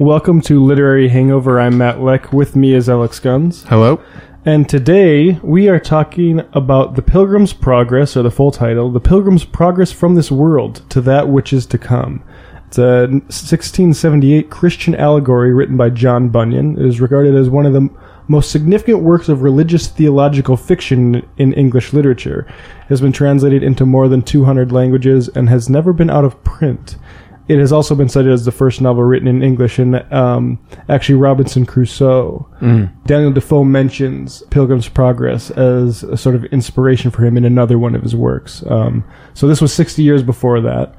Welcome to Literary Hangover. I'm Matt Lech. With me is Alex Guns. Hello. And today we are talking about The Pilgrim's Progress, or the full title, The Pilgrim's Progress from This World to That Which Is to Come. It's a 1678 Christian allegory written by John Bunyan. It is regarded as one of the most significant works of religious theological fiction in English literature. It has been translated into more than 200 languages and has never been out of print. It has also been cited as the first novel written in English, and um, actually Robinson Crusoe. Daniel Defoe mentions Pilgrim's Progress as a sort of inspiration for him in another one of his works. Um, so this was 60 years before that.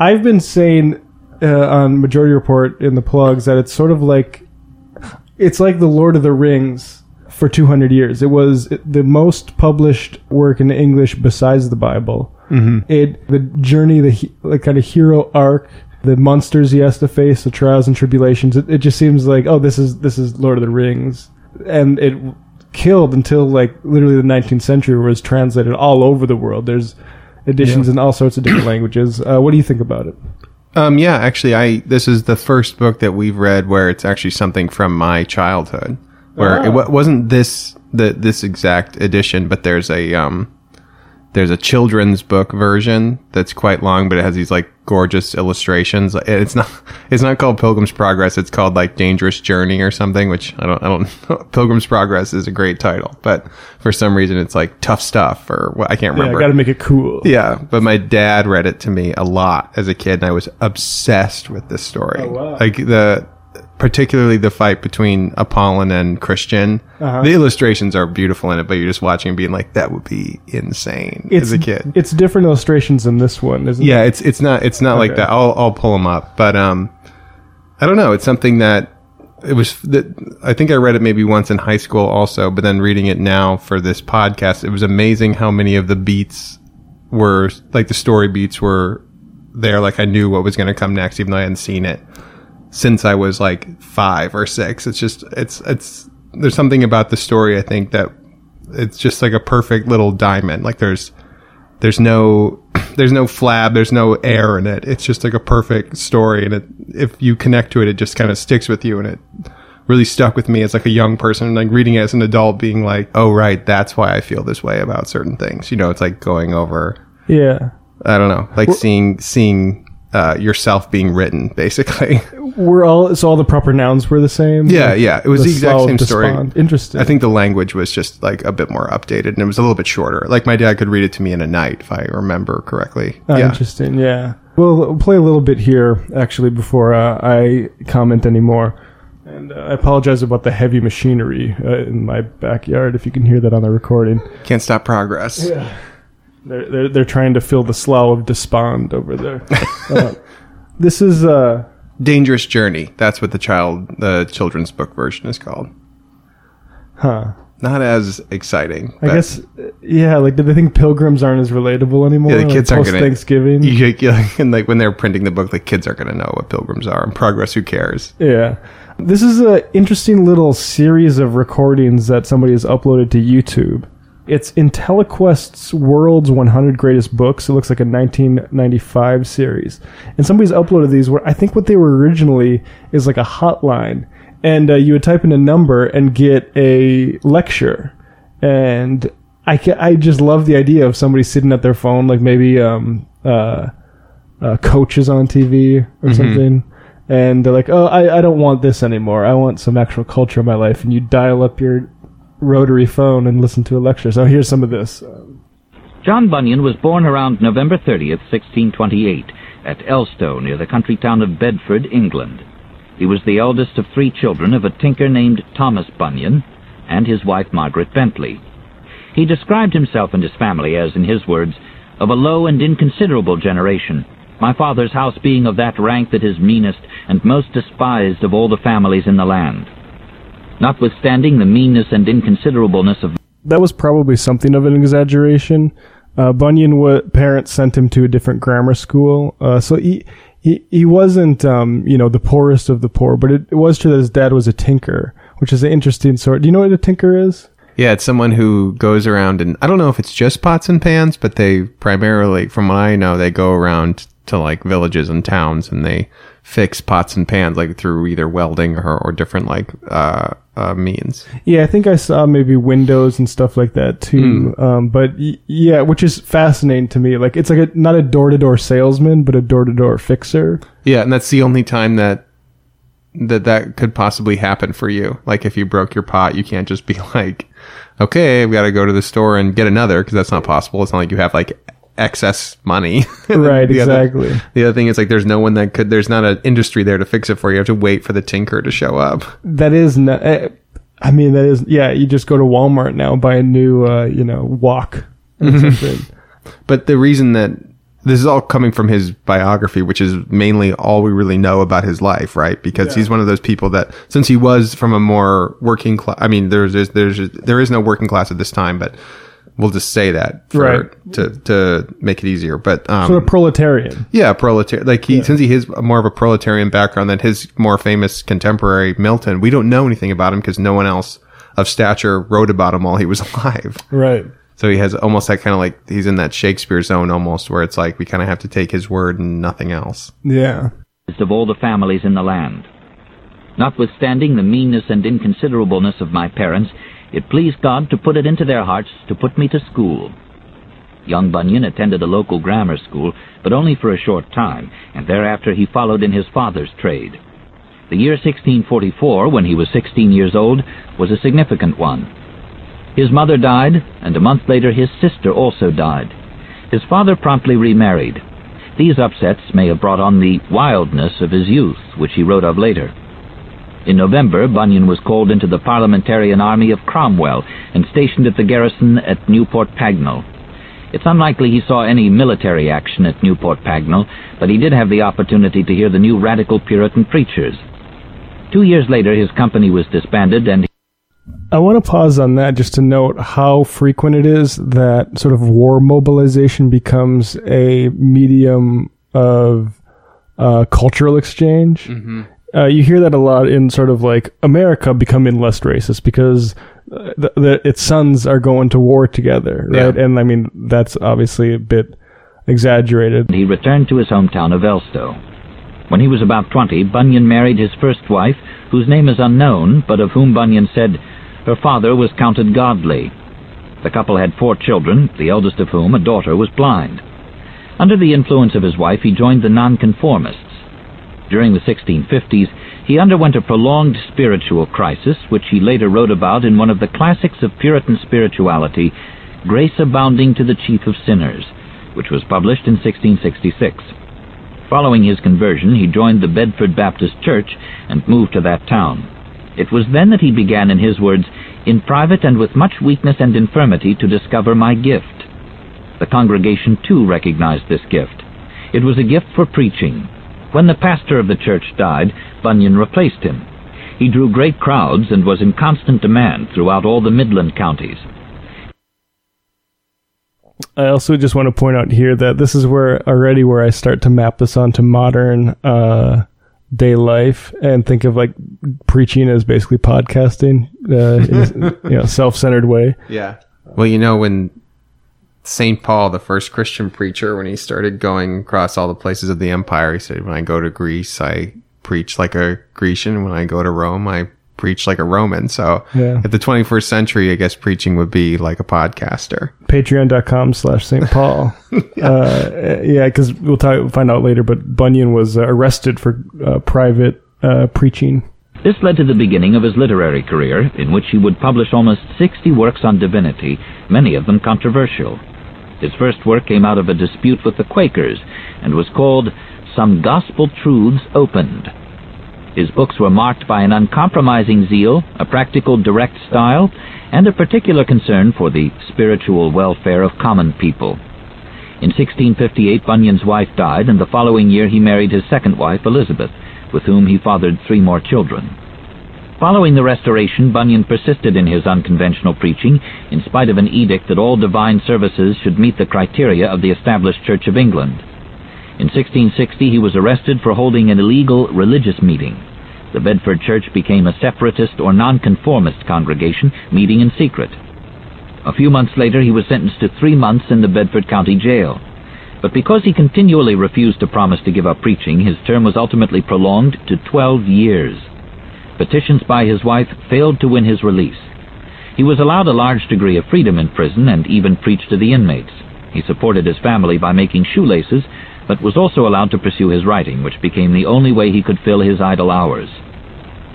I've been saying uh, on Majority Report in the plugs that it's sort of like it's like the Lord of the Rings for 200 years. It was the most published work in English besides the Bible. Mm-hmm. It the journey, the he- like kind of hero arc, the monsters he has to face, the trials and tribulations. It, it just seems like oh, this is this is Lord of the Rings, and it killed until like literally the 19th century was translated all over the world. There's editions in all sorts of different languages. Uh, what do you think about it? Um, yeah, actually, I this is the first book that we've read where it's actually something from my childhood, where it w- wasn't this the this exact edition, but there's a um, there's a children's book version that's quite long, but it has these like gorgeous illustrations. It's not it's not called Pilgrim's Progress. It's called like Dangerous Journey or something. Which I don't I don't. know. Pilgrim's Progress is a great title, but for some reason it's like tough stuff or what I can't remember. Yeah, got to make it cool. Yeah, but my dad read it to me a lot as a kid, and I was obsessed with this story. Oh, wow. Like the, particularly the fight between Apollyon and Christian. Uh-huh. The illustrations are beautiful in it, but you're just watching and being like, that would be insane It's as a kid. It's different illustrations than this one, isn't it? Yeah, it's it's not it's not like that. I'll I'll pull them up, but um, I don't know. It's something that it was that I think I read it maybe once in high school also, but then reading it now for this podcast, it was amazing how many of the beats were like the story beats were there. Like I knew what was going to come next, even though I hadn't seen it since I was like five or six. It's just it's it's there's something about the story I think that it's just like a perfect little diamond. Like there's there's no there's no flab there's no air in it it's just like a perfect story and it if you connect to it it just kind of sticks with you and it really stuck with me as like a young person like reading it as an adult being like oh right that's why i feel this way about certain things you know it's like going over Yeah. i don't know like seeing seeing uh, yourself being written basically We're all so all the proper nouns were the same. yeah yeah it was the, exact slow same story. Interesting. I think the language was just like a bit more updated and it was a little bit shorter. Like my dad could read it to me in a night if I remember correctly. Ah, yeah. Interesting. Yeah. We'll, play a little bit here actually before uh, I comment anymore. And uh, I apologize about the heavy machinery uh, in my backyard. If you can hear that on the recording, Can't stop progress. They're they're, they're trying to fill the slough of despond over there. uh, this is uh, Dangerous Journey. That's what the child, the children's book version is called. huh. Not as exciting. I guess, yeah. Like, do they think pilgrims aren't as relatable anymore? Yeah, the kids like, aren't gonna- Thanksgiving. You, you, and like when they're printing the book, the kids aren't going to know what pilgrims are. And progress, who cares? Yeah. This is an interesting little series of recordings that somebody has uploaded to YouTube. It's IntelliQuest's World's 100 Greatest Books. It looks like a 1995 series. And somebody's uploaded these where I think what they were originally is like a hotline. And uh, you would type in a number and get a lecture. And I, ca- I just love the idea of somebody sitting at their phone, like maybe um, uh, uh, coaches on TV or something, and they're like, "Oh, I, I don't want this anymore. I want some actual culture in my life." And you dial up your rotary phone and listen to a lecture. So here's some of this. John Bunyan was born around November 30th, 1628, at Elstow, near the country town of Bedford, England. He was the eldest of three children of a tinker named Thomas Bunyan and his wife Margaret Bentley. He described himself and his family as, in his words, of a low and inconsiderable generation, my father's house being of that rank that is meanest and most despised of all the families in the land. Notwithstanding the meanness and inconsiderableness of That was probably something of an exaggeration. Uh, Bunyan wa parents sent him to a different grammar school, uh, so he he he wasn't um, you know the poorest of the poor, but it, it was true that his dad was a tinker, which is an interesting sort. Do you know what a tinker is? Yeah, it's someone who goes around and I don't know if it's just pots and pans, but they primarily, from what I know, they go around to like villages and towns and they fix pots and pans like through either welding or, or different like uh, uh, means. Yeah, I think I saw maybe windows and stuff like that too. Um, but y- yeah, which is fascinating to me. Like it's like a, not a door to door salesman, but a door to door fixer. Yeah, and that's the only time that that that could possibly happen for you. Like if you broke your pot, you can't just be like, okay, we got to go to the store and get another because that's not possible. It's not like you have like excess money. Right, the other- exactly. the other thing is like there's no one that could. There's not an industry there to fix it for you. You have to wait for the tinker to show up. That is not. eh, I mean, that is yeah. You just go to Walmart now, buy a new uh, you know wok or something. But the reason that this is all coming from his biography, which is mainly all we really know about his life, right? Because he's one of those people that, since he was from a more working class, I mean, there's, there's, there's, there is no working class at this time, but we'll just say that for, Right. to, to make it easier. But, um, Sort of proletarian. yeah, proletarian. Like he, since he has more of a proletarian background than his more famous contemporary Milton, we don't know anything about him because no one else of stature wrote about him while he was alive. Right. So he has almost that kind of like he's in that Shakespeare zone almost where it's like we kind of have to take his word and nothing else. Yeah. of all the families in the land. Notwithstanding the meanness and inconsiderableness of my parents, it pleased God to put it into their hearts to put me to school. Young Bunyan attended a local grammar school, but only for a short time, and thereafter he followed in his father's trade. The year 1644, when he was 16 years old, was a significant one. His mother died, and a month later his sister also died. His father promptly remarried. These upsets may have brought on the wildness of his youth, which he wrote of later. In November, Bunyan was called into the parliamentarian army of Cromwell and stationed at the garrison at Newport Pagnell. It's unlikely he saw any military action at Newport Pagnell, but he did have the opportunity to hear the new radical Puritan preachers. Two years later, his company was disbanded, and I want to pause on that just to note how frequent it is that sort of war mobilization becomes a medium of uh, cultural exchange. Uh, you hear that a lot in sort of like America becoming less racist because uh, the, the, its sons are going to war together, right? Yeah. And I mean, that's obviously a bit exaggerated. he returned to his hometown of Elstow. When he was about 20, Bunyan married his first wife, whose name is unknown, but of whom Bunyan said, her father was counted godly. The couple had four children, the eldest of whom, a daughter, was blind. Under the influence of his wife, he joined the Nonconformists. During the 1650s, he underwent a prolonged spiritual crisis, which he later wrote about in one of the classics of Puritan spirituality, Grace Abounding to the Chief of Sinners, which was published in 1666. Following his conversion, he joined the Bedford Baptist Church and moved to that town. It was then that he began, in his words, in private and with much weakness and infirmity to discover my gift. The congregation too recognized this gift. It was a gift for preaching. When the pastor of the church died, Bunyan replaced him. He drew great crowds and was in constant demand throughout all the Midland counties. I also just want to point out here that this is where already where I start to map this onto modern uh, day life and think of like preaching as basically podcasting uh, in a you know, self-centered way. Yeah. Well, you know when Saint Paul, the first Christian preacher, when he started going across all the places of the empire, he said, "When I go to Greece, I preach like a Grecian. When I go to Rome, I preach like a Roman." So, Yeah. at the 21st century, I guess preaching would be like a podcaster. Patreon.com slash St. Paul. uh, yeah, because we'll talk, find out later, but Bunyan was uh, arrested for uh, private uh, preaching. This led to the beginning of his literary career, in which he would publish almost 60 works on divinity, many of them controversial. His first work came out of a dispute with the Quakers and was called Some Gospel Truths Opened. His books were marked by an uncompromising zeal, a practical, direct style, and a particular concern for the spiritual welfare of common people. In 1658, Bunyan's wife died, and the following year he married his second wife, Elizabeth, with whom he fathered three more children. Following the Restoration, Bunyan persisted in his unconventional preaching, in spite of an edict that all divine services should meet the criteria of the established Church of England. In 1660, he was arrested for holding an illegal religious meeting. The Bedford Church became a separatist or nonconformist congregation, meeting in secret. A few months later, he was sentenced to three months in the Bedford County Jail. But because he continually refused to promise to give up preaching, his term was ultimately prolonged to 12 years. Petitions by his wife failed to win his release. He was allowed a large degree of freedom in prison and even preached to the inmates. He supported his family by making shoelaces, but was also allowed to pursue his writing, which became the only way he could fill his idle hours.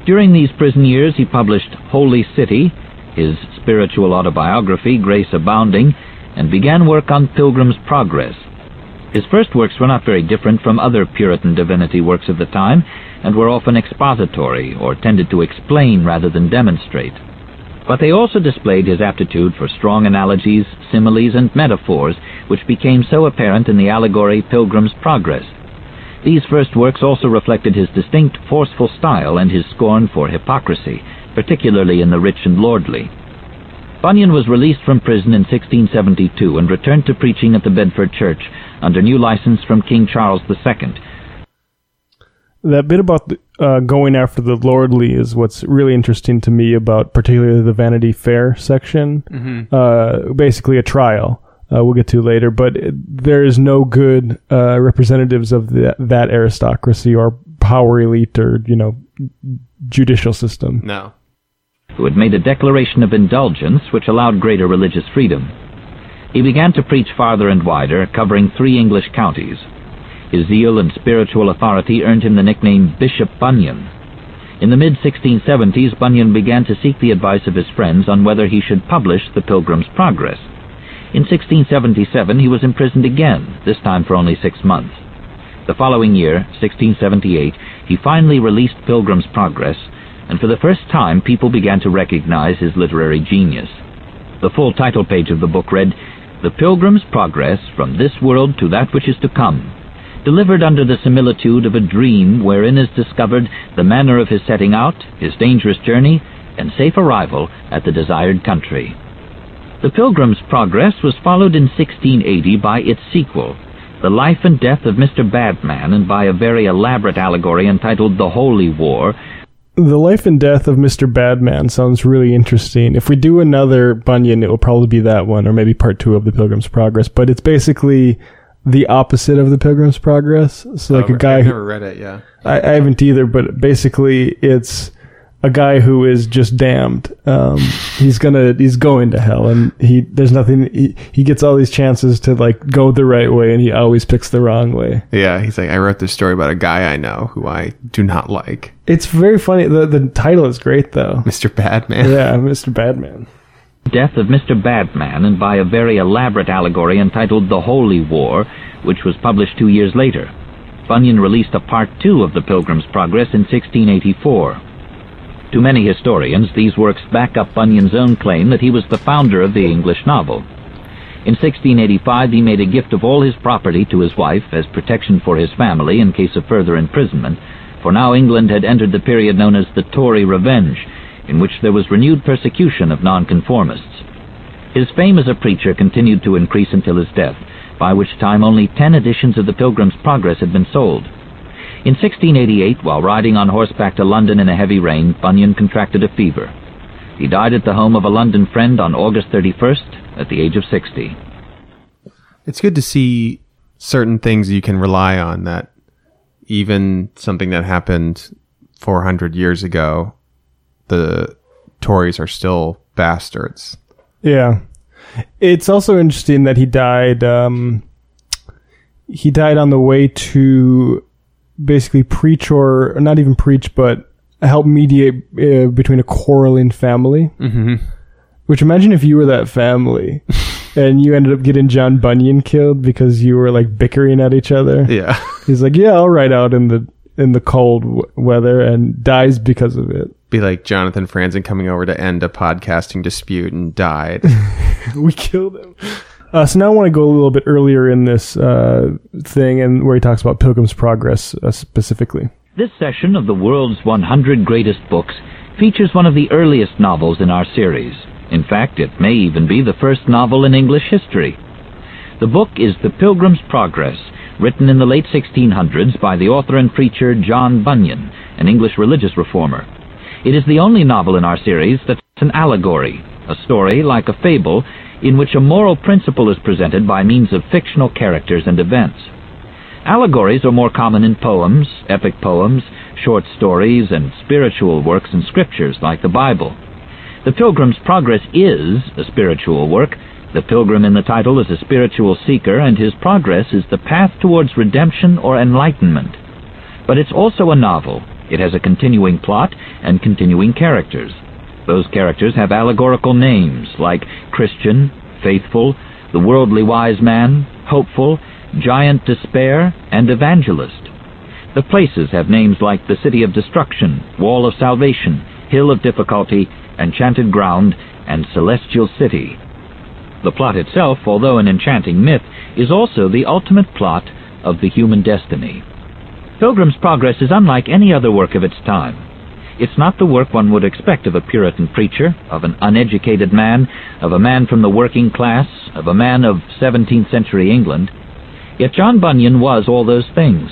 During these prison years he published Holy City, his spiritual autobiography, Grace Abounding, and began work on Pilgrim's Progress. His first works were not very different from other Puritan divinity works of the time, and were often expository, or tended to explain rather than demonstrate. But they also displayed his aptitude for strong analogies, similes, and metaphors, which became so apparent in the allegory Pilgrim's Progress. These first works also reflected his distinct, forceful style and his scorn for hypocrisy, particularly in the rich and lordly. Bunyan was released from prison in 1672 and returned to preaching at the Bedford Church under new license from King Charles II. That bit about the, uh, going after the lordly is what's really interesting to me about particularly the Vanity Fair section. Mm-hmm. Uh, basically, a trial. Uh, we'll get to later, but it, there is no good uh, representatives of the, that aristocracy or power elite or you know judicial system. No. who had made a declaration of indulgence which allowed greater religious freedom. He began to preach farther and wider, covering three English counties. His zeal and spiritual authority earned him the nickname Bishop Bunyan. In the mid-1670s, Bunyan began to seek the advice of his friends on whether he should publish The Pilgrim's Progress. In 1677 he was imprisoned again, this time for only six months. The following year, 1678, he finally released Pilgrim's Progress, and for the first time people began to recognize his literary genius. The full title page of the book read, The Pilgrim's Progress from this world to that which is to come, delivered under the similitude of a dream wherein is discovered the manner of his setting out, his dangerous journey, and safe arrival at the desired country. The Pilgrim's Progress was followed in 1680 by its sequel, The Life and Death of Mr. Badman, and by a very elaborate allegory entitled The Holy War, The life and death of Mr. Badman sounds really interesting. If we do another Bunyan, it will probably be that one, or maybe part two of the Pilgrim's Progress. But it's basically the opposite of the Pilgrim's Progress. So like Oh, a guy I've who never read it. Yeah. I, I haven't either, but basically it's a guy who is just damned. Um, he's gonna, he's going to hell, and he there's nothing. He, he gets all these chances to like go the right way, and he always picks the wrong way. Yeah. He's like, I wrote this story about a guy I know who I do not like, It's very funny. The the title is great though. Mr. Badman. Yeah, Mr. Badman. Death of Mr. Badman, and by a very elaborate allegory entitled The Holy War, which was published two years later. Bunyan released a part two of The Pilgrim's Progress in 1684. To many historians, these works back up Bunyan's own claim that he was the founder of the English novel. In 1685, he made a gift of all his property to his wife as protection for his family in case of further imprisonment, for now England had entered the period known as the Tory Revenge, in which there was renewed persecution of nonconformists. His fame as a preacher continued to increase until his death, by which time only ten editions of the Pilgrim's Progress had been sold. In 1688, while riding on horseback to London in a heavy rain, Bunyan contracted a fever. He died at the home of a London friend on August 31st at the age of 60. It's good to see certain things you can rely on that even something that happened 400 years ago, the Tories are still bastards. Yeah. It's also interesting that he died. Um, he died on the way to basically preach, or, or not even preach, but help mediate uh, between a quarreling family. Mm-hmm. Which imagine if you were that family and you ended up getting John Bunyan killed because you were like bickering at each other. Yeah. He's like, "Yeah, I'll ride out in the in the cold w- weather," and dies because of it. Be like Jonathan Franzen coming over to end a podcasting dispute and died. we killed him. Uh, so now I want to go a little bit earlier in this uh, thing, and where he talks about Pilgrim's Progress uh, specifically. This session of the world's 100 greatest books features one of the earliest novels in our series. In fact, it may even be the first novel in English history. The book is The Pilgrim's Progress, written in the late 1600s by the author and preacher John Bunyan, an English religious reformer. It is the only novel in our series that's an allegory, a story like a fable, in which a moral principle is presented by means of fictional characters and events. Allegories are more common in poems, epic poems, short stories, and spiritual works and scriptures like the Bible. The Pilgrim's Progress is a spiritual work. The pilgrim in the title is a spiritual seeker, and his progress is the path towards redemption or enlightenment. But it's also a novel. It has a continuing plot and continuing characters. Those characters have allegorical names like Christian, Faithful, the Worldly Wise Man, Hopeful, Giant Despair, and Evangelist. The places have names like the City of Destruction, Wall of Salvation, Hill of Difficulty, Enchanted Ground, and Celestial City. The plot itself, although an enchanting myth, is also the ultimate plot of the human destiny. Pilgrim's Progress is unlike any other work of its time. It's not the work one would expect of a Puritan preacher, of an uneducated man, of a man from the working class, of a man of 17th century England. Yet John Bunyan was all those things.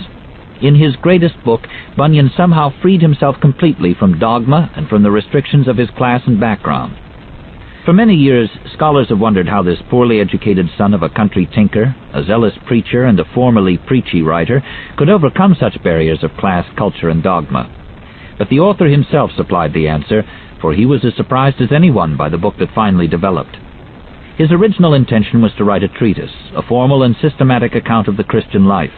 In his greatest book, Bunyan somehow freed himself completely from dogma and from the restrictions of his class and background. For many years, scholars have wondered how this poorly educated son of a country tinker, a zealous preacher, and a formerly preachy writer could overcome such barriers of class, culture, and dogma. But the author himself supplied the answer, for he was as surprised as anyone by the book that finally developed. His original intention was to write a treatise, a formal and systematic account of the Christian life.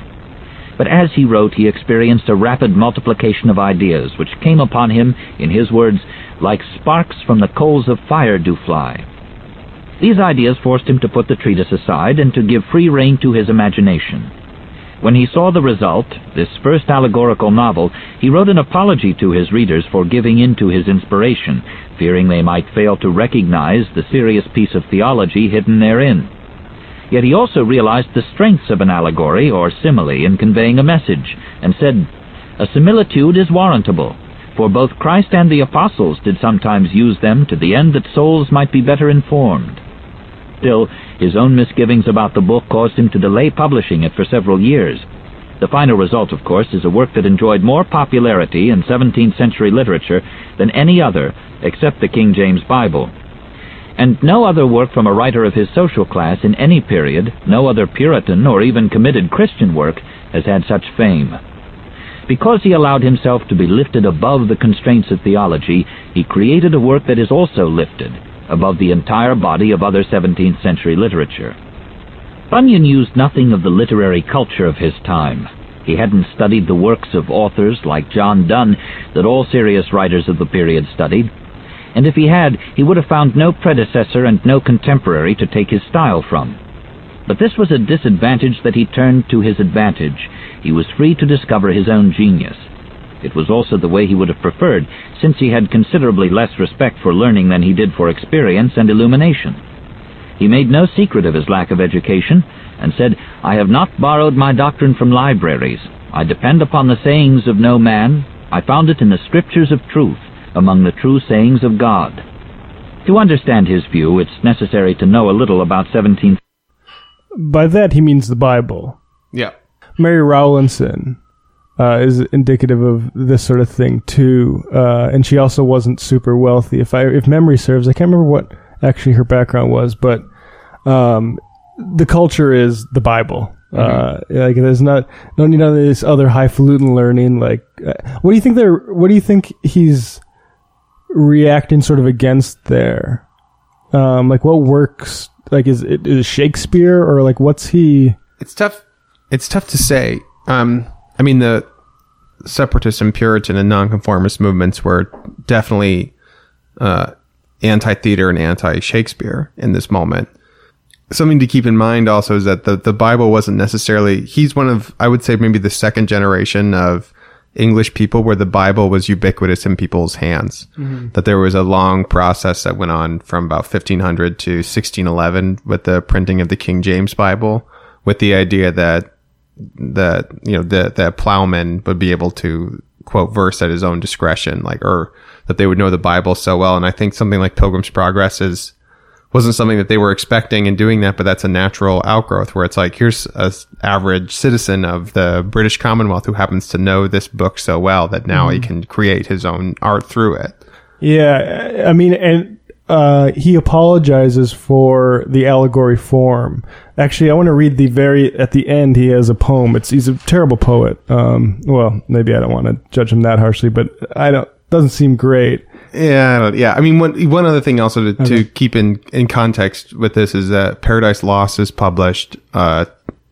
But as he wrote, he experienced a rapid multiplication of ideas, which came upon him, in his words, like sparks from the coals of fire do fly. These ideas forced him to put the treatise aside and to give free rein to his imagination. When he saw the result, this first allegorical novel, he wrote an apology to his readers for giving in to his inspiration, fearing they might fail to recognize the serious piece of theology hidden therein. Yet he also realized the strengths of an allegory or simile in conveying a message, and said, A similitude is warrantable, for both Christ and the apostles did sometimes use them to the end that souls might be better informed. Still, his own misgivings about the book caused him to delay publishing it for several years. The final result, of course, is a work that enjoyed more popularity in 17th century literature than any other except the King James Bible. And no other work from a writer of his social class in any period, no other Puritan or even committed Christian work, has had such fame. Because he allowed himself to be lifted above the constraints of theology, he created a work that is also lifted above the entire body of other 17th century literature. Bunyan used nothing of the literary culture of his time. He hadn't studied the works of authors like John Donne that all serious writers of the period studied, and if he had, he would have found no predecessor and no contemporary to take his style from. But this was a disadvantage that he turned to his advantage. He was free to discover his own genius. It was also the way he would have preferred, since he had considerably less respect for learning than he did for experience and illumination. He made no secret of his lack of education, and said, I have not borrowed my doctrine from libraries. I depend upon the sayings of no man. I found it in the scriptures of truth, among the true sayings of God. To understand his view, it's necessary to know a little about 17th. By that, he means the Bible. Yeah. Mary Rowlandson uh, is indicative of this sort of thing too, uh, and she also wasn't super wealthy. If I if memory serves, I can't remember what actually her background was, but um, the culture is the Bible. Uh, like there's not no need of this other highfalutin learning. Like, uh, what do you think they're? What do you think he's reacting sort of against there? Um, like, what works? Like, is it is Shakespeare or like what's he? It's tough. It's tough to say. Um, I mean, the separatist and Puritan and nonconformist movements were definitely uh, anti-theater and anti-Shakespeare in this moment. Something to keep in mind also is that the, the Bible wasn't necessarily, he's one of, I would say maybe the second generation of English people where the Bible was ubiquitous in people's hands. Mm-hmm. That there was a long process that went on from about 1500 to 1611 with the printing of the King James Bible with the idea that that you know that that plowman would be able to quote verse at his own discretion, like or that they would know the Bible so well. And I think something like Pilgrim's Progress is wasn't something that they were expecting in doing that, but that's a natural outgrowth where it's like here's a average citizen of the British Commonwealth who happens to know this book so well that now he can create his own art through it. Yeah, I mean, and uh, he apologizes for the allegory form. Actually, I want to read the very at the end. He has a poem. It's he's a terrible poet. Um, well, maybe I don't want to judge him that harshly, but I don't doesn't seem great. Yeah, I don't- yeah. I mean, one one other thing also to, to keep in in context with this is that Paradise Lost is published uh,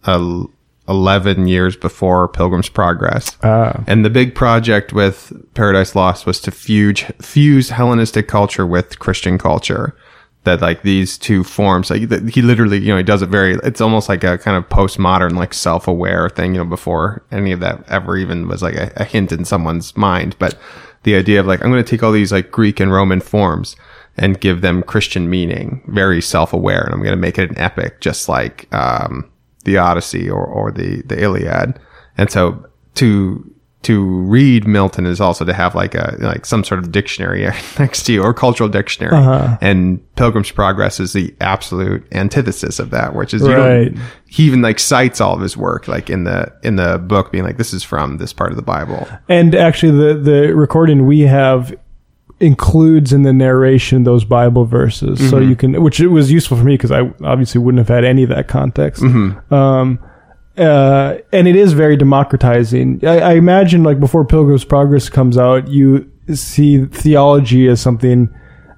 el- eleven years before Pilgrim's Progress, Ah. and the big project with Paradise Lost was to fuse fuse Hellenistic culture with Christian culture. That like these two forms, like that he literally, you know, he does it very. It's almost like a kind of postmodern, like self-aware thing, you know, before any of that ever even was like a, a hint in someone's mind. But the idea of like I'm going to take all these like Greek and Roman forms and give them Christian meaning, very self-aware, and I'm going to make it an epic, just like um, the Odyssey or or the the Iliad. And so to to read Milton is also to have like a like some sort of dictionary next to you or cultural dictionary. Uh-huh. And Pilgrim's Progress is the absolute antithesis of that, which is you Right. he even like cites all of his work like in the in the book, being like this is from this part of the Bible. And actually, the the recording we have includes in the narration those Bible verses, so mm-hmm. you can, which it was useful for me because I obviously wouldn't have had any of that context. Mm-hmm. Um, uh, and it is very democratizing. I, I imagine, like before Pilgrim's Progress comes out, you see theology as something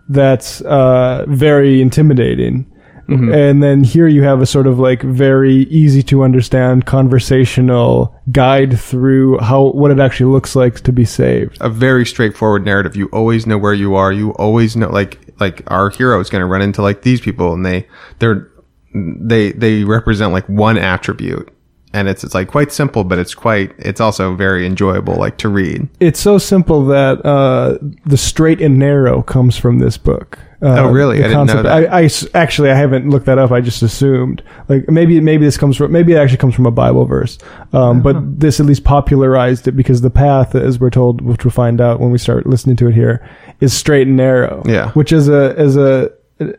that's uh, very intimidating. And then here you have a sort of like very easy to understand conversational guide through how what it actually looks like to be saved. a very straightforward narrative. You always know where you are. You always know like like our hero is going to run into like these people, and they they're they they represent like one attribute, and it's it's like quite simple, but it's quite it's also very enjoyable like to read. It's so simple that uh, the straight and narrow comes from this book. Uh, Oh, really? I didn't know that. I, I actually I haven't looked that up. I just assumed like maybe maybe this comes from maybe it actually comes from a Bible verse. Um, but this at least popularized it because the path, as we're told, which we'll find out when we start listening to it here, is straight and narrow. Yeah. Which is a as a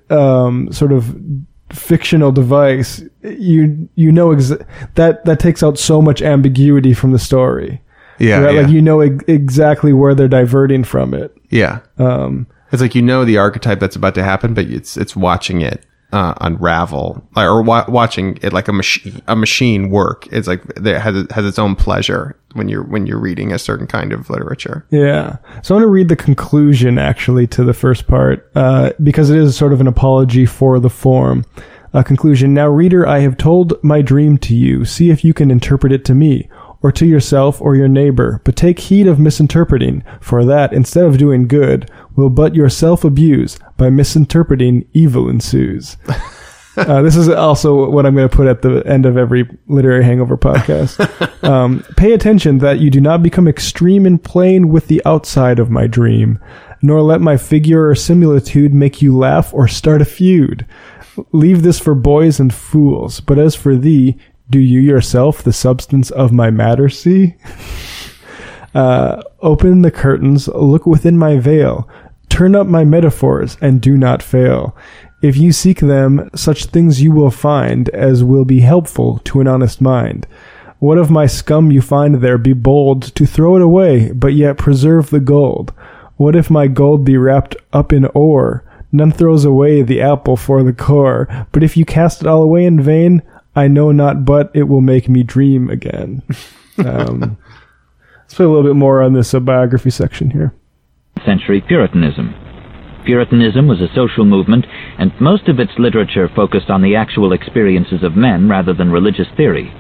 um, sort of fictional device, you you know exa- that that takes out so much ambiguity from the story. Yeah, Right? yeah. Like you know ex- exactly where they're diverting from it. yeah. Um, It's like you know the archetype that's about to happen, but it's it's watching it uh, unravel or wa- watching it like a machine a machine work. It's like it has has its own pleasure when you're when you're reading a certain kind of literature. yeah. So I want to read the conclusion actually to the first part uh, because it is sort of an apology for the form. Uh, conclusion. Now, reader, I have told my dream to you. See if you can interpret it to me, or to yourself or your neighbor. But take heed of misinterpreting, for that, instead of doing good, will but yourself abuse. By misinterpreting, evil ensues. Uh, this is also what I'm going to put at the end of every literary hangover podcast. Um, pay attention that you do not become extreme in playing with the outside of my dream, nor let my figure or similitude make you laugh or start a feud. Leave this for boys and fools. But as for thee, do you yourself the substance of my matter see? Uh, open the curtains, look within my veil, turn up my metaphors, and do not fail. If you seek them, such things you will find as will be helpful to an honest mind. What of my scum you find there, be bold to throw it away, but yet preserve the gold. What if my gold be wrapped up in ore? None throws away the apple for the core, but if you cast it all away in vain, I know not but it will make me dream again. Um, let's put a little bit more on this uh, biography section here. Century Puritanism. Puritanism was a social movement, and most of its literature focused on the actual experiences of men rather than religious theory.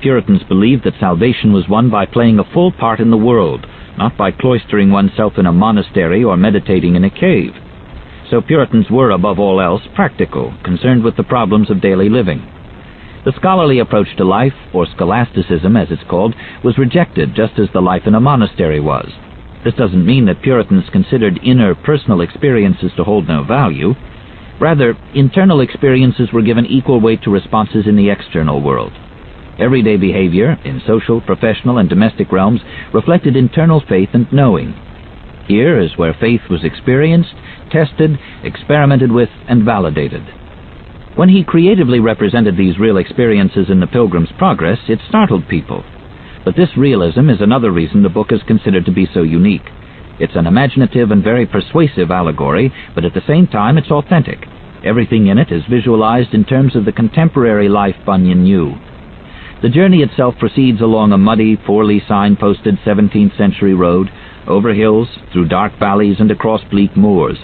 Puritans believed that salvation was won by playing a full part in the world, not by cloistering oneself in a monastery or meditating in a cave. So Puritans were, above all else, practical, concerned with the problems of daily living. The scholarly approach to life, or scholasticism as it's called, was rejected just as the life in a monastery was. This doesn't mean that Puritans considered inner personal experiences to hold no value. Rather, internal experiences were given equal weight to responses in the external world. Everyday behavior, in social, professional, and domestic realms, reflected internal faith and knowing. Here is where faith was experienced, tested, experimented with, and validated. When he creatively represented these real experiences in The Pilgrim's Progress, it startled people. But this realism is another reason the book is considered to be so unique. It's an imaginative and very persuasive allegory, but at the same time it's authentic. Everything in it is visualized in terms of the contemporary life Bunyan knew. The journey itself proceeds along a muddy, poorly signposted 17th century road, over hills, through dark valleys, and across bleak moors.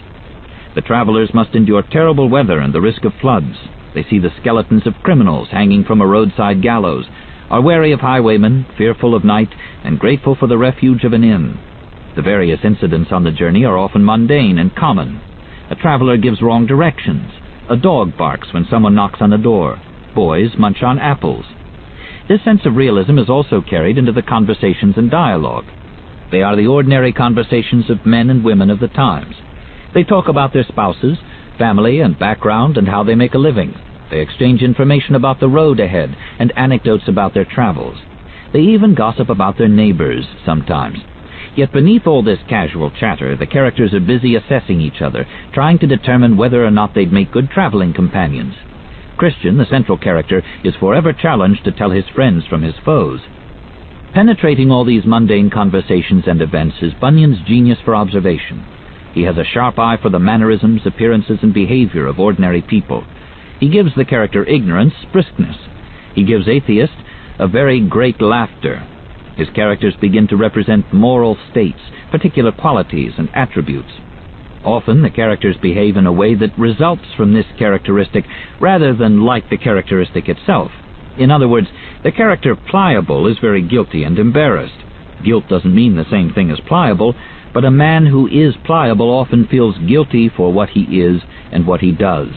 The travelers must endure terrible weather and the risk of floods. They see the skeletons of criminals hanging from a roadside gallows, are wary of highwaymen, fearful of night, and grateful for the refuge of an inn. The various incidents on the journey are often mundane and common. A traveler gives wrong directions. A dog barks when someone knocks on the door. Boys munch on apples. This sense of realism is also carried into the conversations and dialogue. They are the ordinary conversations of men and women of the times. They talk about their spouses, family and background, and how they make a living. They exchange information about the road ahead and anecdotes about their travels. They even gossip about their neighbors sometimes. Yet beneath all this casual chatter, the characters are busy assessing each other, trying to determine whether or not they'd make good traveling companions. Christian, the central character, is forever challenged to tell his friends from his foes. Penetrating all these mundane conversations and events is Bunyan's genius for observation. He has a sharp eye for the mannerisms, appearances, and behavior of ordinary people. He gives the character ignorance briskness. He gives atheist a very great laughter. His characters begin to represent moral states, particular qualities and attributes. Often the characters behave in a way that results from this characteristic rather than like the characteristic itself. In other words, the character pliable is very guilty and embarrassed. Guilt doesn't mean the same thing as pliable, but a man who is pliable often feels guilty for what he is and what he does.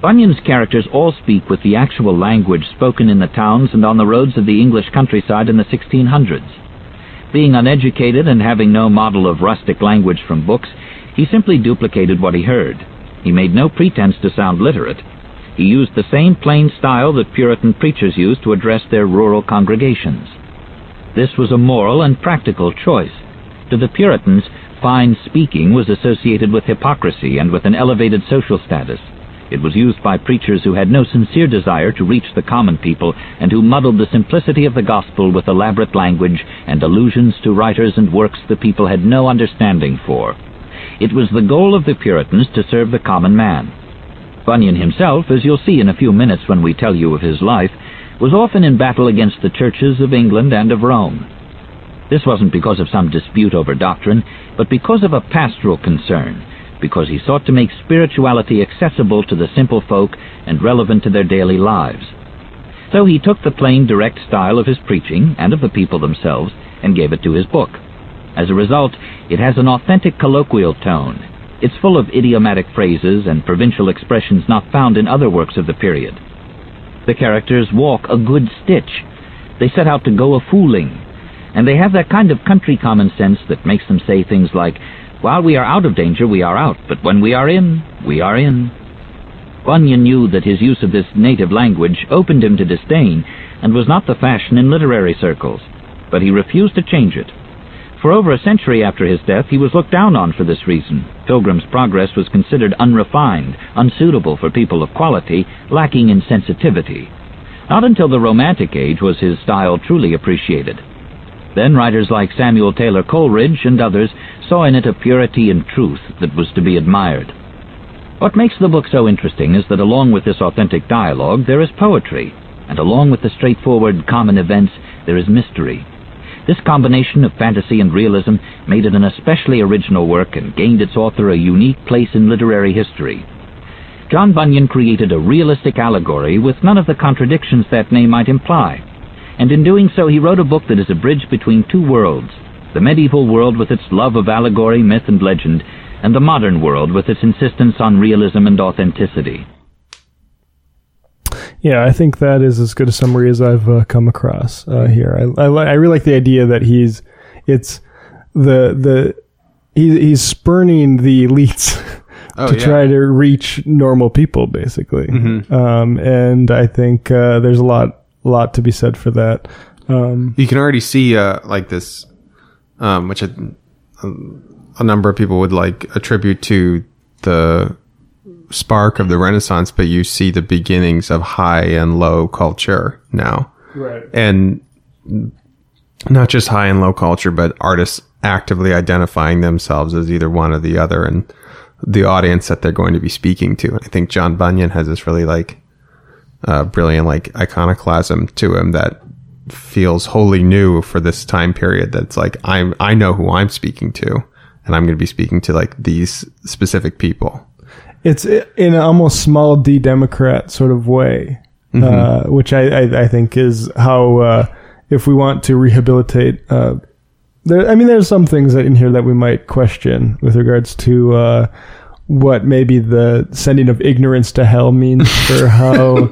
Bunyan's characters all speak with the actual language spoken in the towns and on the roads of the English countryside in the 1600s. Being uneducated and having no model of rustic language from books, he simply duplicated what he heard. He made no pretense to sound literate. He used the same plain style that Puritan preachers used to address their rural congregations. This was a moral and practical choice. To the Puritans, fine speaking was associated with hypocrisy and with an elevated social status. It was used by preachers who had no sincere desire to reach the common people and who muddled the simplicity of the gospel with elaborate language and allusions to writers and works the people had no understanding for. It was the goal of the Puritans to serve the common man. Bunyan himself, as you'll see in a few minutes when we tell you of his life, was often in battle against the churches of England and of Rome. This wasn't because of some dispute over doctrine, but because of a pastoral concern, because he sought to make spirituality accessible to the simple folk and relevant to their daily lives. So he took the plain, direct style of his preaching and of the people themselves and gave it to his book. As a result, it has an authentic colloquial tone. It's full of idiomatic phrases and provincial expressions not found in other works of the period. The characters walk a good stitch. They set out to go a fooling, and they have that kind of country common sense that makes them say things like, while we are out of danger, we are out, but when we are in, we are in. Bunyan knew that his use of this native language opened him to disdain, and was not the fashion in literary circles, but he refused to change it. For over a century after his death, he was looked down on for this reason. Pilgrim's Progress was considered unrefined, unsuitable for people of quality, lacking in sensitivity. Not until the Romantic Age was his style truly appreciated. Then writers like Samuel Taylor Coleridge and others saw in it a purity and truth that was to be admired. What makes the book so interesting is that along with this authentic dialogue there is poetry, and along with the straightforward common events there is mystery. This combination of fantasy and realism made it an especially original work and gained its author a unique place in literary history. John Bunyan created a realistic allegory with none of the contradictions that name might imply and in doing so he wrote a book that is a bridge between two worlds, the medieval world with its love of allegory, myth, and legend, and the modern world with its insistence on realism and authenticity. Yeah, I think that is as good a summary as I've uh, come across uh, here. I, I, I, really like the idea that he's it's the the he, he's spurning the elites oh, to yeah. try to reach normal people, basically. Mm-hmm. Um, and I think uh, there's a lot lot to be said for that. Um, you can already see uh, like this, um, which a, a number of people would like attribute to the spark of the Renaissance, but you see the beginnings of high and low culture now. Right. And not just high and low culture, but artists actively identifying themselves as either one or the other and the audience that they're going to be speaking to. And I think John Bunyan has this really like uh, brilliant like iconoclasm to him that feels wholly new for this time period. That's like I'm I know who I'm speaking to, and I'm going to be speaking to like these specific people. It's in an almost small d Democrat sort of way, uh, which I, I, I think is how uh, if we want to rehabilitate. Uh, there, I mean, there's some things that in here that we might question with regards to uh, what maybe the sending of ignorance to hell means for how.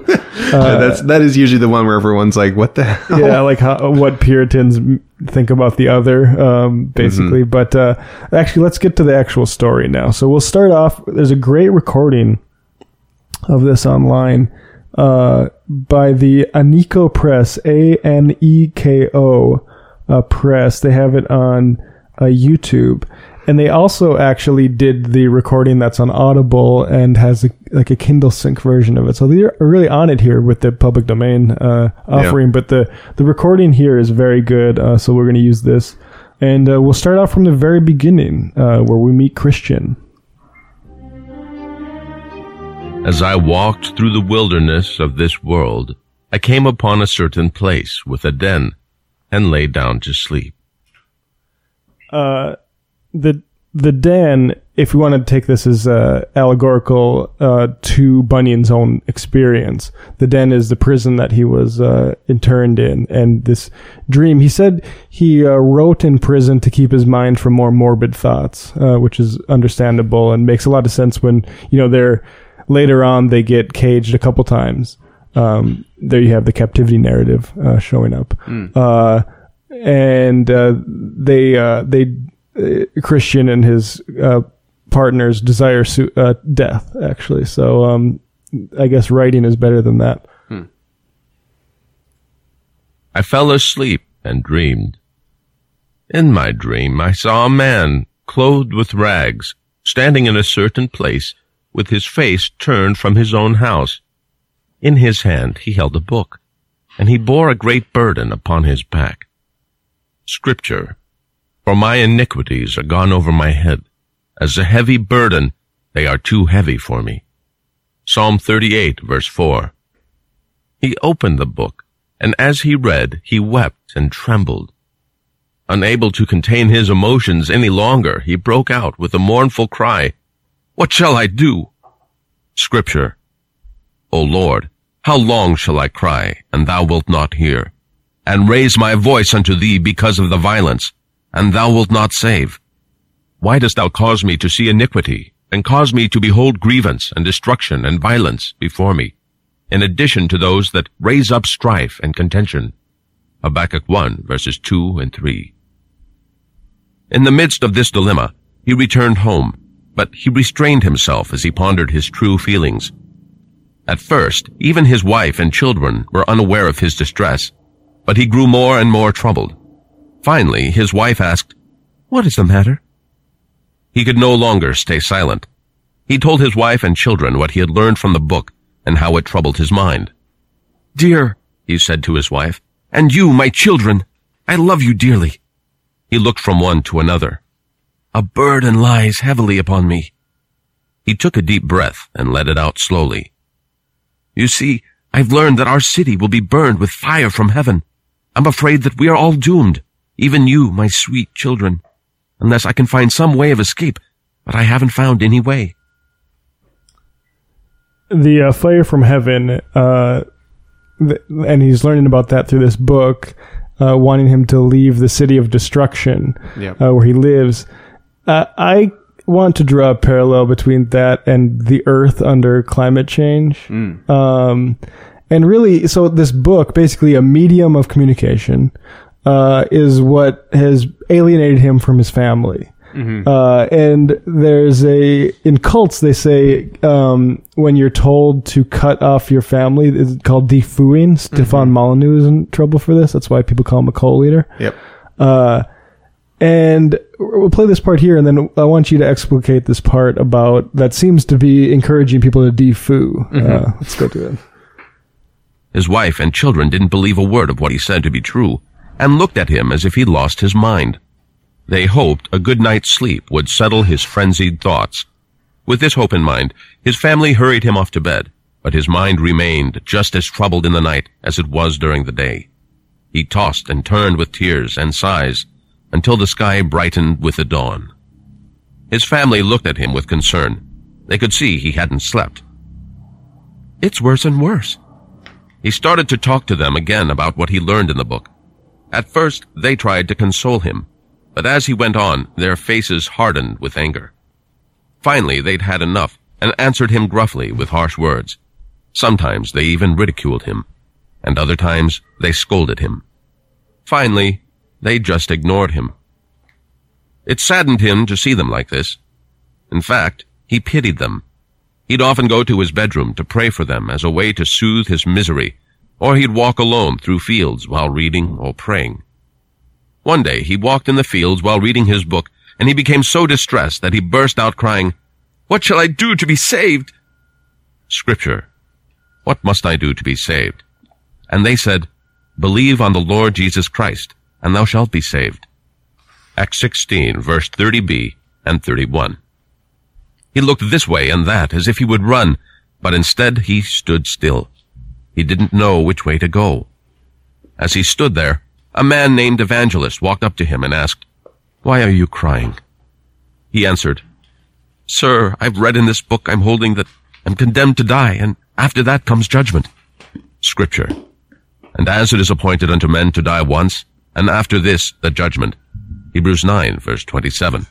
Uh, that's that is usually the one where everyone's like, "What the hell?" yeah, like how, what Puritans think about the other, um, basically. But uh, actually, let's get to the actual story now. So we'll start off. There's a great recording of this online uh, by the Aneko Press, A N E K O uh, Press. They have it on uh, YouTube. And they also actually did the recording that's on Audible and has a, like a Kindle Sync version of it. So they're really on it here with the public domain uh, offering. But the the recording here is very good. Uh, so we're going to use this, and uh, we'll start off from the very beginning uh, where we meet Christian. As I walked through the wilderness of this world, I came upon a certain place with a den, and lay down to sleep. Uh, the the den, if we want to take this as uh, allegorical uh, to Bunyan's own experience, the den is the prison that he was uh, interned in, and this dream. He said he uh, wrote in prison to keep his mind from more morbid thoughts, uh, which is understandable and makes a lot of sense when you know they're later on they get caged a couple times. Um, there you have the captivity narrative uh, showing up, uh, and uh, they uh, they Christian and his uh, partners desire su- uh, death actually. So um, I guess writing is better than that. I fell asleep and dreamed. In my dream, I saw a man clothed with rags, standing in a certain place, with his face turned from his own house. In his hand he held a book, and he bore a great burden upon his back. Scripture, for my iniquities are gone over my head. As a heavy burden, they are too heavy for me. Psalm 38, verse 4. He opened the book, and as he read, he wept and trembled. Unable to contain his emotions any longer, he broke out with a mournful cry, What shall I do? Scripture, O Lord, how long shall I cry, and thou wilt not hear? And raise my voice unto thee because of the violence, and thou wilt not save? Why dost thou cause me to see iniquity, and cause me to behold grievance and destruction and violence before me, in addition to those that raise up strife and contention? Habakkuk 1 verses 2 and 3. In the midst of this dilemma, he returned home, but he restrained himself as he pondered his true feelings. At first, even his wife and children were unaware of his distress, but he grew more and more troubled. Finally, his wife asked, What is the matter? He could no longer stay silent. He told his wife and children what he had learned from the book and how it troubled his mind. Dear, he said to his wife, and you, my children, I love you dearly. He looked from one to another. A burden lies heavily upon me. He took a deep breath and let it out slowly. You see, I've learned that our city will be burned with fire from heaven. I'm afraid that we are all doomed, even you, my sweet children, unless I can find some way of escape, but I haven't found any way. The uh, fire from heaven, uh, th- and he's learning about that through this book, uh, wanting him to leave the city of destruction Yep. uh, where he lives. Uh, I want to draw a parallel between that and the Earth under climate change. Um, and really, so this book, basically a medium of communication, uh, is what has alienated him from his family. Uh, and there's a in cults they say um, when you're told to cut off your family, it's called defooing. Stefan Molyneux is in trouble for this. That's why people call him a cult leader. Yep. Uh, and we'll play this part here, and then I want you to explicate this part about that seems to be encouraging people to defoo. Uh, let's go to it. His wife and children didn't believe a word of what he said to be true, and looked at him as if he'd lost his mind. They hoped a good night's sleep would settle his frenzied thoughts. With this hope in mind, his family hurried him off to bed, but his mind remained just as troubled in the night as it was during the day. He tossed and turned with tears and sighs until the sky brightened with the dawn. His family looked at him with concern. They could see he hadn't slept. It's worse and worse. He started to talk to them again about what he learned in the book. At first, they tried to console him, but as he went on, their faces hardened with anger. Finally, they'd had enough and answered him gruffly with harsh words. Sometimes they even ridiculed him, and other times they scolded him. Finally, they just ignored him. It saddened him to see them like this. In fact, he pitied them. He'd often go to his bedroom to pray for them as a way to soothe his misery, or he'd walk alone through fields while reading or praying. One day he walked in the fields while reading his book, and he became so distressed that he burst out crying, What shall I do to be saved? Scripture. What must I do to be saved? And they said, Believe on the Lord Jesus Christ, and thou shalt be saved. Acts 16, verse 30b and 31. He looked this way and that as if he would run, but instead he stood still. He didn't know which way to go. As he stood there, a man named Evangelist walked up to him and asked, Why are you crying? He answered, Sir, I've read in this book I'm holding that I'm condemned to die, and after that comes judgment. Scripture. And as it is appointed unto men to die once, and after this the judgment. Hebrews 9, verse 27.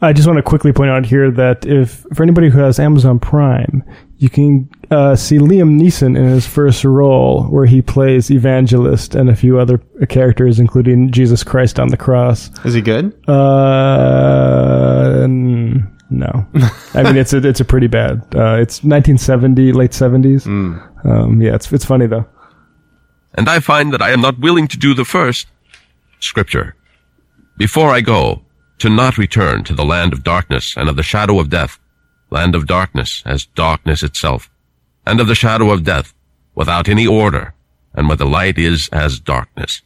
I just want to quickly point out here that if for anybody who has Amazon Prime, you can uh, see Liam Neeson in his first role, where he plays evangelist and a few other characters, including Jesus Christ on the cross. Is he good? Uh, n- no, I mean it's a it's a pretty bad. Uh, it's 1970, late 70s. Um, yeah, it's it's funny though. And I find that I am not willing to do the first. Scripture. Before I go, to not return to the land of darkness and of the shadow of death, land of darkness as darkness itself, and of the shadow of death, without any order, and where the light is as darkness.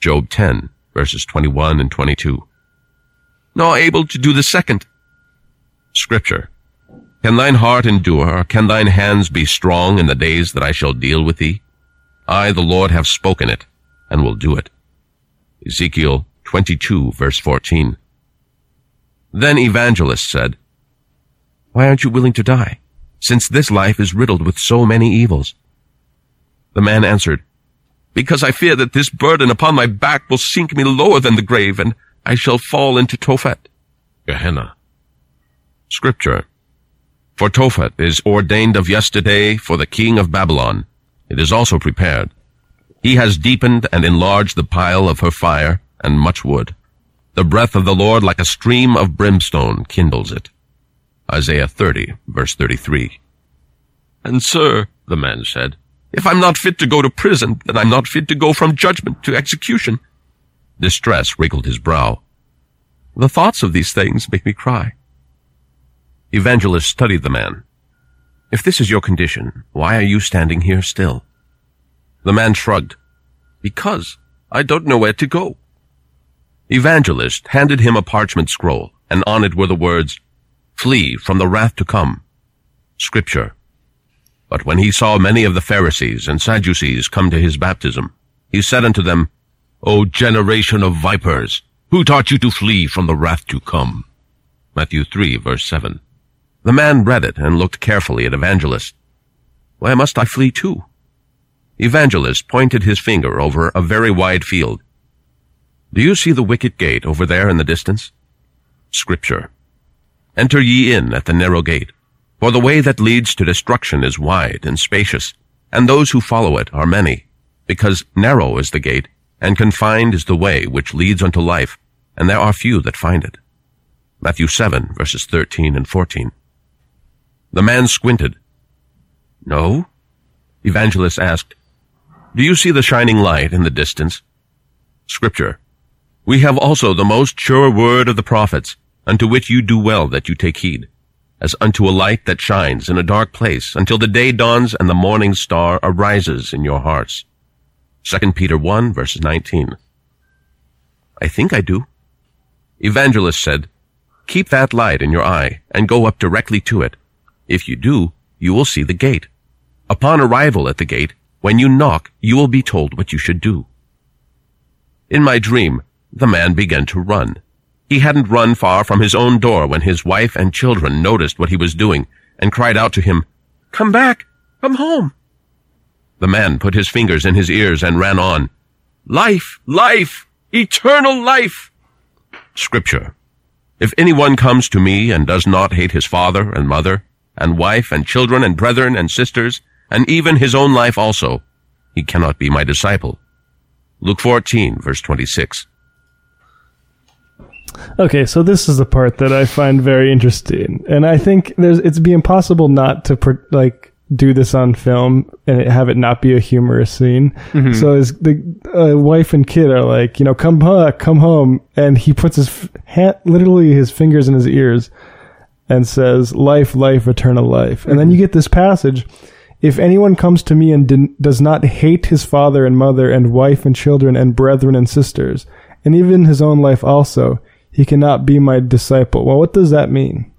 Job 10, verses 21 and 22. Nor able to do the second. Scripture. Can thine heart endure, or can thine hands be strong in the days that I shall deal with thee? I, the Lord, have spoken it, and will do it. Ezekiel 22, verse 14. Then Evangelist said, Why aren't you willing to die, since this life is riddled with so many evils? The man answered, Because I fear that this burden upon my back will sink me lower than the grave, and I shall fall into Tophet. Gehenna. Scripture. For Tophet is ordained of yesterday for the king of Babylon. It is also prepared. He has deepened and enlarged the pile of her fire and much wood. The breath of the Lord like a stream of brimstone kindles it. Isaiah 30, verse 33. And sir, the man said, if I'm not fit to go to prison, then I'm not fit to go from judgment to execution. Distress wrinkled his brow. The thoughts of these things make me cry. Evangelist studied the man. If this is your condition, why are you standing here still? The man shrugged. Because I don't know where to go. Evangelist handed him a parchment scroll, and on it were the words, Flee from the wrath to come. Scripture. But when he saw many of the Pharisees and Sadducees come to his baptism, he said unto them, O generation of vipers, who taught you to flee from the wrath to come? Matthew 3, verse 7. The man read it and looked carefully at Evangelist. Why must I flee too? Evangelist pointed his finger over a very wide field. Do you see the wicket gate over there in the distance? Scripture. Enter ye in at the narrow gate, for the way that leads to destruction is wide and spacious, and those who follow it are many, because narrow is the gate, and confined is the way which leads unto life, and there are few that find it. Matthew 7, verses 13 and 14. The man squinted. No? Evangelist asked, Do you see the shining light in the distance? Scripture. We have also the most sure word of the prophets, unto which you do well that you take heed, as unto a light that shines in a dark place until the day dawns and the morning star arises in your hearts. 2 Peter 1 verse 19. I think I do. Evangelist said, Keep that light in your eye and go up directly to it. If you do, you will see the gate. Upon arrival at the gate, when you knock, you will be told what you should do. In my dream, the man began to run. He hadn't run far from his own door when his wife and children noticed what he was doing and cried out to him, Come back! Come home! The man put his fingers in his ears and ran on. Life! Life! Eternal life! Scripture. If anyone comes to me and does not hate his father and mother, and wife and children and brethren and sisters, and even his own life also, he cannot be my disciple. Luke 14, verse 26. Okay, so this is the part that I find very interesting, and I think there's it's be impossible not to pr- like do this on film and it, have it not be a humorous scene. So his the uh, wife and kid are like, you know, come back, come home, and he puts his f- hand, literally his fingers in his ears and says, "Life, life, eternal life." And then you get this passage. If anyone comes to me and does not hate his father and mother and wife and children and brethren and sisters, and even his own life also, he cannot be my disciple. Well, what does that mean?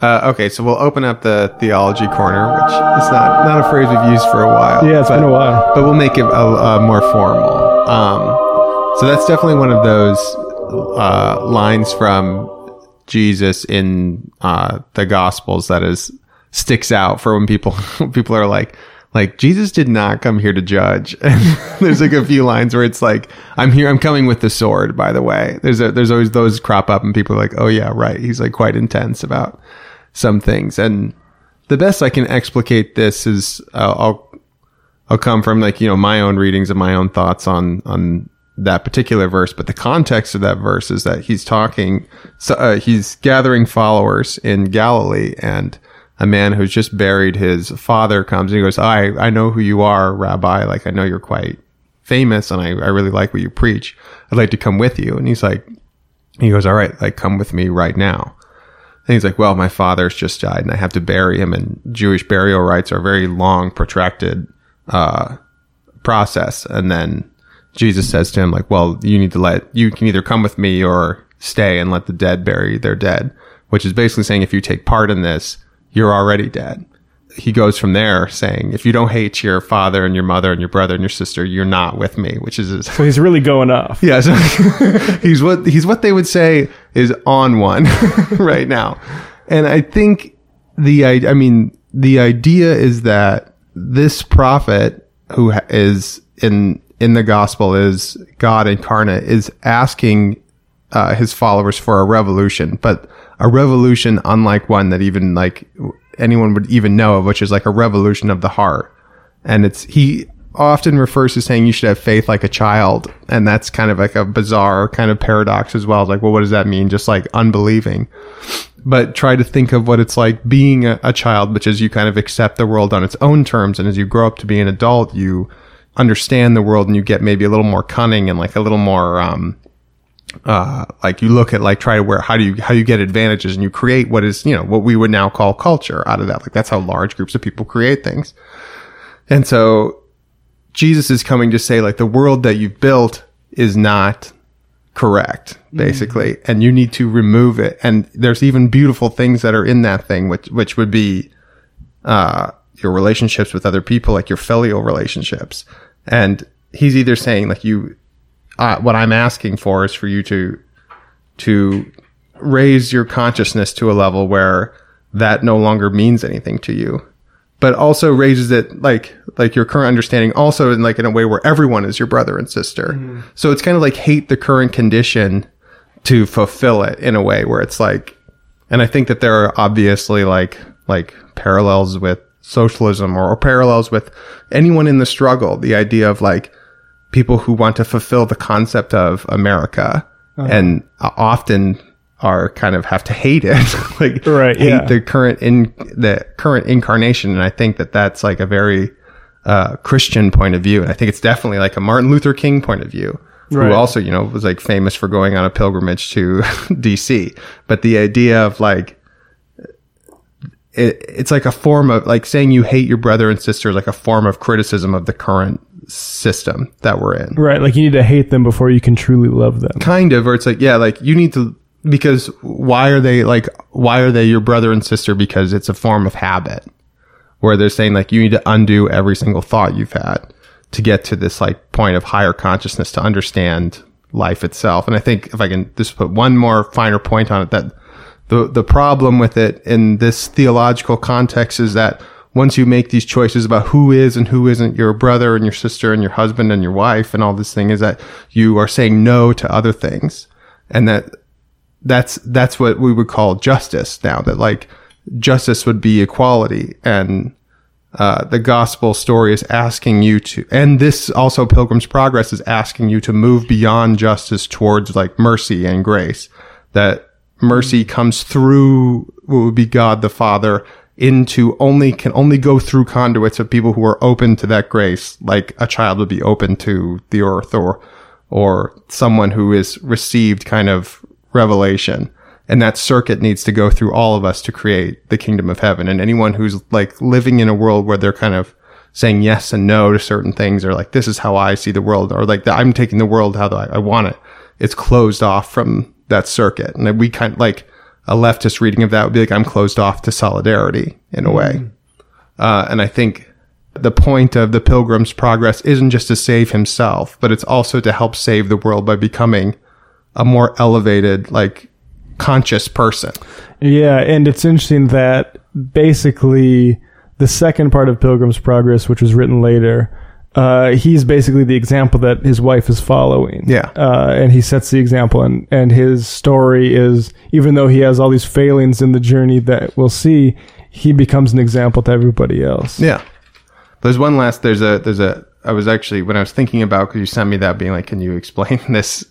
Uh, okay, so we'll open up the theology corner, which is not not a phrase we've used for a while. Yeah, it's but, been a while. but we'll make it a, a more formal. Um, so that's definitely one of those uh, lines from Jesus in uh, the Gospels that is sticks out for when people people are like like Jesus did not come here to judge. And there's like a few lines where it's like I'm here I'm coming with the sword by the way. There's a, there's always those crop up and people are like, "Oh yeah, right." He's like quite intense about some things. And the best I can explicate this is uh, I'll I'll come from like you know my own readings and my own thoughts on on that particular verse, but the context of that verse is that he's talking, so, uh, he's gathering followers in Galilee, and a man who's just buried his father comes and he goes, "I I know who you are, Rabbi. Like I know you're quite famous, and I I really like what you preach. I'd like to come with you." And he's like, he goes, "All right, like come with me right now." And he's like, well, my father's just died and I have to bury him. And Jewish burial rites are a very long, protracted, uh, process. And then Jesus says to him, like, well, you need to let, you can either come with me or stay and let the dead bury their dead, which is basically saying if you take part in this, you're already dead. He goes from there saying, if you don't hate your father and your mother and your brother and your sister, you're not with me, which is So he's really going off. yeah, so he's what he's what they would say is on one right now, and I think the I, I mean the idea is that this prophet who is in in the gospel is God incarnate is asking uh, his followers for a revolution, but a revolution unlike one that even like anyone would even know of, which is like a revolution of the heart. And it's he often refers to saying you should have faith like a child. And that's kind of like a bizarre kind of paradox as well. Like well what does that mean? Just like unbelieving. But try to think of what it's like being a, a child which is you kind of accept the world on its own terms. And as you grow up to be an adult you understand the world and you get maybe a little more cunning and like a little more um uh, like you look at like try to where how do you how you get advantages and you create what is you know what we would now call culture out of that. Like that's how large groups of people create things. And so Jesus is coming to say like the world that you've built is not correct basically and you need to remove it. And there's even beautiful things that are in that thing which which would be uh your relationships with other people like your filial relationships. And he's either saying like you uh, what I'm asking for is for you to to raise your consciousness to a level where that no longer means anything to you but also raises it like like your current understanding also in like in a way where everyone is your brother and sister. So it's kind of like hate the current condition to fulfill it in a way where it's like and i think that there are obviously like like parallels with socialism or, or parallels with anyone in the struggle. The idea of like people who want to fulfill the concept of america and uh, often are kind of have to hate it like Right, hate yeah. the current in the current incarnation and i think that that's like a very uh, christian point of view and i think it's definitely like a martin luther king point of view Right. who also you know was like famous for going on a pilgrimage to dc but the idea of like it, it's like a form of like saying you hate your brother and sister like a form of criticism of the current system that we're in. Right, like you need to hate them before you can truly love them. Kind of, or it's like, yeah, like you need to, because why are they like, why are they your brother and sister? Because it's a form of habit where they're saying like, you need to undo every single thought you've had to get to this like point of higher consciousness to understand life itself. And I think if I can just put one more finer point on it, that the, the problem with it in this theological context is that once you make these choices about who is and who isn't your brother and your sister and your husband and your wife and all this thing is that you are saying no to other things. And that that's, that's what we would call justice now that like justice would be equality and, uh, the gospel story is asking you to, and this also Pilgrim's Progress is asking you to move beyond justice towards like mercy and grace. That mercy comes through what would be God the Father into only can only go through conduits of people who are open to that grace, like a child would be open to the earth or or someone who is received kind of revelation. And that circuit needs to go through all of us to create the kingdom of heaven. And anyone who's like living in a world where they're kind of saying yes and no to certain things or like, this is how I see the world or like I'm taking the world how I, I want it. It's closed off from that circuit. And we kind of like a leftist reading of that would be like, I'm closed off to solidarity in a way. Uh, and I think the point of the pilgrim's progress isn't just to save himself, but it's also to help save the world by becoming a more elevated, like conscious person. Yeah, and it's interesting that basically the second part of Pilgrim's Progress, which was written later, uh, he's basically the example that his wife is following. Yeah. Uh, and he sets the example, and, and his story is, even though he has all these failings in the journey that we'll see, he becomes an example to everybody else. Yeah. There's one last, there's a, there's a, I was actually, when I was thinking about, cause you sent me that being like, can you explain this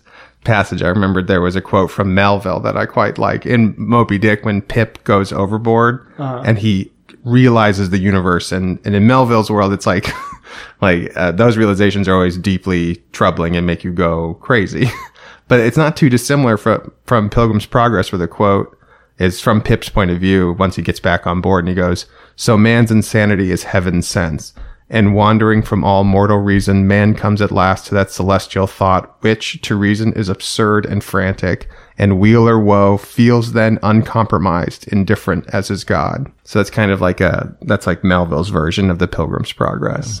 passage? I remembered there was a quote from Melville that I quite like in Moby Dick when Pip goes overboard and he realizes the universe. And, and in Melville's world, it's like, like, uh, those realizations are always deeply troubling and make you go crazy. but it's not too dissimilar from, from Pilgrim's Progress where the quote, is from Pip's point of view once he gets back on board and he goes, So man's insanity is heaven's sense. And wandering from all mortal reason, man comes at last to that celestial thought, which to reason is absurd and frantic, and Wheeler woe feels then uncompromised, indifferent as is God. So that's kind of like a, that's like Melville's version of the Pilgrim's Progress.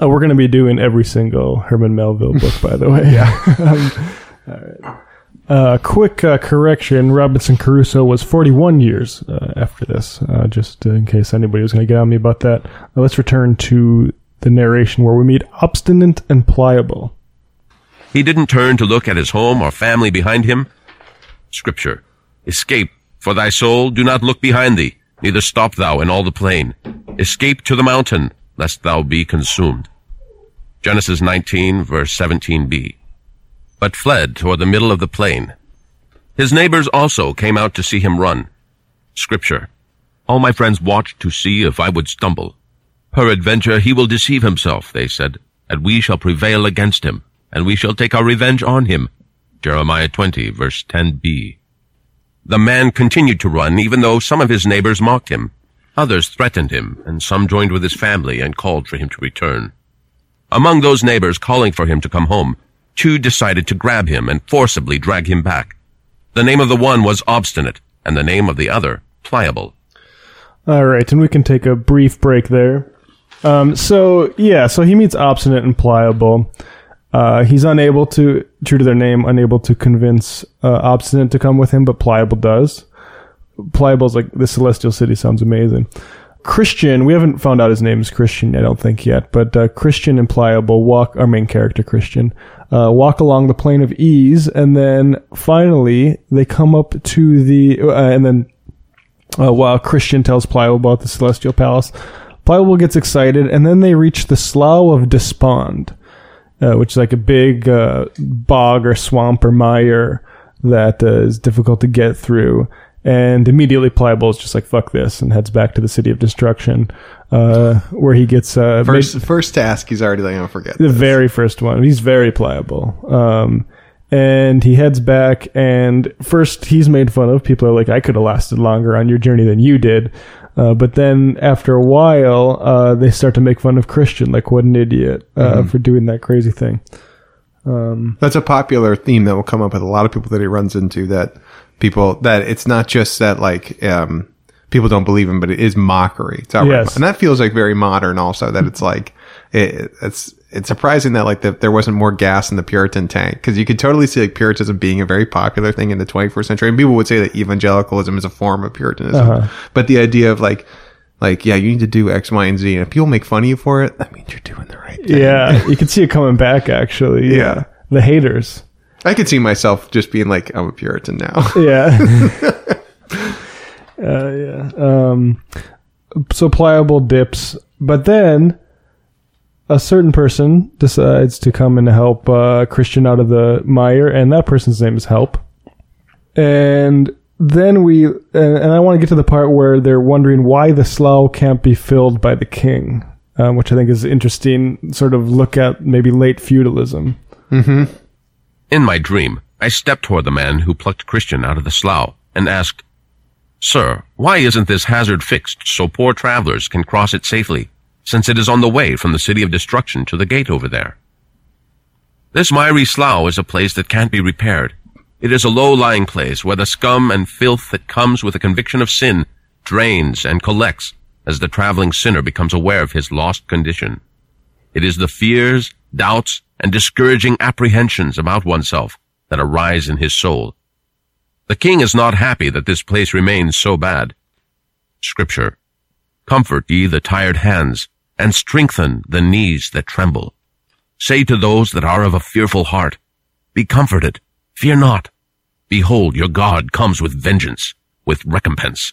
Uh, we're going to be doing every single Herman Melville book, by the way. yeah. All right. Uh, quick uh, correction: Robinson Crusoe was 41 years uh, after this. Uh, just in case anybody was going to get on me about that. Now let's return to the narration where we meet obstinate and pliable. He didn't turn to look at his home or family behind him. Scripture. Escape, for thy soul, do not look behind thee, neither stop thou in all the plain. Escape to the mountain, lest thou be consumed. Genesis 19, verse 17b. But fled toward the middle of the plain. His neighbors also came out to see him run. Scripture. All my friends watched to see if I would stumble. Peradventure he will deceive himself, they said, and we shall prevail against him, and we shall take our revenge on him. Jeremiah 20, verse 10b. The man continued to run, even though some of his neighbors mocked him. Others threatened him, and some joined with his family and called for him to return. Among those neighbors calling for him to come home, two decided to grab him and forcibly drag him back. The name of the one was Obstinate, and the name of the other, Pliable. All right, and we can take a brief break there. Um, so yeah, so he meets obstinate and pliable. Uh, he's unable to, true to their name, unable to convince uh, obstinate to come with him, but pliable does. Pliable's like the celestial city sounds amazing. Christian, we haven't found out his name is Christian, I don't think yet, but uh, Christian and Pliable walk, our main character Christian, uh, walk along the plain of ease, and then finally they come up to the, uh, and then uh, while Christian tells Pliable about the celestial palace, Pliable gets excited, and then they reach the Slough of Despond, uh, which is like a big uh, bog or swamp or mire that is difficult to get through. And immediately Pliable is just like, fuck this, and heads back to the City of Destruction, uh, where he gets uh, First, first task, he's already like, I'll forget. the very first one. He's very pliable. Um, and he heads back. And first, he's made fun of. People are like, "I could have lasted longer on your journey than you did." Uh, but then after a while, uh, they start to make fun of Christian, like what an idiot uh, for doing that crazy thing. That's a popular theme that will come up with a lot of people that he runs into that people that it's not just that like um people don't believe him, but it is mockery. It's outright Yes. and that feels like very modern also that it's like it, it's it's surprising that like the, there wasn't more gas in the Puritan tank because you could totally see like Puritanism being a very popular thing in the 21st century, and people would say that evangelicalism is a form of Puritanism. But the idea of like like yeah, you need to do X, Y, and Z, and if people make fun of you for it, that means you're doing the right thing. Yeah, you can see it coming back. Actually, Yeah. the haters. I could see myself just being like, I'm a Puritan now. Yeah. uh, yeah. Um, so pliable dips, but then a certain person decides to come and help uh, Christian out of the mire, and that person's name is Help. And then we, and, and I want to get to the part where they're wondering why the slough can't be filled by the king, um, which I think is interesting. Sort of look at maybe late feudalism. In my dream, I stepped toward the man who plucked Christian out of the slough and asked, Sir, why isn't this hazard fixed so poor travelers can cross it safely, since it is on the way from the city of destruction to the gate over there? This miry slough is a place that can't be repaired. It is a low-lying place where the scum and filth that comes with a conviction of sin drains and collects as the traveling sinner becomes aware of his lost condition. It is the fears, doubts, and discouraging apprehensions about oneself that arise in his soul. The king is not happy that this place remains so bad. Scripture. Comfort ye the tired hands, and strengthen the knees that tremble. Say to those that are of a fearful heart, Be comforted, fear not. Behold, your God comes with vengeance, with recompense.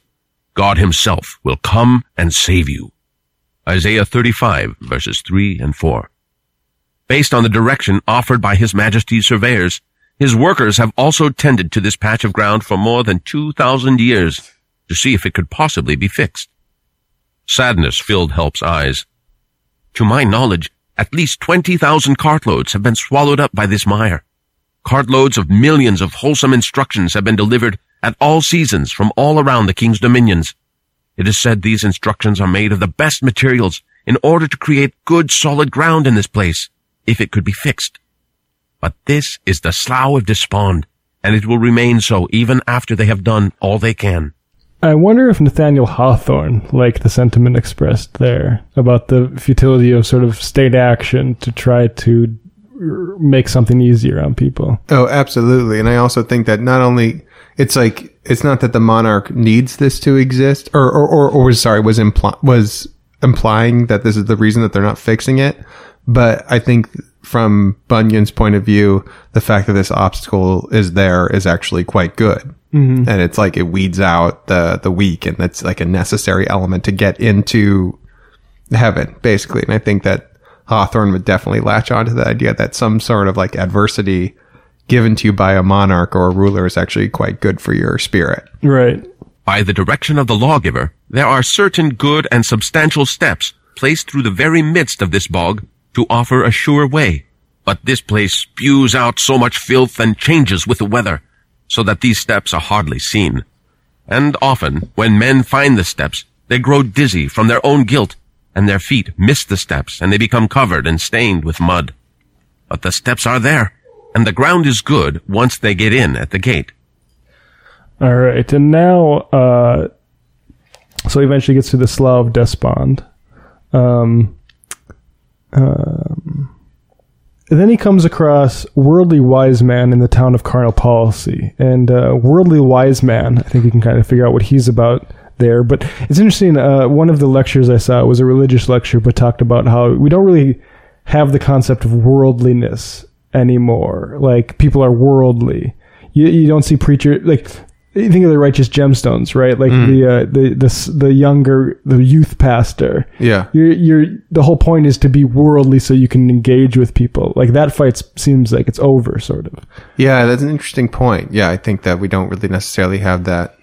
God himself will come and save you. Isaiah 35 verses 3 and 4. Based on the direction offered by His Majesty's surveyors, his workers have also tended to this patch of ground for more than 2,000 years to see if it could possibly be fixed. Sadness filled Help's eyes. To my knowledge, at least 20,000 cartloads have been swallowed up by this mire. Cartloads of millions of wholesome instructions have been delivered at all seasons from all around the king's dominions. It is said these instructions are made of the best materials in order to create good solid ground in this place, if it could be fixed. But this is the slough of despond, and it will remain so even after they have done all they can. I wonder if Nathaniel Hawthorne liked the sentiment expressed there about the futility of sort of state action to try to r- make something easier on people. Oh, absolutely. And I also think that not only it's like it's not that the monarch needs this to exist, or or or, or was sorry was imply was implying that this is the reason that they're not fixing it. But I think from Bunyan's point of view, the fact that this obstacle is there is actually quite good. Mm-hmm. And it's like it weeds out the the weak, and that's like a necessary element to get into heaven, basically. And I think that Hawthorne would definitely latch onto the idea that some sort of like adversity given to you by a monarch or a ruler is actually quite good for your spirit. Right. By the direction of the lawgiver, there are certain good and substantial steps placed through the very midst of this bog to offer a sure way. But this place spews out so much filth and changes with the weather, so that these steps are hardly seen. And often, when men find the steps, they grow dizzy from their own guilt, and their feet miss the steps, and they become covered and stained with mud. But the steps are there, and the ground is good once they get in at the gate. All right. And now, uh, so he eventually gets to the Slough of Despond. Um, um, then he comes across Worldly Wise Man in the town of Carnal Policy. And uh, Worldly Wise Man, I think you can kind of figure out what he's about there. But it's interesting. Uh, one of the lectures I saw was a religious lecture, but talked about how we don't really have the concept of worldliness anymore. Like people are worldly. You, you don't see preacher like you think of the righteous gemstones, right? Like the uh, the the the younger the youth pastor. Yeah. You're you're the whole point is to be worldly so you can engage with people. Like that fight seems like it's over, sort of. Yeah, that's an interesting point. Yeah, I think that we don't really necessarily have that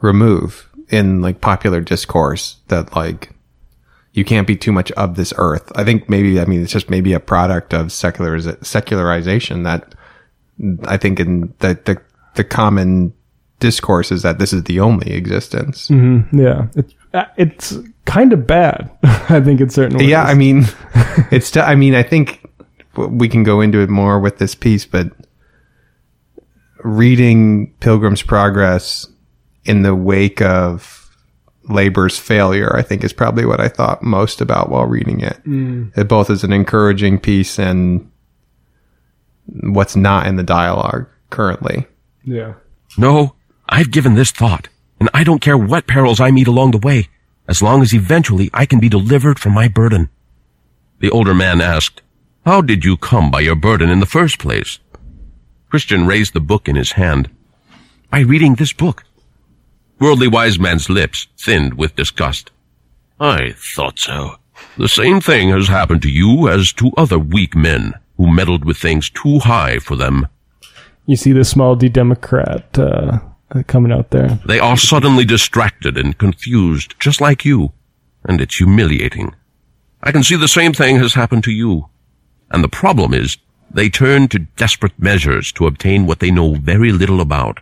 remove in like popular discourse that like you can't be too much of this earth. I think maybe I mean it's just maybe a product of seculariz- secularization that I think in that the, the common discourse is that this is the only existence. Yeah, it's uh, it's kind of bad. I think it's certainly Yeah, I mean, it's. I mean, I think we can go into it more with this piece, but reading Pilgrim's Progress in the wake of Labor's failure, I think, is probably what I thought most about while reading it. It both is an encouraging piece and what's not in the dialogue currently. yeah. No, I've given this thought, and I don't care what perils I meet along the way, as long as eventually I can be delivered from my burden. The older man asked, How did you come by your burden in the first place? Christian raised the book in his hand. By reading this book. Worldly wise man's lips thinned with disgust. I thought so. The same thing has happened to you as to other weak men who meddled with things too high for them. You see the small D Democrat uh, Uh, coming out there. They are suddenly distracted and confused, just like you. And it's humiliating. I can see the same thing has happened to you. And the problem is, they turn to desperate measures to obtain what they know very little about.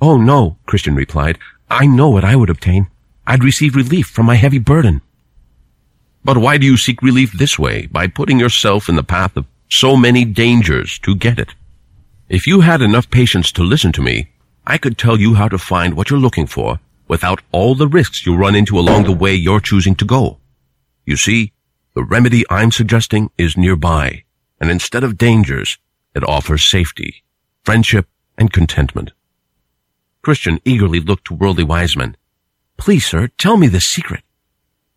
Oh no, Christian replied. I know what I would obtain. I'd receive relief from my heavy burden. But why do you seek relief this way, by putting yourself in the path of so many dangers to get it? If you had enough patience to listen to me, I could tell you how to find what you're looking for without all the risks you run into along the way you're choosing to go. You see, the remedy I'm suggesting is nearby, and instead of dangers, it offers safety, friendship, and contentment. Christian eagerly looked to worldly wise men. Please, sir, tell me the secret.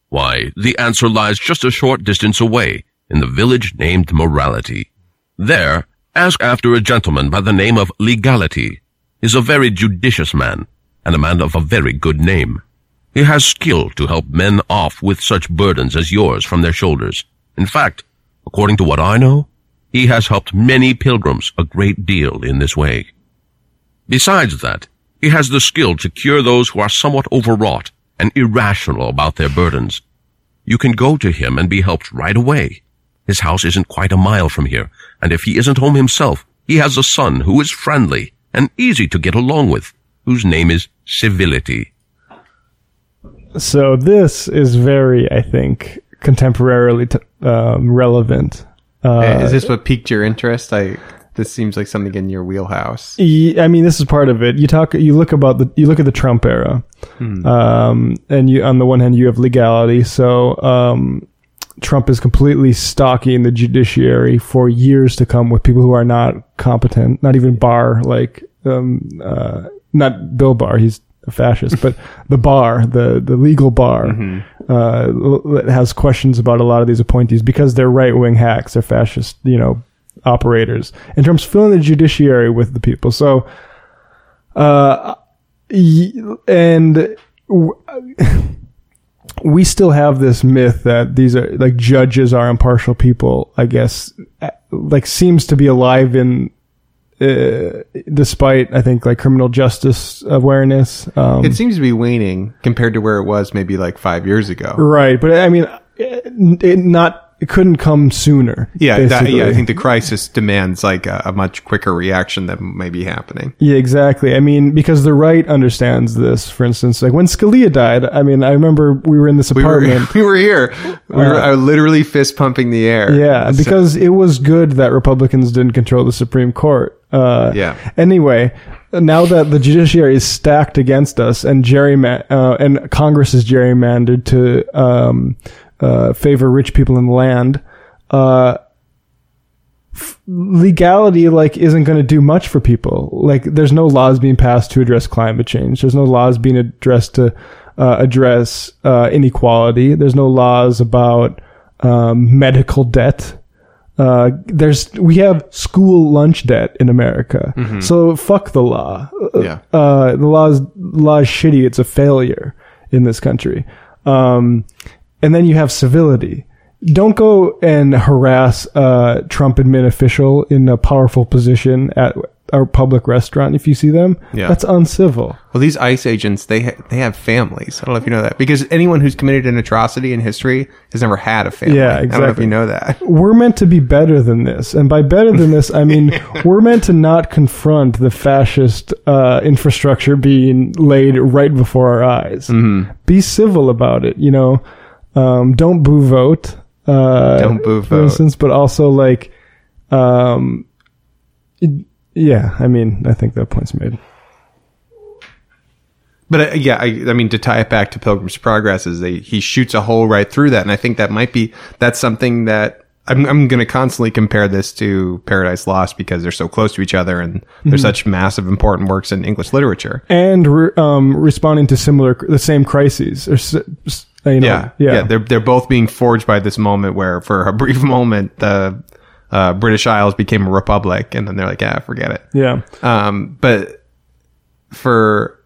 Why, the answer lies just a short distance away, in the village named Morality. There, ask after a gentleman by the name of Legality. He's a very judicious man, and a man of a very good name. He has skill to help men off with such burdens as yours from their shoulders. In fact, according to what I know, he has helped many pilgrims a great deal in this way. Besides that, he has the skill to cure those who are somewhat overwrought and irrational about their burdens. You can go to him and be helped right away. His house isn't quite a mile from here, and if he isn't home himself, he has a son who is friendly and easy to get along with, whose name is Civility. So this is very, I think, contemporarily t- um, relevant. Uh, is this what piqued your interest? I this seems like something in your wheelhouse. I mean, this is part of it. You talk, you look about the, you look at the Trump era, um, and you, on the one hand, you have legality. So, um, Trump is completely stocking the judiciary for years to come with people who are not competent, not even Barr, like, um, uh, not Bill Barr, he's a fascist, but the bar, the, the legal bar, uh, l- has questions about a lot of these appointees because they're right wing hacks, they're fascist, you know, operators in terms of filling the judiciary with the people. So, uh, y- and w- we still have this myth that these are like judges are impartial people. I guess uh, like seems to be alive in. Uh, despite I think like criminal justice awareness, um, It seems to be waning compared to where it was maybe like five years ago. right? But I mean, it, it not it couldn't come sooner. Yeah, that, yeah. I think the crisis demands like a, a much quicker reaction than may be happening. Yeah, exactly. I mean, because the right understands this. For instance, like when Scalia died, I mean, I remember we were in this We were, apartment. we were here. We were uh, literally fist pumping the air. yeah, because it was good that Republicans didn't control the Supreme Court. Uh, Yeah. Anyway, now that the judiciary is stacked against us and gerryman- uh, and Congress is gerrymandered to um, uh, favor rich people in the land, uh, f- legality like isn't going to do much for people. Like, there's no laws being passed to address climate change. There's no laws being addressed to uh, address uh, inequality. There's no laws about um, medical debt. Uh, there's we have school lunch debt in America. So fuck the law. Yeah. Uh, the law's law is shitty. It's a failure in this country. Um, and then you have civility. Don't go and harass a Trump admin official in a powerful position at a public restaurant if you see them. Yeah. That's uncivil. Well, these ICE agents, they ha- they have families. I don't know if you know that because anyone who's committed an atrocity in history has never had a family. Yeah, I don't know if exactly. you know that. We're meant to be better than this. And by better than this, I mean we're meant to not confront the fascist uh, infrastructure being laid right before our eyes. Mm-hmm. Be civil about it, you know. Um, don't boo vote. Uh, Don't boo for vote. instance, but also like, um, it- yeah, I mean, I think that point's made. But uh, yeah, I, I mean, to tie it back to Pilgrim's Progress, is they, he shoots a hole right through that, and I think that might be that's something that I'm I'm going to constantly compare this to Paradise Lost because they're so close to each other and Mm-hmm. they're such massive important works in English literature. And re- um, responding to similar, the same crises. Or, s- you know, Yeah, yeah, yeah, they're they're both being forged by this moment where, for a brief moment, the uh, British Isles became a republic, and then they're like, yeah, forget it. yeah. Um, but for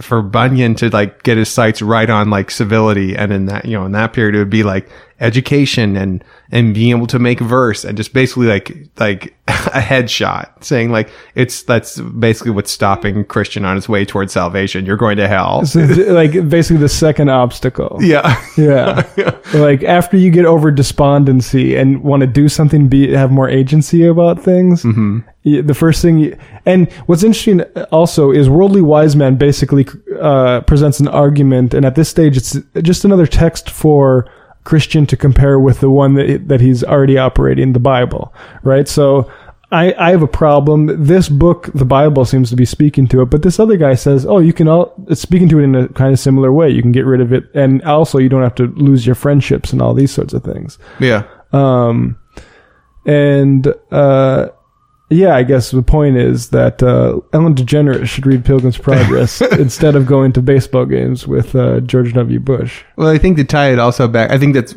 for Bunyan to like get his sights right on like civility, and in that you know in that period it would be like education and and being able to make verse and just basically like like a headshot saying like it's that's basically what's stopping Christian on his way towards salvation. You're going to hell. So, like basically the second obstacle. yeah. Yeah. like after you get over despondency and want to do something, be have more agency about things. Mm-hmm. The first thing, you, and what's interesting also is Worldly Wise Man basically uh, presents an argument, and at this stage, it's just another text for Christian to compare with the one that that he's already operating, the Bible, right? So. I, I have a problem. This book, the Bible, seems to be speaking to it, but this other guy says, "Oh, you can all." It's speaking to it in a kind of similar way. You can get rid of it, and also you don't have to lose your friendships and all these sorts of things. Yeah. Um, and uh, yeah, I guess the point is that uh, Ellen DeGeneres should read Pilgrim's Progress instead of going to baseball games with uh, George W. Bush. Well, I think to tie it also back, I think that's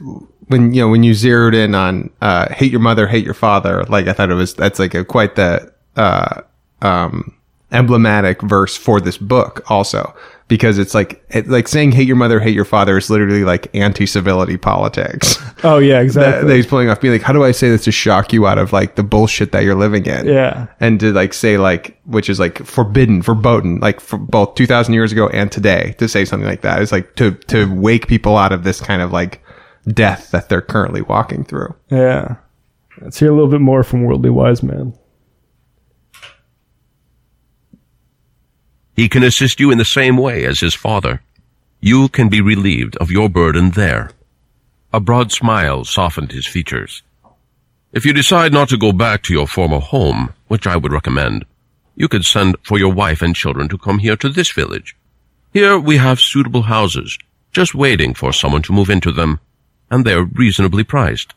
when you know when you zeroed in on uh, hate your mother, hate your father. Like I thought it was that's like a quite the uh, um, emblematic verse for this book also because it's like it, like saying hate your mother, hate your father is literally like anti civility politics. Oh yeah, that, exactly. that he's pulling off, being like, how do I say this to shock you out of like the bullshit that you're living in? yeah, and to like say like which is like forbidden verboten like for both 2000 years ago and today to say something like that is like to to wake people out of this kind of like death that they're currently walking through yeah. Let's hear a little bit more from Worldly Wise Man. He can assist you in the same way as his father. You can be relieved of your burden there. A broad smile softened his features. If you decide not to go back to your former home, which I would recommend, you could send for your wife and children to come here to this village. Here we have suitable houses, just waiting for someone to move into them, and they're reasonably priced.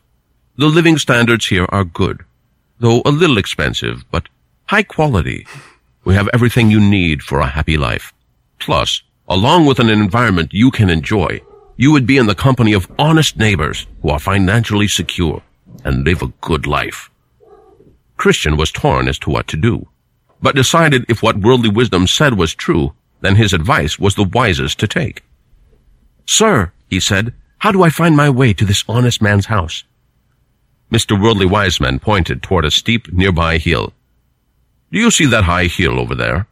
The living standards here are good, though a little expensive, but high quality. We have everything you need for a happy life. Plus, along with an environment you can enjoy, you would be in the company of honest neighbors who are financially secure and live a good life. Christian was torn as to what to do, but decided if what worldly wisdom said was true, then his advice was the wisest to take. Sir, he said, how do I find my way to this honest man's house? Mr. Worldly Wiseman pointed toward a steep nearby hill. Do you see that high hill over there?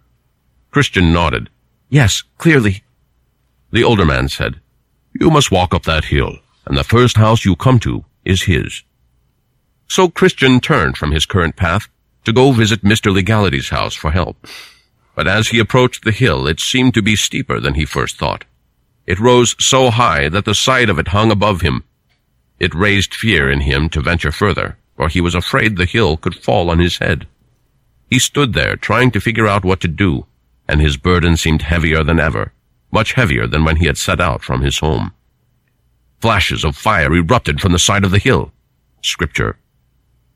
Christian nodded. Yes, clearly. The older man said, You must walk up that hill, and the first house you come to is his. So Christian turned from his current path to go visit Mr. Legality's house for help. But as he approached the hill, it seemed to be steeper than he first thought. It rose so high that the sight of it hung above him. It raised fear in him to venture further, for he was afraid the hill could fall on his head. He stood there trying to figure out what to do, and his burden seemed heavier than ever, much heavier than when he had set out from his home. Flashes of fire erupted from the side of the hill. Scripture.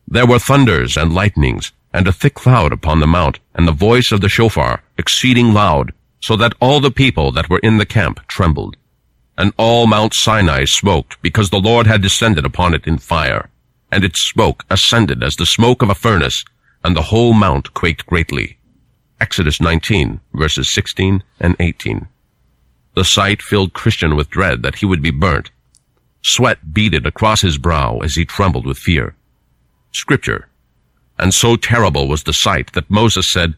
There were thunders and lightnings, and a thick cloud upon the mount, and the voice of the shofar, exceeding loud, so that all the people that were in the camp trembled. And all Mount Sinai smoked, because the Lord had descended upon it in fire. And its smoke ascended as the smoke of a furnace, and the whole mount quaked greatly. Exodus 19, verses 16 and 18. The sight filled Christian with dread that he would be burnt. Sweat beaded across his brow as he trembled with fear. Scripture. and so terrible was the sight that Moses said,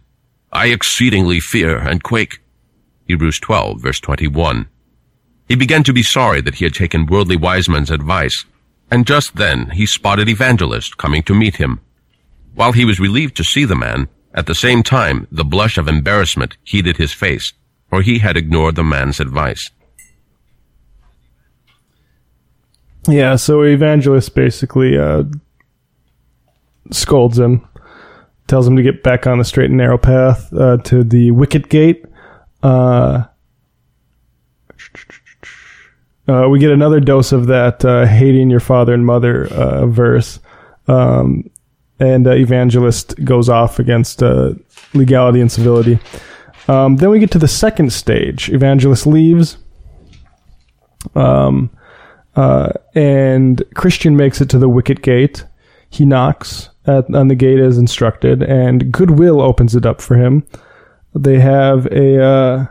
I exceedingly fear and quake. Hebrews 12, verse 21. He began to be sorry that he had taken worldly wise men's advice, and just then he spotted Evangelist coming to meet him. While he was relieved to see the man, at the same time the blush of embarrassment heated his face, for he had ignored the man's advice. Yeah, so Evangelist basically uh, scolds him, tells him to get back on the straight and narrow path uh, to the wicket gate. Uh, uh, we get another dose of that uh, hating your father and mother uh, verse. Um, and uh, Evangelist goes off against uh, legality and civility. Um, then we get to the second stage. Evangelist leaves. Um, uh, and Christian makes it to the wicket gate. He knocks at, on the gate as instructed, and Goodwill opens it up for him. They have a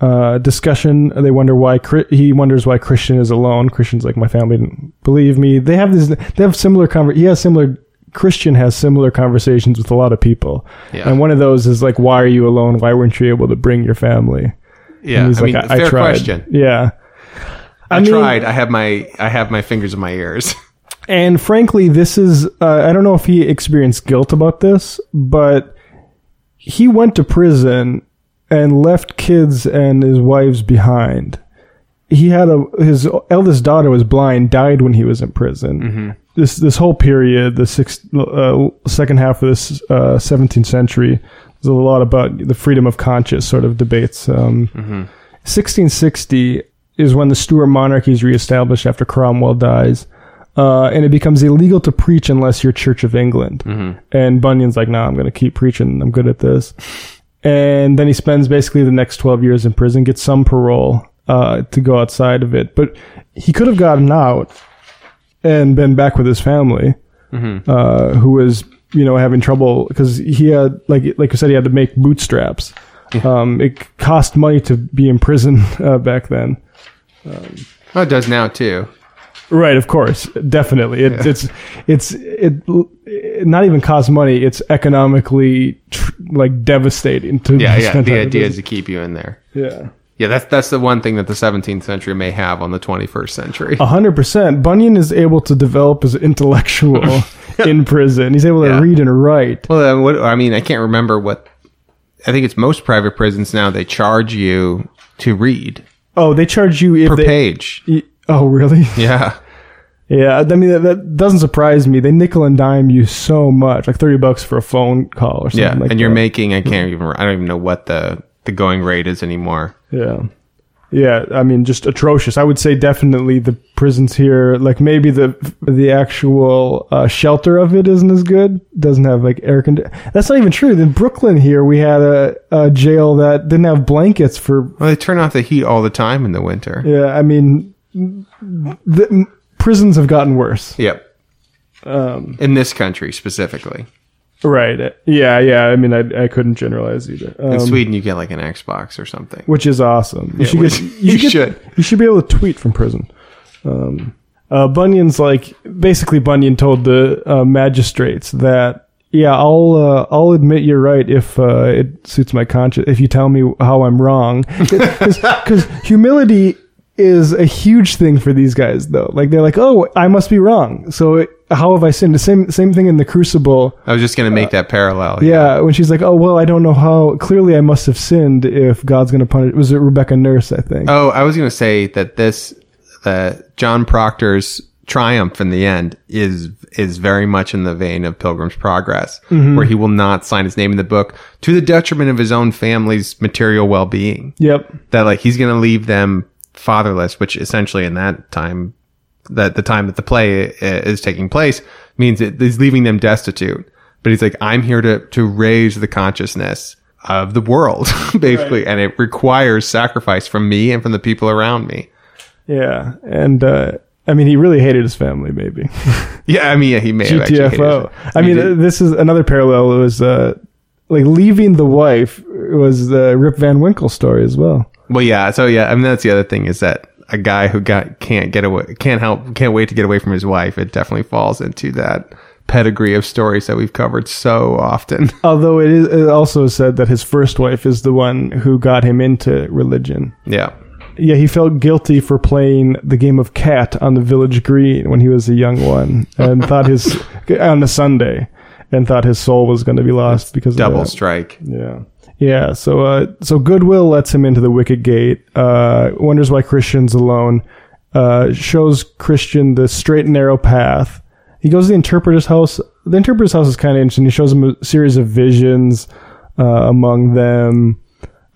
uh, discussion. They wonder why he wonders why Christian is alone. Christian's like, my family didn't believe me. They have this. They have similar. Conver- he has similar. Christian has similar conversations with a lot of people, Yeah. and one of those is like, "Why are you alone? Why weren't you able to bring your family?" Yeah, he's I mean, like, fair tried. question. Yeah, I, mean- tried. I have my I have my fingers in my ears. And frankly, this is, uh, I don't know if he experienced guilt about this, but he went to prison and left kids and his wives behind. He had a, his eldest daughter was blind, died when he was in prison. This, this whole period, the sixth, uh, second half of this, uh, 17th century, there's a lot about the freedom of conscience sort of debates. Um, 1660 is when the Stuart monarchy is reestablished after Cromwell dies. Uh, and it becomes illegal to preach unless you're Church of England. And Bunyan's like, nah, I'm going to keep preaching. I'm good at this. And then he spends basically the next 12 years in prison, gets some parole uh, to go outside of it. But he could have gotten out and been back with his family, uh, who was, you know, having trouble because he had, like, like you said, he had to make bootstraps. Um, it cost money to be in prison uh, back then. oh, it does now too. Right, of course, definitely. It, It's it's it, it not even costs money. It's economically tr- like devastating to Yeah, yeah. The idea is to keep you in there. yeah. Yeah, that's that's the one thing that the 17th century may have on the 21st century. A hundred percent. Bunyan is able to develop as intellectual in prison. He's able to Yeah. read and write. Well, then what I mean, I can't remember what. I think it's most private prisons now. They charge you to read Oh, they charge you if per they. page. y- Oh, really? Yeah, Yeah. I mean, that, that doesn't surprise me. They nickel and dime you so much, like thirty bucks for a phone call or something yeah. like and you're that. making. I can't even. I don't even know what the the going rate is anymore. Yeah. Yeah, I mean, just atrocious. I would say definitely the prisons here, like maybe the the actual uh, shelter of it isn't as good. Doesn't have like air conditioning. That's not even true. In Brooklyn here, we had a, a jail that didn't have blankets for. Well, they turn off the heat all the time in the winter. Yeah, I mean, the prisons have gotten worse. Yep. Um, in this country specifically. Right. Yeah, yeah. I mean, I, I couldn't generalize either. Um, In Sweden, you get like an Xbox or something. which is awesome. You Yeah, should get, you get- should. You should be able to tweet from prison. Um, uh, Bunyan's like basically Bunyan told the uh, magistrates that yeah, I'll uh, I'll admit you're right if uh, it suits my conscience. If you tell me how I'm wrong, because humility is a huge thing for these guys though. Like they're like, oh, I must be wrong. So it, how have I sinned? The same same thing in the Crucible. I was just going to make that parallel. Yeah, when she's like, "Oh well, I don't know how. Clearly, I must have sinned if God's going to punish." Was it Rebecca Nurse? I think. Oh, I was going to say that this, uh, John Proctor's triumph in the end is is very much in the vein of Pilgrim's Progress, where he will not sign his name in the book to the detriment of his own family's material well being. Yep. That like he's going to leave them fatherless, which essentially in that time, that the time that the play is taking place means that he's leaving them destitute. But he's like, I'm here to to raise the consciousness of the world, basically, and it requires sacrifice from me and from the people around me. Yeah, and uh, I mean, he really hated his family. Maybe Yeah, I mean, yeah, he may GTFO. I mean, did. this is another parallel. It was uh, like leaving the wife was the Rip Van Winkle story as well. Well, yeah. So yeah, I mean, that's the other thing is that a guy who got can't get away, can't help, can't wait to get away from his wife. It definitely falls into that pedigree of stories that we've covered so often. Although it is it also said that his first wife is the one who got him into religion. yeah. Yeah, he felt guilty for playing the game of cat on the village green when he was a young one, and thought his on a Sunday, and thought his soul was going to be lost because Double of that. Double strike. Yeah, yeah. So, uh, so goodwill lets him into the wicket gate. Uh, wonders why Christian's alone. Uh, shows Christian the straight and narrow path. He goes to the interpreter's house. The interpreter's house is kind of interesting. He shows him a series of visions. Uh, among them,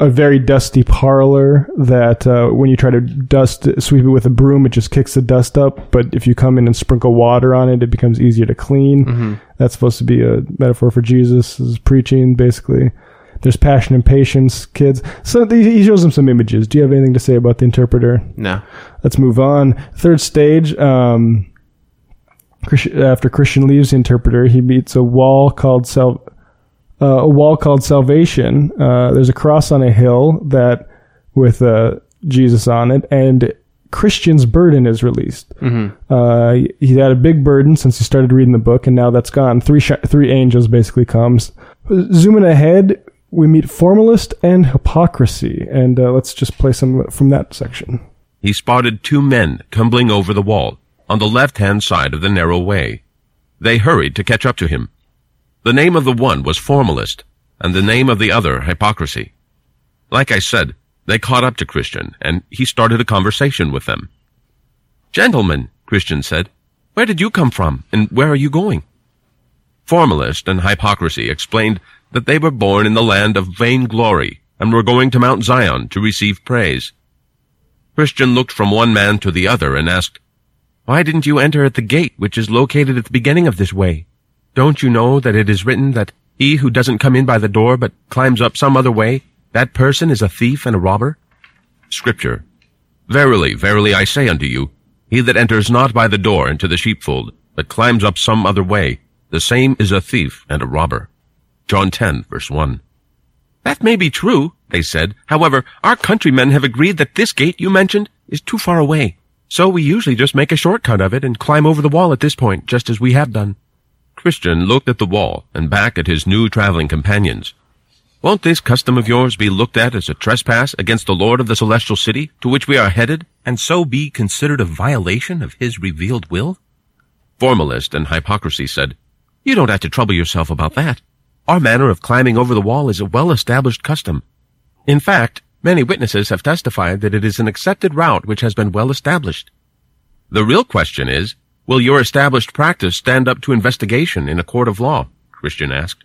a very dusty parlor that uh, when you try to dust sweep it with a broom, it just kicks the dust up. But if you come in and sprinkle water on it, it becomes easier to clean. That's supposed to be a metaphor for Jesus' preaching, basically. There's passion and patience, kids. So he shows them some images. Do you have anything to say about the interpreter? No. Let's move on. Third stage. Um, after Christian leaves the interpreter, he meets a wall called Sal- uh, a wall called Salvation. Uh, there's a cross on a hill that with uh, Jesus on it, and Christian's burden is released. Uh, he had a big burden since he started reading the book, and now that's gone. Three sh- three angels basically comes. Zooming ahead, we meet formalist and hypocrisy, and uh, let's just play some from that section. he spotted two men tumbling over the wall on the left-hand side of the narrow way. They hurried to catch up to him. The name of the one was Formalist, and the name of the other Hypocrisy. Like I said, they caught up to Christian, and he started a conversation with them. Gentlemen, Christian said, where did you come from, and where are you going? Formalist and Hypocrisy explained that they were born in the land of vainglory and were going to Mount Zion to receive praise. Christian looked from one man to the other and asked, Why didn't you enter at the gate which is located at the beginning of this way? Don't you know that it is written that he who doesn't come in by the door but climbs up some other way, that person is a thief and a robber? Scripture. Verily, verily I say unto you, he that enters not by the door into the sheepfold, but climbs up some other way, the same is a thief and a robber. John 10, verse 1. That may be true, they said. However, our countrymen have agreed that this gate you mentioned is too far away. So we usually just make a shortcut of it and climb over the wall at this point, just as we have done. Christian looked at the wall and back at his new traveling companions. Won't this custom of yours be looked at as a trespass against the Lord of the celestial city to which we are headed, and so be considered a violation of his revealed will? Formalist and hypocrisy said, You don't have to trouble yourself about that. Our manner of climbing over the wall is a well-established custom. In fact, many witnesses have testified that it is an accepted route which has been well established. The real question is, will your established practice stand up to investigation in a court of law? Christian asked.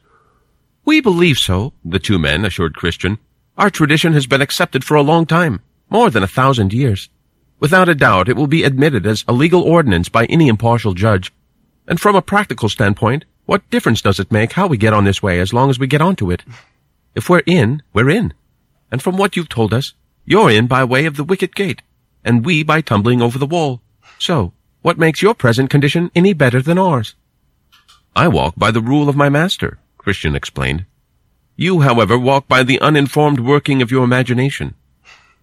We believe so, the two men assured Christian. Our tradition has been accepted for a long time, more than a thousand years. Without a doubt, it will be admitted as a legal ordinance by any impartial judge. And from a practical standpoint, what difference does it make how we get on this way as long as we get onto it? If we're in, we're in. And from what you've told us, you're in by way of the wicket gate, and we by tumbling over the wall. So, what makes your present condition any better than ours? I walk by the rule of my master, Christian explained. You, however, walk by the uninformed working of your imagination.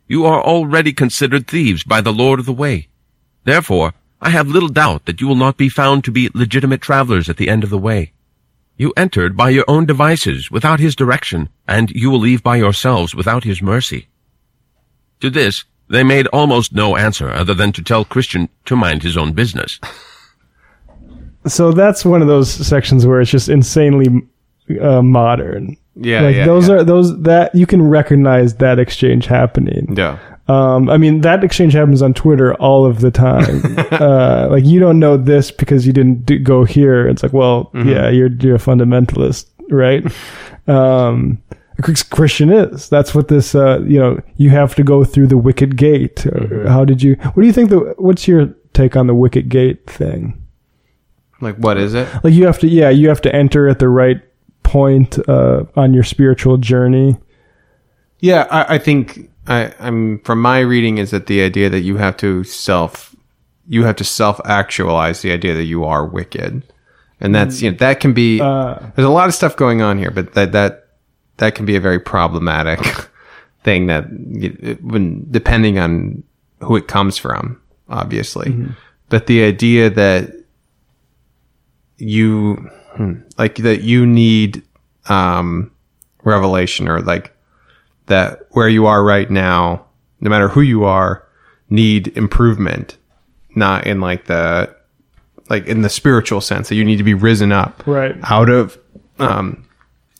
You are already considered thieves by the Lord of the Way. Therefore, I have little doubt that you will not be found to be legitimate travelers at the end of the way. You entered by your own devices without his direction, and you will leave by yourselves without his mercy. To this, they made almost no answer other than to tell Christian to mind his own business. So that's one of those sections where it's just insanely uh, modern. Yeah, like yeah, those yeah. are those that you can recognize that exchange happening. Yeah. Um, I mean, that exchange happens on Twitter all of the time. uh, like you don't know this because you didn't do, go here. It's like, well, Mm-hmm. yeah, you're you're a fundamentalist, right? um, Chris- Christian is. That's what this. Uh, you know, you have to go through the wicket gate. Mm-hmm. How did you? What do you think? The what's your take on the wicket gate thing? Like, what is it? Like you have to, yeah, you have to enter at the right point uh, on your spiritual journey. Yeah, I, I think I, I'm from my reading is that the idea that you have to self, you have to self actualize the idea that you are wicked, and that's you know that can be. Uh, there's a lot of stuff going on here, but that that that can be a very problematic thing that when depending on who it comes from, obviously. But the idea that you hmm, like that you need um revelation or like that where you are right now, no matter who you are, need improvement, not in like the like in the spiritual sense that you need to be risen up Right. out of um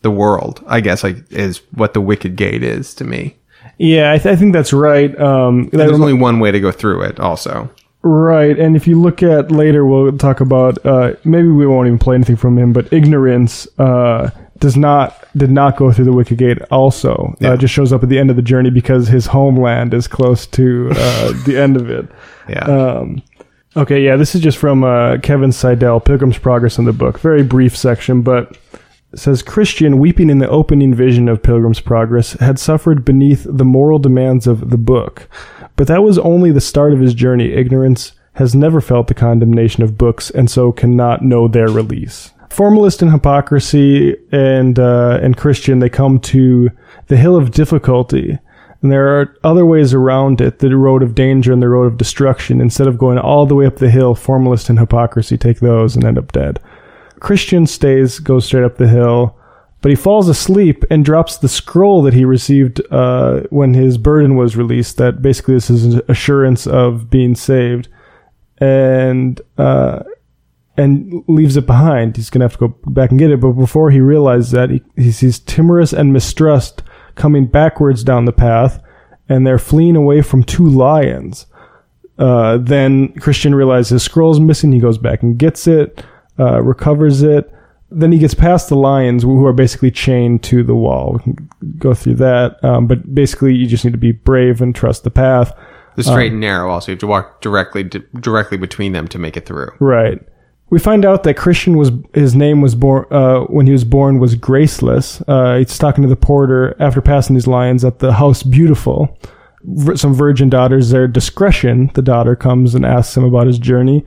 the world. I guess like is what the wicket gate is to me. Yeah, I, th- I think that's right. Um, There's only one way to go through it. Also, Right, and if you look at later, we'll talk about. Uh, maybe we won't even play anything from him, but ignorance uh, does not did not go through the wicket gate. Also, Yeah. uh, just shows up at the end of the journey because his homeland is close to uh, the end of it. yeah. Um, okay, yeah, this is just from uh, Kevin Seidel, Pilgrim's Progress in the book. Very brief section, but says Christian, weeping in the opening vision of Pilgrim's Progress, had suffered beneath the moral demands of the book. But that was only the start of his journey. Ignorance has never felt the condemnation of books, and so cannot know their release. Formalist and hypocrisy and uh, and Christian, they come to the hill of difficulty. And there are other ways around it, the road of danger and the road of destruction. Instead of going all the way up the hill, formalist and hypocrisy take those and end up dead. Christian stays, goes straight up the hill, but he falls asleep and drops the scroll that he received uh, when his burden was released. That basically is an assurance of being saved, and uh, and leaves it behind. He's gonna have to go back and get it. But before he realizes that, he, he sees Timorous and Mistrust coming backwards down the path, and they're fleeing away from two lions. Uh, then Christian realizes his scroll's missing. He goes back and gets it, uh, recovers it. Then he gets past the lions, who are basically chained to the wall. We can go through that, um, but basically, you just need to be brave and trust the path. the straight and narrow. Also, you have to walk directly directly between them to make it through. Right. We find out that Christian was his name was born uh, when he was born was Graceless. Uh, he's talking to the porter after passing these lions at the house Beautiful. Some virgin daughters there. Discretion, the daughter comes and asks him about his journey,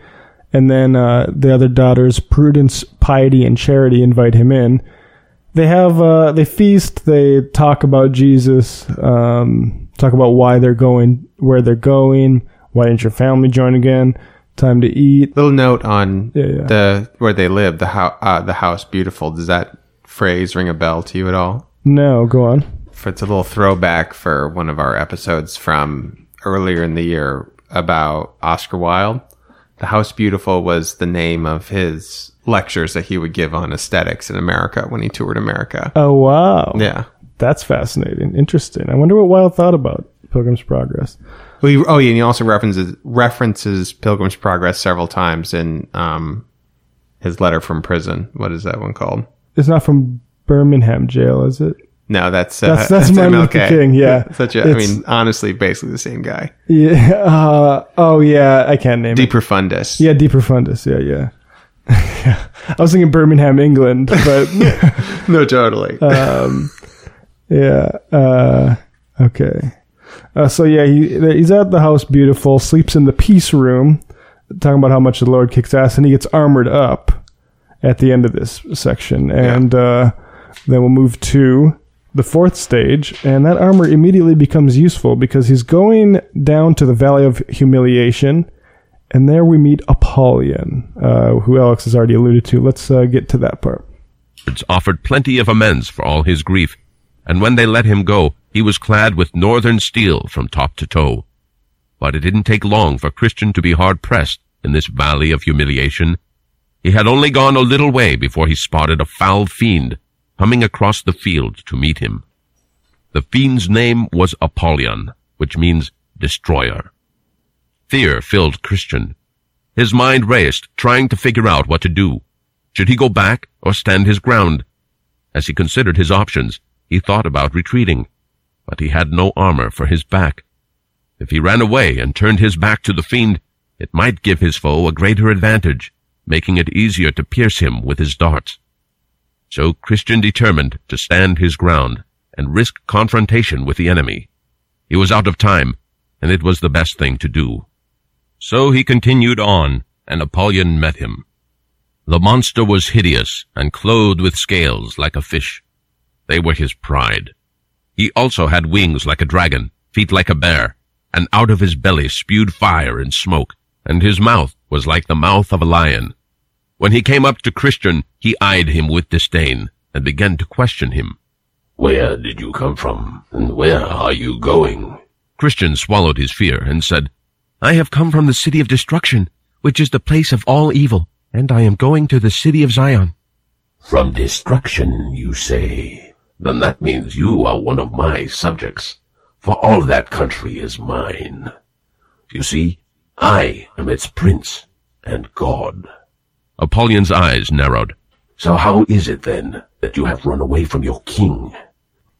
and then uh, the other daughters, Prudence, Piety, and Charity, invite him in. They have uh, they feast. They talk about Jesus. Um, talk about why they're going, where they're going. Why didn't your family join again? Time to eat. Little note on Yeah, yeah. the where they live, the house, uh, the house beautiful. Does that phrase ring a bell to you at all? No, go on. It's a little throwback for one of our episodes from earlier in the year about Oscar Wilde. The House Beautiful was the name of his lectures that he would give on aesthetics in America when he toured America. Oh wow, Yeah. that's fascinating, interesting. I wonder what Wilde thought about Pilgrim's Progress. Well, he, oh, yeah, and he also references references Pilgrim's Progress several times in um, his letter from prison. What is that one called? It's not from Birmingham jail, is it? No, that's uh, That's- that's Martin Luther King, yeah. such a. I It's- mean, honestly, basically the same guy. Yeah. Uh, oh yeah, I can't name De it. Profundis. Yeah, De Profundis. Yeah, yeah. yeah. I was thinking Birmingham, England, but no, totally. um, yeah. Uh, okay. Uh, so yeah, he he's at the house, beautiful. Sleeps in the peace room, talking about how much the Lord kicks ass, and he gets armored up at the end of this section, and uh, then we'll move to the fourth stage, and that armor immediately becomes useful because he's going down to the Valley of Humiliation. And there we meet Apollyon, uh, who Alex has already alluded to. Let's uh, get to that part. It's offered plenty of amends for all his grief, and when they let him go, he was clad with northern steel from top to toe. But it didn't take long for Christian to be hard pressed in this valley of humiliation. He had only gone a little way before he spotted a foul fiend coming across the field to meet him. The fiend's name was Apollyon, which means destroyer. Fear filled Christian. His mind raced, trying to figure out what to do. Should he go back or stand his ground? As he considered his options, he thought about retreating, but he had no armor for his back. If he ran away and turned his back to the fiend, it might give his foe a greater advantage, making it easier to pierce him with his darts. So Christian determined to stand his ground and risk confrontation with the enemy. He was out of time, and it was the best thing to do. So he continued on, and Apollyon met him. The monster was hideous and clothed with scales like a fish. They were his pride. He also had wings like a dragon, feet like a bear, and out of his belly spewed fire and smoke, and his mouth was like the mouth of a lion. When he came up to Christian, he eyed him with disdain and began to question him. Where did you come from, and where are you going? Christian swallowed his fear and said, I have come from the city of destruction, which is the place of all evil, and I am going to the city of Zion. From destruction, you say? Then that means you are one of my subjects, for all that country is mine. You see, I am its prince and god. Apollyon's eyes narrowed. So how is it, then, that you have run away from your king?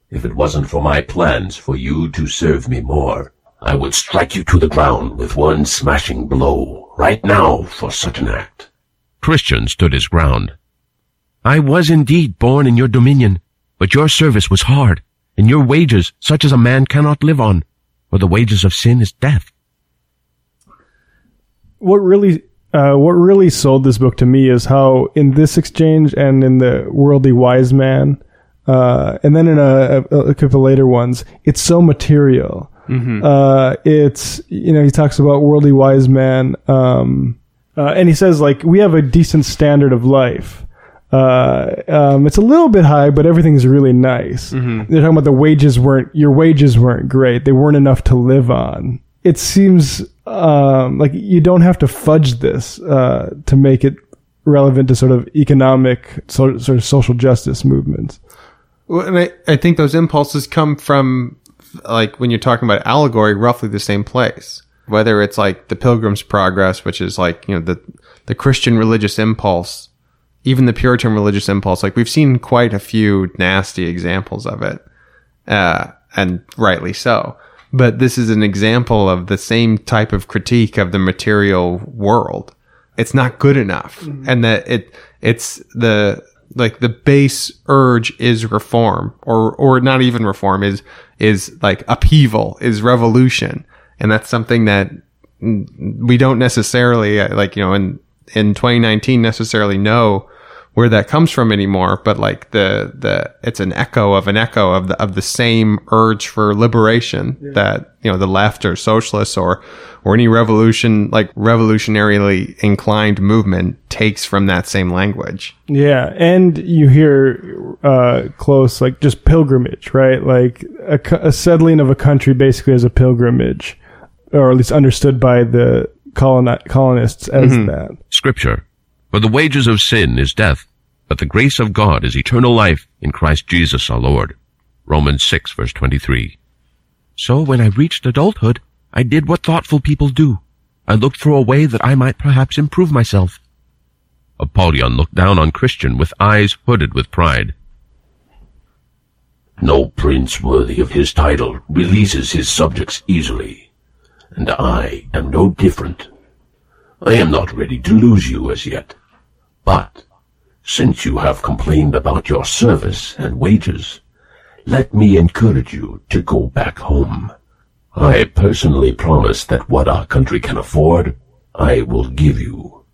If it wasn't for my plans for you to serve me more, I would strike you to the ground with one smashing blow, right now, for such an act. Christian stood his ground. I was indeed born in your dominion, but your service was hard, and your wages such as a man cannot live on, for the wages of sin is death. What really uh, what really sold this book to me is how in this exchange and in the worldly wise man, uh, and then in a, a, a, couple later ones, it's so material. Mm-hmm. Uh, it's you know he talks about worldly wise man, um, uh, and he says like we have a decent standard of life. Uh, um, it's a little bit high, but everything's really nice. Mm-hmm. They're talking about the wages weren't your wages weren't great; they weren't enough to live on. It seems um, like you don't have to fudge this uh, to make it relevant to sort of economic so, sort of social justice movements. Well, and I, I think those impulses come from like when you're talking about allegory, roughly the same place. Whether it's like the Pilgrim's Progress, which is like you know the the Christian religious impulse, even the Puritan religious impulse. Like we've seen quite a few nasty examples of it, uh, and rightly so but this is an example of the same type of critique of the material world. It's not good enough. Mm-hmm. And that it, it's the, like the base urge is reform or, or not even reform is, is like upheaval, is revolution. And that's something that we don't necessarily, like, you know, in, in 2019 necessarily know where that comes from anymore, but like the the it's an echo of an echo of the of the same urge for liberation yeah. that you know the left or socialists or or any revolution like revolutionarily inclined movement takes from that same language. Yeah, and you hear uh, close like just pilgrimage, right? Like a, a settling of a country basically as a pilgrimage, or at least understood by the coloni- colonists as mm-hmm. that. Scripture for the wages of sin is death, but the grace of God is eternal life in Christ Jesus our Lord. Romans 6 verse 23. So when I reached adulthood, I did what thoughtful people do. I looked for a way that I might perhaps improve myself. Apollyon looked down on Christian with eyes hooded with pride. No prince worthy of his title releases his subjects easily, and I am no different. I am not ready to lose you as yet. But, since you have complained about your service and wages, let me encourage you to go back home. I personally promise that what our country can afford, I will give you.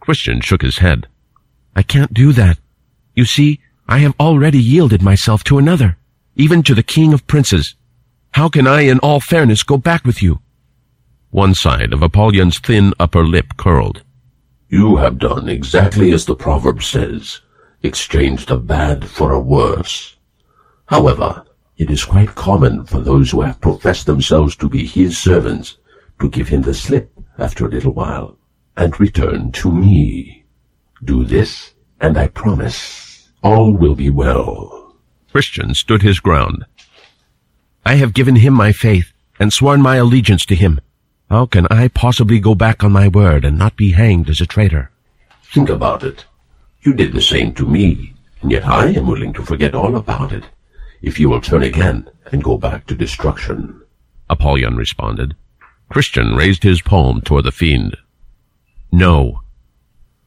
Christian shook his head. I can't do that. You see, I have already yielded myself to another, even to the king of princes. How can I in all fairness go back with you? One side of Apollyon's thin upper lip curled. You have done exactly as the proverb says, exchanged a bad for a worse. However, it is quite common for those who have professed themselves to be his servants to give him the slip after a little while and return to me. Do this, and I promise all will be well. Christian stood his ground. I have given him my faith and sworn my allegiance to him. How can I possibly go back on my word and not be hanged as a traitor? Think about it. You did the same to me, and yet I am willing to forget all about it, if you will turn again and go back to destruction. Apollyon responded. Christian raised his palm toward the fiend. No.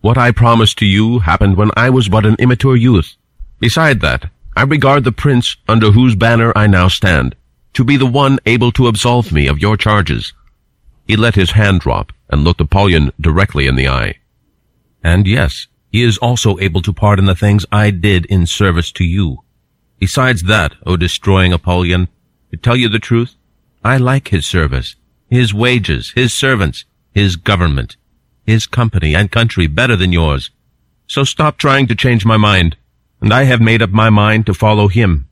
What I promised to you happened when I was but an immature youth. Beside that, I regard the prince under whose banner I now stand to be the one able to absolve me of your charges. He let his hand drop and looked Apollyon directly in the eye. And yes, he is also able to pardon the things I did in service to you. Besides that, O destroying Apollyon, to tell you the truth, I like his service, his wages, his servants, his government, his company and country better than yours, So stop trying to change my mind, and I have made up my mind to follow him.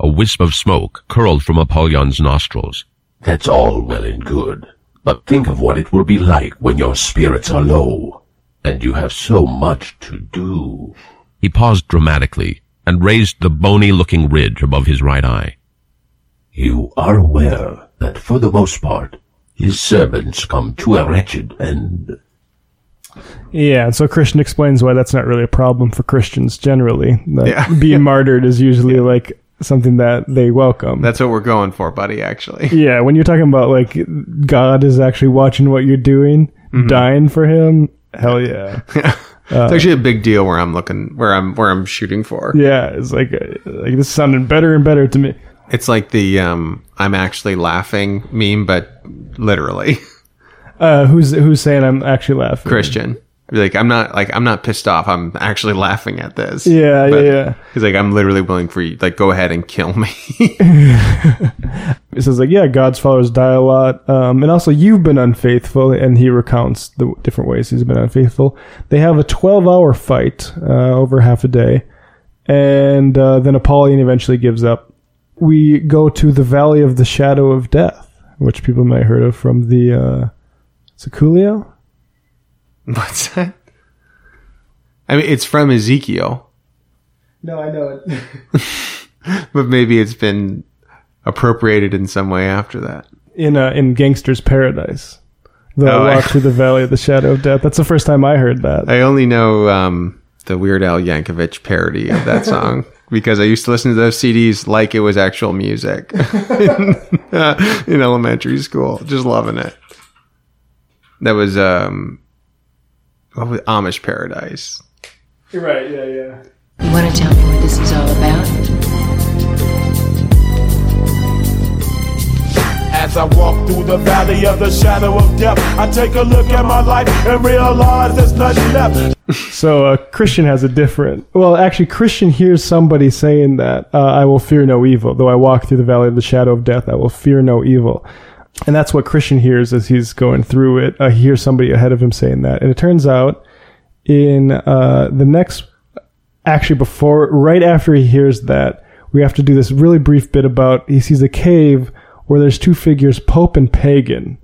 A wisp of smoke curled from Apollyon's nostrils. That's all well and good. But think of what it will be like when your spirits are low, and you have so much to do. He paused dramatically and raised the bony-looking ridge above his right eye. You are aware that for the most part, his servants come to a wretched end. Yeah, and so Christian explains why that's not really a problem for Christians generally. That Yeah. being martyred is usually like something that they welcome. That's what we're going for, buddy. Actually, yeah, when you're talking about like God is actually watching what you're doing, Mm-hmm. dying for him, hell yeah. Yeah, it's actually a big deal where I'm looking, where I'm, where I'm shooting for. Yeah, it's like uh, like this is sounding better and better to me. It's like the um, I'm actually laughing meme, but literally Uh, who's who's saying I'm actually laughing? Christian. Like I'm not like I'm not pissed off. I'm actually laughing at this. Yeah, But yeah, yeah. He's like I'm literally willing for you. Like go ahead and kill me. It says like, yeah, God's followers die a lot, um, and also you've been unfaithful, and he recounts the different ways he's been unfaithful. They have a 12-hour fight uh, over half a day, and uh, then Apollyon eventually gives up. We go to the Valley of the Shadow of Death, which people may have heard of from the uh, Coolio. What's that? I mean, it's from Ezekiel, No, I know it. but maybe it's been appropriated in some way after that. in uh, in Gangsta's Paradise. The Oh, I- walk through the Valley of the Shadow of Death. That's the first time I heard that. I only know um, the Weird Al Yankovic parody of that song because I used to listen to those CDs like it was actual music uh, in elementary school. Just loving it. That was um, what was Amish Paradise. You're right. Yeah, yeah. You want to tell me what this is all about? As I walk through the valley of the shadow of death, I take a look at my life and realize there's nothing left. So uh, Christian has a different. Well, actually, Christian hears somebody saying that uh, I will fear no evil. Though I walk through the valley of the shadow of death, I will fear no evil. And that's what Christian hears as he's going through it. Uh, he hears somebody ahead of him saying that, and it turns out in uh, the next, actually before, right after he hears that, we have to do this really brief bit about he sees a cave where there's two figures, Pope and Pagan.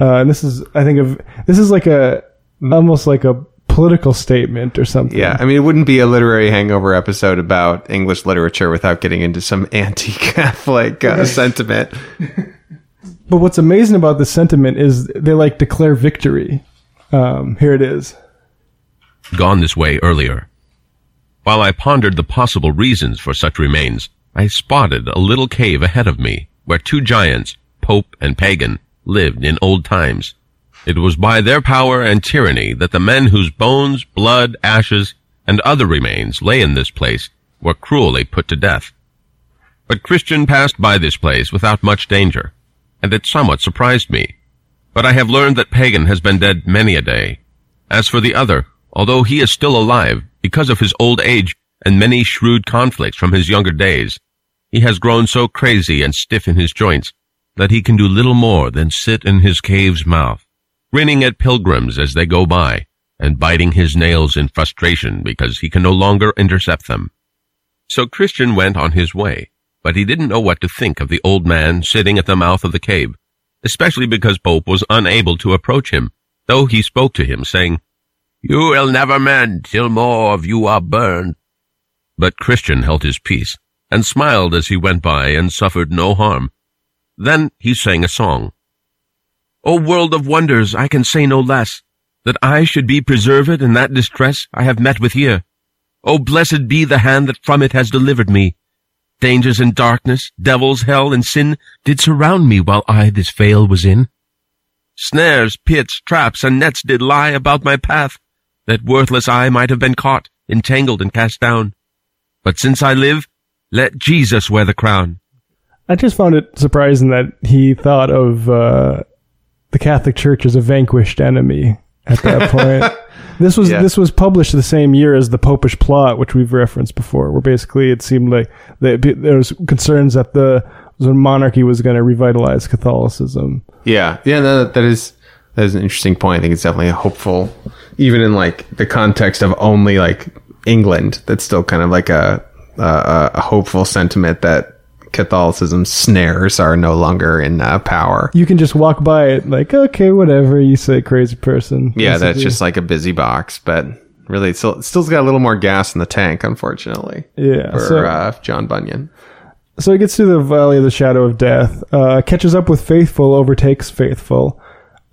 Uh, and this is, I think, of this is like a almost like a political statement or something. Yeah, I mean, it wouldn't be a literary hangover episode about English literature without getting into some anti-Catholic uh, sentiment. But what's amazing about this sentiment is they like declare victory. Um, here it is. Gone this way earlier. While I pondered the possible reasons for such remains, I spotted a little cave ahead of me where two giants, Pope and Pagan, lived in old times. It was by their power and tyranny that the men whose bones, blood, ashes, and other remains lay in this place were cruelly put to death. But Christian passed by this place without much danger, and it somewhat surprised me. But I have learned that Pagan has been dead many a day. As for the other, although he is still alive because of his old age and many shrewd conflicts from his younger days, he has grown so crazy and stiff in his joints that he can do little more than sit in his cave's mouth, grinning at pilgrims as they go by, and biting his nails in frustration because he can no longer intercept them. So Christian went on his way, but he didn't know what to think of the old man sitting at the mouth of the cave, especially because Pope was unable to approach him, though he spoke to him, saying, You will never mend till more of you are burned. But Christian held his peace, and smiled as he went by and suffered no harm. Then he sang a song. O world of wonders, I can say no less, that I should be preserved in that distress I have met with here. O blessed be the hand that from it has delivered me. Dangers and darkness, devils, hell, and sin did surround me while I this vale was in. Snares, pits, traps, and nets did lie about my path, that worthless I might have been caught, entangled, and cast down. But since I live, let Jesus wear the crown. I just found it surprising that he thought of uh, the Catholic Church as a vanquished enemy at that point. This was Yeah. this was published the same year as the Popish Plot, which we've referenced before, where basically it seemed like that there was concerns that the the monarchy was going to revitalize Catholicism. Yeah, yeah, no, that is that is an interesting point. I think it's definitely a hopeful even in like the context of only like England, that's still kind of like a a, a hopeful sentiment that Catholicism's snares are no longer in uh, power. You can just walk by it like, okay, whatever. You say crazy person. Yeah, that's just like a busy box, but really, it's still, still's got a little more gas in the tank, unfortunately. Yeah, for so- uh, John Bunyan. So he gets to the Valley of the Shadow of Death, uh, catches up with Faithful, overtakes Faithful,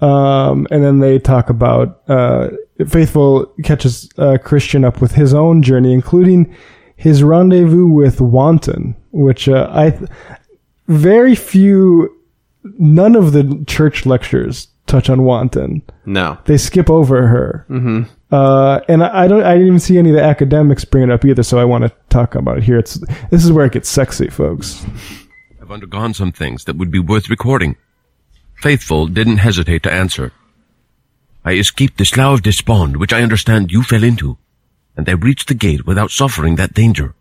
um, and then they talk about uh, Faithful catches uh, Christian up with his own journey, including his rendezvous with Wanton, which uh, I th- very few, none of the church lectures touch on Wanton. No, They skip over her. Mm-hmm. Uh, and I, I don't. I didn't even see any of the academics bring it up either. So I want to talk about it here. It's this is where it gets sexy, folks. I've undergone some things that would be worth recording. Faithful didn't hesitate to answer. I escaped the slough of despond, which I understand you fell into, and I reached the gate without suffering that danger.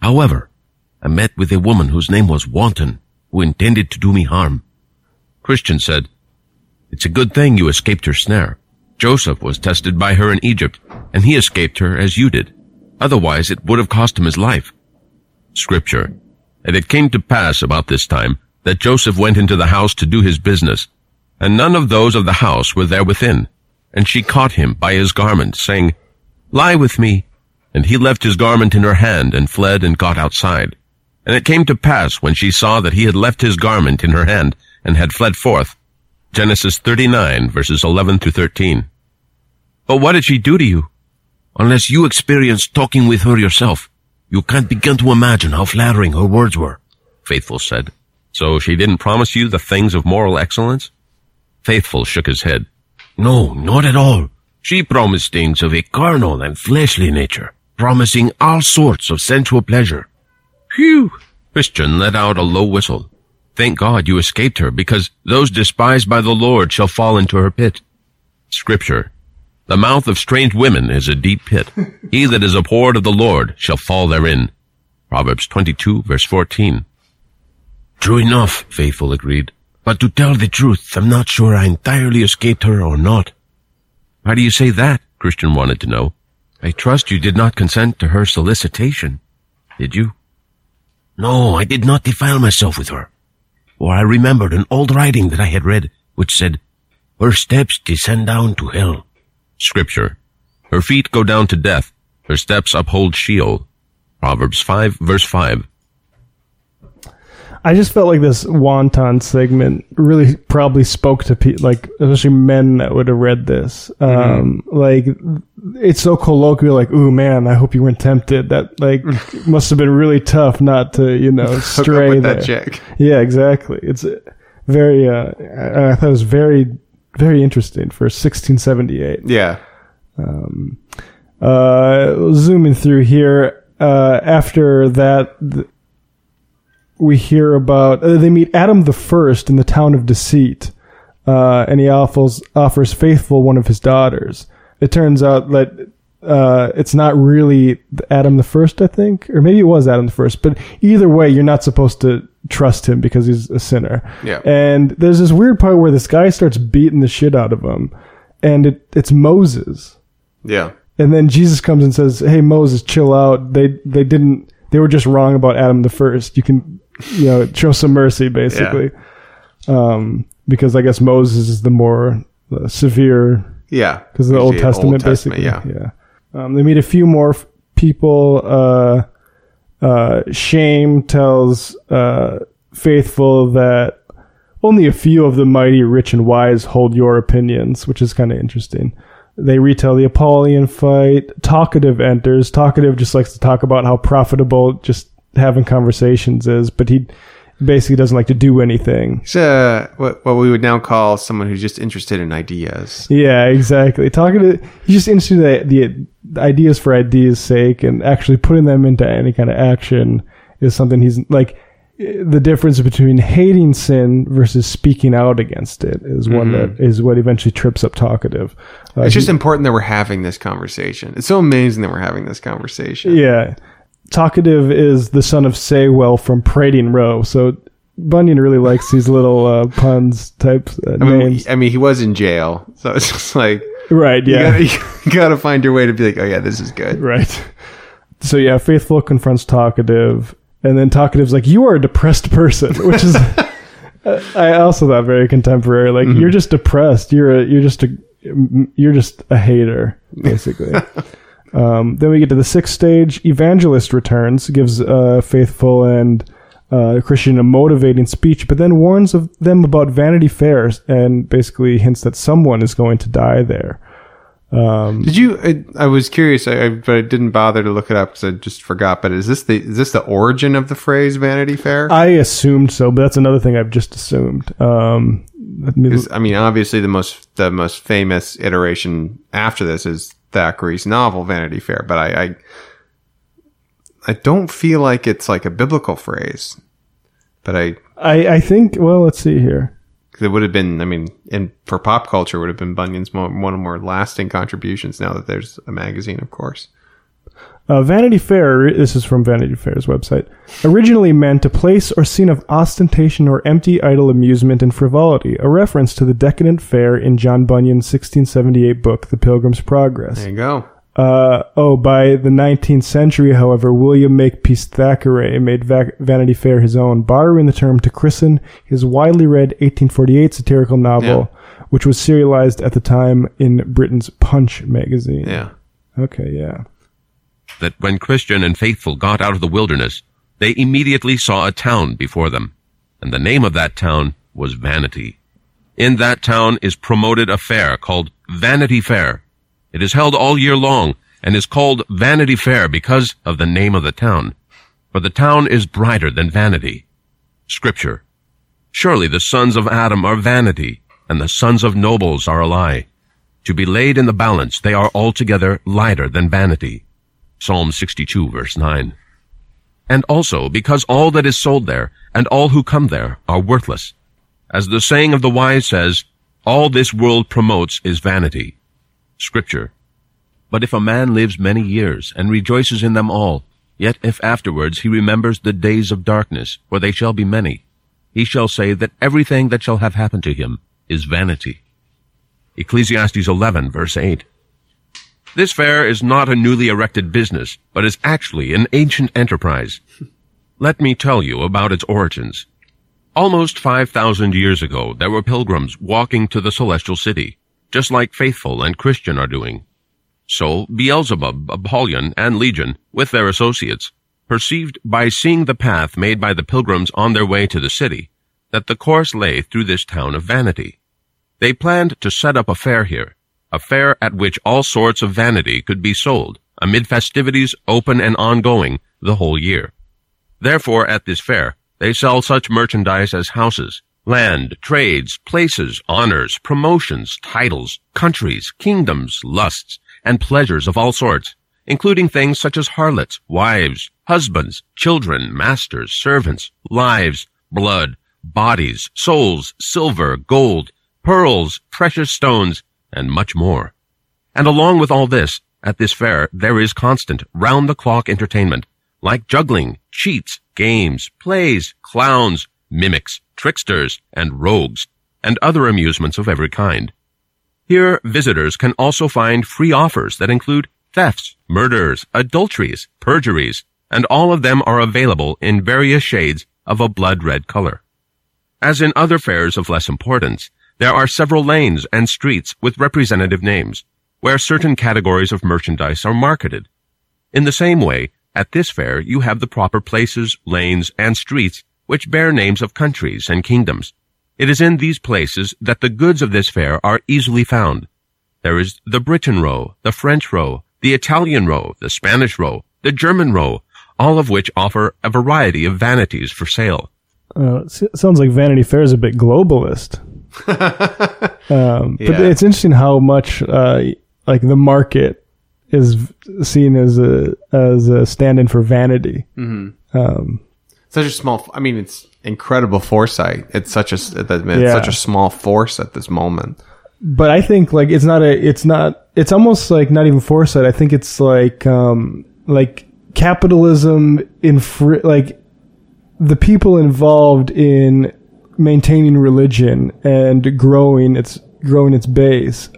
However, I met with a woman whose name was Wanton, who intended to do me harm. Christian said, It's a good thing you escaped her snare. Joseph was tested by her in Egypt, and he escaped her as you did. Otherwise, it would have cost him his life. Scripture. And it came to pass about this time that Joseph went into the house to do his business, and none of those of the house were there within. And she caught him by his garment, saying, Lie with me. And he left his garment in her hand and fled and got outside. And it came to pass when she saw that he had left his garment in her hand and had fled forth. Genesis 39 verses 11 through 13. But what did she do to you? Unless you experienced talking with her yourself, you can't begin to imagine how flattering her words were, Faithful said. So she didn't promise you the things of moral excellence? Faithful shook his head. No, not at all. She promised things of a carnal and fleshly nature, promising all sorts of sensual pleasure. Phew! Christian let out a low whistle. Thank God you escaped her, because those despised by the Lord shall fall into her pit. Scripture. The mouth of strange women is a deep pit. he that is abhorred of the Lord shall fall therein. Proverbs 22 verse 14. True enough, Faithful agreed. But to tell the truth, I'm not sure I entirely escaped her or not. How do you say that? Christian wanted to know. I trust you did not consent to her solicitation. Did you? No, I did not defile myself with her. For I remembered an old writing that I had read, which said, Her steps descend down to hell. Scripture. Her feet go down to death. Her steps uphold Sheol. Proverbs 5 verse 5. I just felt like this Wanton segment really probably spoke to people, like especially men that would have read this. Um, like it's so colloquial, like, "Ooh, man, I hope you weren't tempted." That like must have been really tough not to, you know, stray with there. that chick. Yeah, exactly. It's uh, very. Uh, I I thought it was very, very interesting for 1678. Yeah. Uh, zooming through here, uh, after that, th- we hear about uh, they meet Adam the First in the town of Deceit, uh, and he offers offers Faithful one of his daughters. It turns out that uh, it's not really Adam the First, I think, or maybe it was Adam the First. But either way, you're not supposed to trust him because he's a sinner. Yeah. And there's this weird part where this guy starts beating the shit out of him, and it, it's Moses. Yeah. And then Jesus comes and says, "Hey Moses, chill out. They they didn't. They were just wrong about Adam the first. You can, you know, show some mercy, basically. Um, because I guess Moses is the more uh, severe Yeah. because of the Old Usually Testament, basically. Yeah. yeah. Um, they meet a few more f- people. Uh, uh, Shame tells uh, Faithful that only a few of the mighty, rich, and wise hold your opinions, which is kind of interesting. They retell the Apollyon fight. Talkative enters. Talkative just likes to talk about how profitable just having conversations is, but he basically doesn't like to do anything. He's uh, what, what we would now call someone who's just interested in ideas. Yeah, exactly. Talking to he's just interested in the, the ideas for ideas' sake, and actually putting them into any kind of action is something he's like. The difference between hating sin versus speaking out against it is one that is what eventually trips up talkative. Uh, It's just he- important that we're having this conversation. It's so amazing that we're having this conversation. yeah. Talkative is the son of Saywell from Prating Row, so Bunyan really likes these little uh, puns type uh, I mean, names. I mean, he was in jail, so it's just like right, You yeah. gotta, you gotta find your way to be like, oh yeah, this is good. Right. So yeah, Faithful confronts Talkative, and then Talkative's like, "You are a depressed person," which is I also thought very contemporary. Like you're just depressed. You're a you're just a you're just a hater, basically. um, then we get to the sixth stage. Evangelist returns, gives a Faithful and uh, Christian a motivating speech, but then warns of them about Vanity Fair and basically hints that someone is going to die there. Did you? I, I was curious, I, I, but I didn't bother to look it up because I just forgot. But is this the is this the origin of the phrase Vanity Fair? I assumed so, but that's another thing I've just assumed. Um, I mean, obviously the most the most famous iteration after this is Thackeray's novel Vanity Fair, but I I, I don't feel like it's like a biblical phrase. But I I, I think. Well, let's see here. it would have been. I mean, and for pop culture, would have been Bunyan's one of the more lasting contributions. Now that there's a magazine, of course. Uh, Vanity Fair. This is from Vanity Fair's website. Originally meant a place or scene of ostentation or empty, idle amusement and frivolity. A reference to the decadent fair in John Bunyan's 1678 book, The Pilgrim's Progress. There you go. Uh, oh, by the 19th century, however, William Makepeace Thackeray made Va- Vanity Fair his own, borrowing the term to christen his widely read 1848 satirical novel, which was serialized at the time in Britain's Punch magazine. Yeah. Okay, yeah. That when Christian and faithful got out of the wilderness, they immediately saw a town before them, and the name of that town was Vanity. In that town is promoted a fair called Vanity Fair. It is held all year long, and is called Vanity Fair because of the name of the town. For the town is brighter than vanity. Scripture. Surely the sons of Adam are vanity, and the sons of nobles are a lie. To be laid in the balance, they are altogether lighter than vanity. Psalm 62 verse 9. And also because all that is sold there and all who come there are worthless. As the saying of the wise says, all this world promotes is vanity. Scripture. But if a man lives many years and rejoices in them all, yet if afterwards he remembers the days of darkness, for they shall be many, he shall say that everything that shall have happened to him is vanity. Ecclesiastes 11 verse 8. This fair is not a newly erected business, but is actually an ancient enterprise. Let me tell you about its origins. Almost 5,000 years ago, there were pilgrims walking to the celestial city, just like Faithful and Christian are doing. So Beelzebub, Apollyon, and Legion, with their associates, perceived by seeing the path made by the pilgrims on their way to the city, that the course lay through this town of vanity. They planned to set up a fair here, a fair at which all sorts of vanity could be sold, amid festivities open and ongoing the whole year. Therefore, at this fair, they sell such merchandise as houses, land, trades, places, honors, promotions, titles, countries, kingdoms, lusts, and pleasures of all sorts, including things such as harlots, wives, husbands, children, masters, servants, lives, blood, bodies, souls, silver, gold, pearls, precious stones, and much more. And along with all this, at this fair, there is constant, round-the-clock entertainment, like juggling, cheats, games, plays, clowns, mimics, tricksters, and rogues, and other amusements of every kind. Here, visitors can also find free offers that include thefts, murders, adulteries, perjuries, and all of them are available in various shades of a blood red color. As in other fairs of less importance, there are several lanes and streets with representative names, where certain categories of merchandise are marketed. In the same way, at this fair you have the proper places, lanes, and streets which bear names of countries and kingdoms. It is in these places that the goods of this fair are easily found. There is the Britain row, the French row, the Italian row, the Spanish row, the German row, all of which offer a variety of vanities for sale. Uh, sounds like Vanity Fair is a bit globalist. um, But Yeah. it's interesting how much uh, like the market is seen as a as a stand-in for vanity. Such a small. I mean, it's incredible foresight. It's such a. It's Yeah. such a small force at this moment. But I think like it's not a it's not it's almost like not even foresight. I think it's like um like capitalism in fr- like the people involved in maintaining religion and growing its growing its base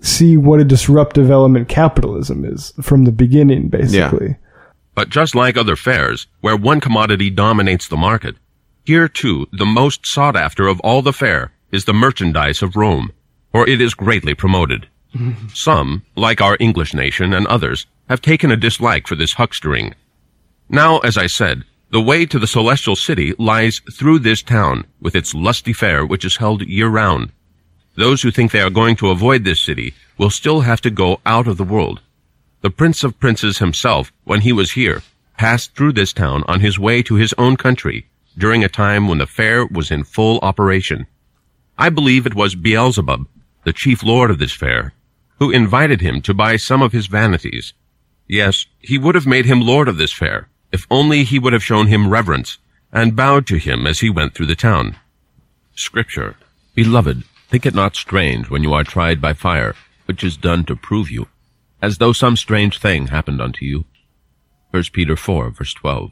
see what a disruptive element capitalism is from the beginning, basically. yeah. But just like other fairs, where one commodity dominates the market, here too the most sought after of all the fair is the merchandise of Rome, for it is greatly promoted. Some, like our English nation and others, have taken a dislike for this huckstering. Now, as I said, the way to the celestial city lies through this town, with its lusty fair which is held year round. Those who think they are going to avoid this city will still have to go out of the world. The Prince of Princes himself, when he was here, passed through this town on his way to his own country during a time when the fair was in full operation. I believe it was Beelzebub, the chief lord of this fair, who invited him to buy some of his vanities. Yes, he would have made him lord of this fair, if only he would have shown him reverence, and bowed to him as he went through the town. Scripture. Beloved, think it not strange when you are tried by fire, which is done to prove you, as though some strange thing happened unto you. 1 Peter 4, verse 12.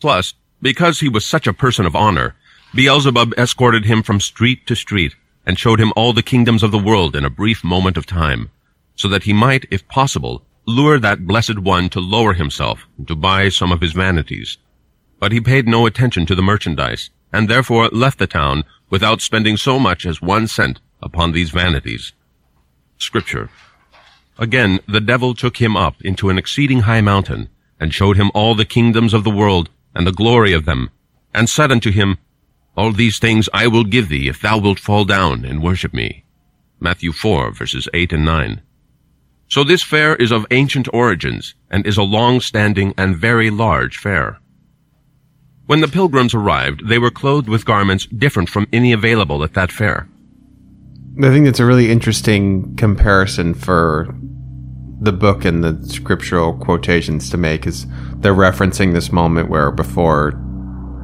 Plus, because he was such a person of honor, Beelzebub escorted him from street to street, and showed him all the kingdoms of the world in a brief moment of time, so that he might, if possible, lure that blessed one to lower himself to buy some of his vanities. But he paid no attention to the merchandise, and therefore left the town without spending so much as one cent upon these vanities. Scripture. Again, the devil took him up into an exceeding high mountain, and showed him all the kingdoms of the world, and the glory of them, and said unto him, All these things I will give thee, if thou wilt fall down and worship me. Matthew 4, verses 8 and 9. So this fair is of ancient origins, and is a long-standing and very large fair. When the pilgrims arrived, they were clothed with garments different from any available at that fair. I think that's a really interesting comparison for the book and the scriptural quotations to make is they're referencing this moment where before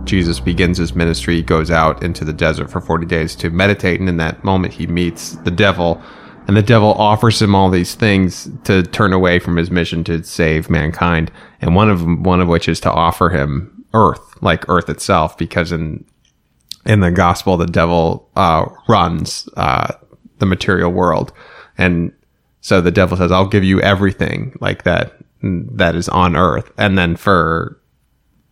Jesus begins his ministry, he goes out into the desert for 40 days to meditate. And in that moment, he meets the devil and the devil offers him all these things to turn away from his mission to save mankind. And one of them, one of which is to offer him earth, like earth itself, because in in the gospel, the devil uh, runs uh, the material world, and so the devil says, "I'll give you everything like that that is on earth." And then for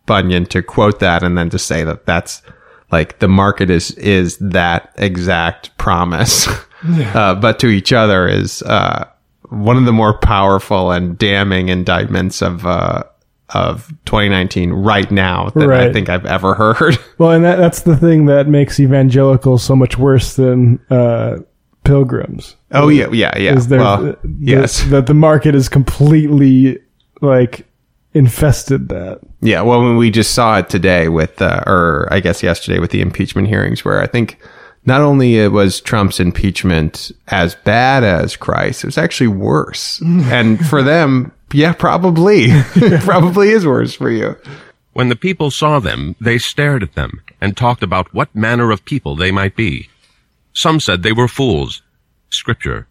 Bunyan to quote that and then to say that that's like the market is is that exact promise, uh, but to each other is uh, one of the more powerful and damning indictments of. Uh, of 2019 right now that I think I've ever heard. Well, and that, that's the thing that makes evangelicals so much worse than uh, pilgrims. Oh yeah, yeah, yeah. Is there well, the- yes, that the market is completely like infested that. yeah. Well, when we just saw it today with, uh, or I guess yesterday with the impeachment hearings, where I think not only it was Trump's impeachment as bad as Christ, it was actually worse. and for them, yeah, probably, it probably is worse for you. When the people saw them, they stared at them, and talked about what manner of people they might be. Some said they were fools. Scripture.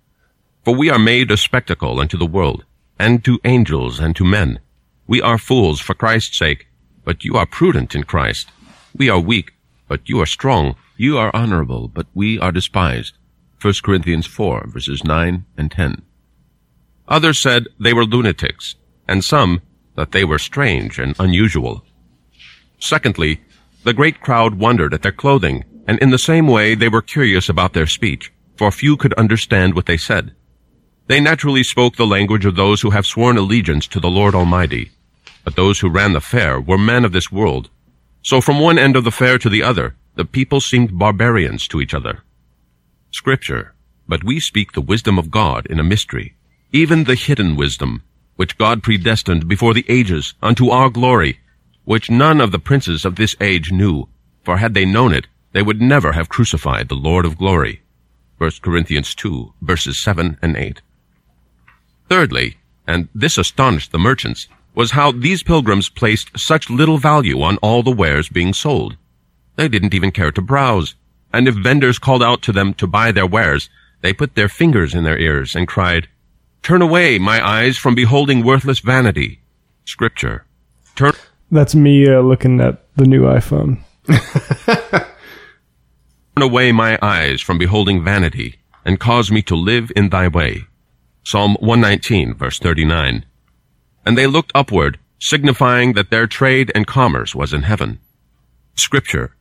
For we are made a spectacle unto the world, and to angels and to men. We are fools for Christ's sake, but you are prudent in Christ. We are weak, but you are strong. You are honorable, but we are despised. 1 Corinthians 4, verses 9 and 10. Others said they were lunatics, and some that they were strange and unusual. Secondly, the great crowd wondered at their clothing, and in the same way they were curious about their speech, for few could understand what they said. They naturally spoke the language of those who have sworn allegiance to the Lord Almighty, but those who ran the fair were men of this world. So from one end of the fair to the other, the people seemed barbarians to each other. Scripture, but we speak the wisdom of God in a mystery, even the hidden wisdom, which God predestined before the ages unto our glory, which none of the princes of this age knew, for had they known it, they would never have crucified the Lord of glory. 1 Corinthians 2, verses 7 and 8. Thirdly, and this astonished the merchants, was how these pilgrims placed such little value on all the wares being sold. They didn't even care to browse, and if vendors called out to them to buy their wares, they put their fingers in their ears and cried, Turn away my eyes from beholding worthless vanity. Scripture. Turn That's me uh, looking at the new iPhone. Turn away my eyes from beholding vanity, and cause me to live in thy way. Psalm 119, verse 39. And they looked upward, signifying that their trade and commerce was in heaven. Scripture.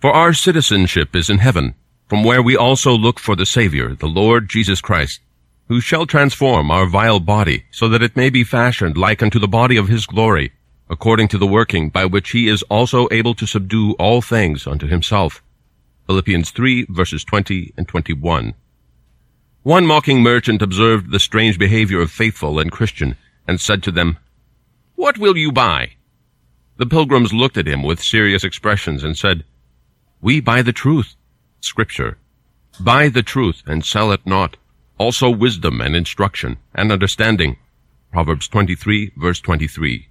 For our citizenship is in heaven, from where we also look for the Savior, the Lord Jesus Christ, who shall transform our vile body, so that it may be fashioned like unto the body of his glory, according to the working by which he is also able to subdue all things unto himself. Philippians 3 verses 20 and 21. One mocking merchant observed the strange behavior of faithful and Christian, and said to them, What will you buy? The pilgrims looked at him with serious expressions and said, We buy the truth, Scripture. Buy the truth and sell it not. Also wisdom and instruction and understanding. Proverbs 23 verse 23.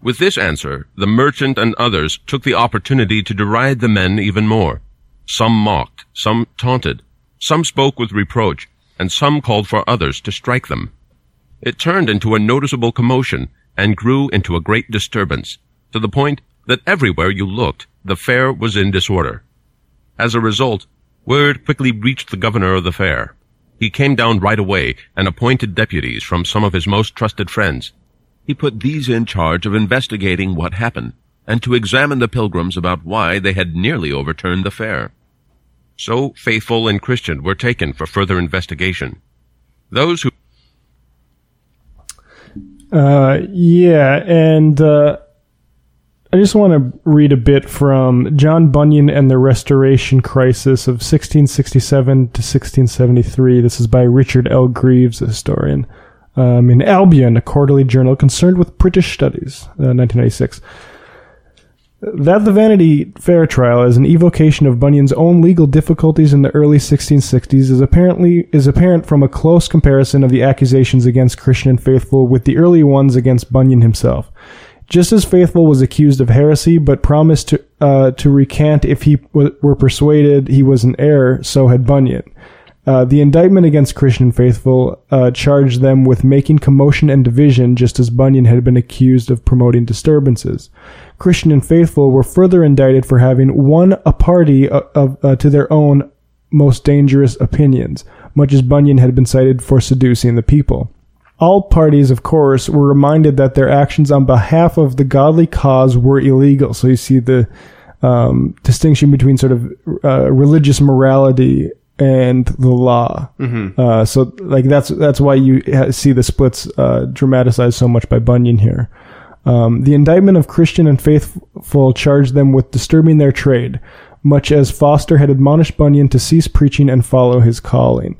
With this answer, the merchant and others took the opportunity to deride the men even more. Some mocked, some taunted, some spoke with reproach, and some called for others to strike them. It turned into a noticeable commotion and grew into a great disturbance, to the point that everywhere you looked, the fair was in disorder. As a result, word quickly reached the governor of the fair. He came down right away and appointed deputies from some of his most trusted friends. He put these in charge of investigating what happened and to examine the pilgrims about why they had nearly overturned the fair. So faithful and Christian were taken for further investigation. Those who Uh, yeah, and uh, I just want to read a bit from John Bunyan and the Restoration Crisis of 1667 to 1673. This is by Richard L. Greaves, a historian. Um, in Albion, a quarterly journal concerned with British studies, uh, 1996. That the Vanity Fair trial is an evocation of Bunyan's own legal difficulties in the early 1660s is apparently is apparent from a close comparison of the accusations against Christian and Faithful with the early ones against Bunyan himself. Just as Faithful was accused of heresy, but promised to uh, to recant if he w- were persuaded he was in error, so had Bunyan. Uh, the indictment against Christian Faithful uh, charged them with making commotion and division, just as Bunyan had been accused of promoting disturbances. Christian and Faithful were further indicted for having won a party uh, of, uh, to their own most dangerous opinions, much as Bunyan had been cited for seducing the people. All parties, of course, were reminded that their actions on behalf of the godly cause were illegal. So you see the um, distinction between sort of uh, religious morality and the law. Uh, so like that's that's why you see the splits uh, dramatized so much by Bunyan here. Um, the indictment of Christian and Faithful charged them with disturbing their trade, much as Foster had admonished Bunyan to cease preaching and follow his calling.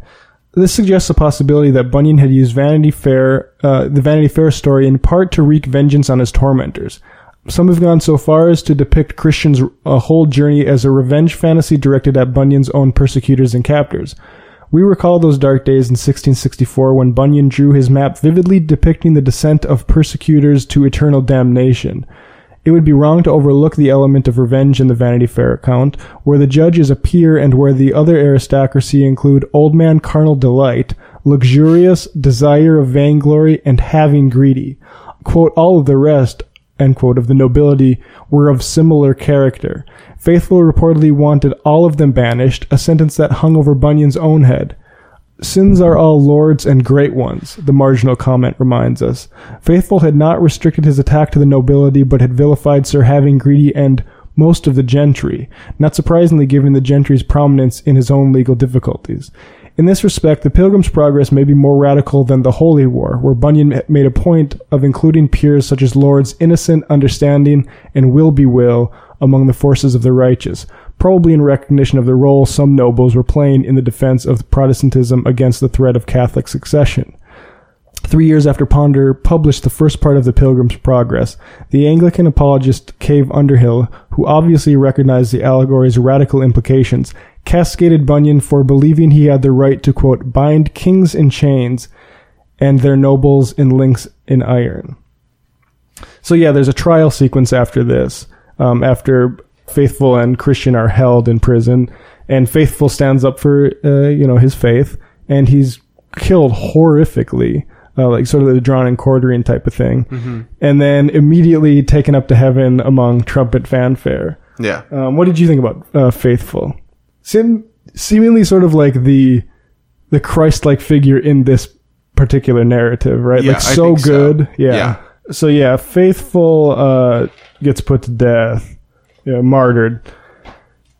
This suggests a possibility that Bunyan had used Vanity Fair, uh, the Vanity Fair story in part to wreak vengeance on his tormentors. Some have gone so far as to depict Christian's uh, whole journey as a revenge fantasy directed at Bunyan's own persecutors and captors. We recall those dark days in 1664 when Bunyan drew his map vividly depicting the descent of persecutors to eternal damnation. It would be wrong to overlook the element of revenge in the Vanity Fair account, where the judge is a peer and where the other aristocracy include old man carnal delight, luxurious, desire of vainglory, and having greedy. Quote, all of the rest, end quote, of the nobility were of similar character. Faithful reportedly wanted all of them banished, a sentence that hung over Bunyan's own head. Sins are all lords and great ones, the marginal comment reminds us. Faithful had not restricted his attack to the nobility, but had vilified Sir Having Greedy and most of the gentry, not surprisingly given the gentry's prominence in his own legal difficulties. In this respect, the Pilgrim's Progress may be more radical than the Holy War, where Bunyan made a point of including peers such as Lords Innocent, Understanding, and Will Be Will among the forces of the righteous, probably in recognition of the role some nobles were playing in the defense of Protestantism against the threat of Catholic succession. Three years after Ponder published the first part of the Pilgrim's Progress, the Anglican apologist Cave Underhill, who obviously recognized the allegory's radical implications, cascaded Bunyan for believing he had the right to, quote, bind kings in chains and their nobles in links in iron. So yeah, there's a trial sequence after this, um, after Faithful and Christian are held in prison, and Faithful stands up for, uh, you know, his faith, and he's killed horrifically, uh, like sort of the drawn and quartering type of thing, and then immediately taken up to heaven among trumpet fanfare. Yeah. Um, what did you think about uh, Faithful? Sim- seemingly sort of like the the Christ-like figure in this particular narrative, right? Yeah, like so think so. good. Yeah. Yeah. So yeah, faithful uh, gets put to death, yeah, martyred.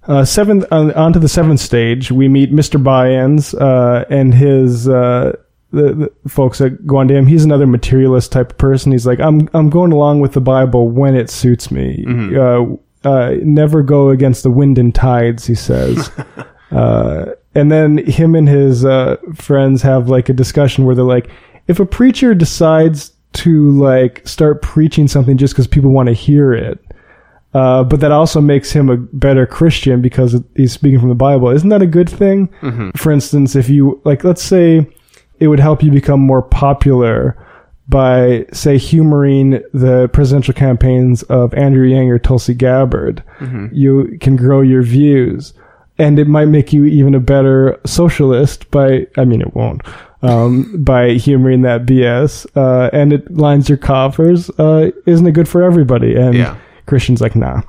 Uh, seventh on, on to the seventh stage, we meet Mr. By-ends uh, and his uh, the, the folks at Guandam. He's another materialist type of person. He's like, I'm I'm going along with the Bible when it suits me. Uh, uh, never go against the wind and tides, he says. uh, and then him and his uh, friends have like a discussion where they're like, if a preacher decides to like start preaching something just because people want to hear it, uh, but that also makes him a better Christian because he's speaking from the Bible. Isn't that a good thing? For instance, if you like, let's say it would help you become more popular by, say, humoring the presidential campaigns of Andrew Yang or Tulsi Gabbard. You can grow your views, and it might make you even a better socialist by. I mean, it won't. Um, by humoring that BS, uh, and it lines your coffers. Uh, isn't it good for everybody? And Yeah. Christian's like, nah.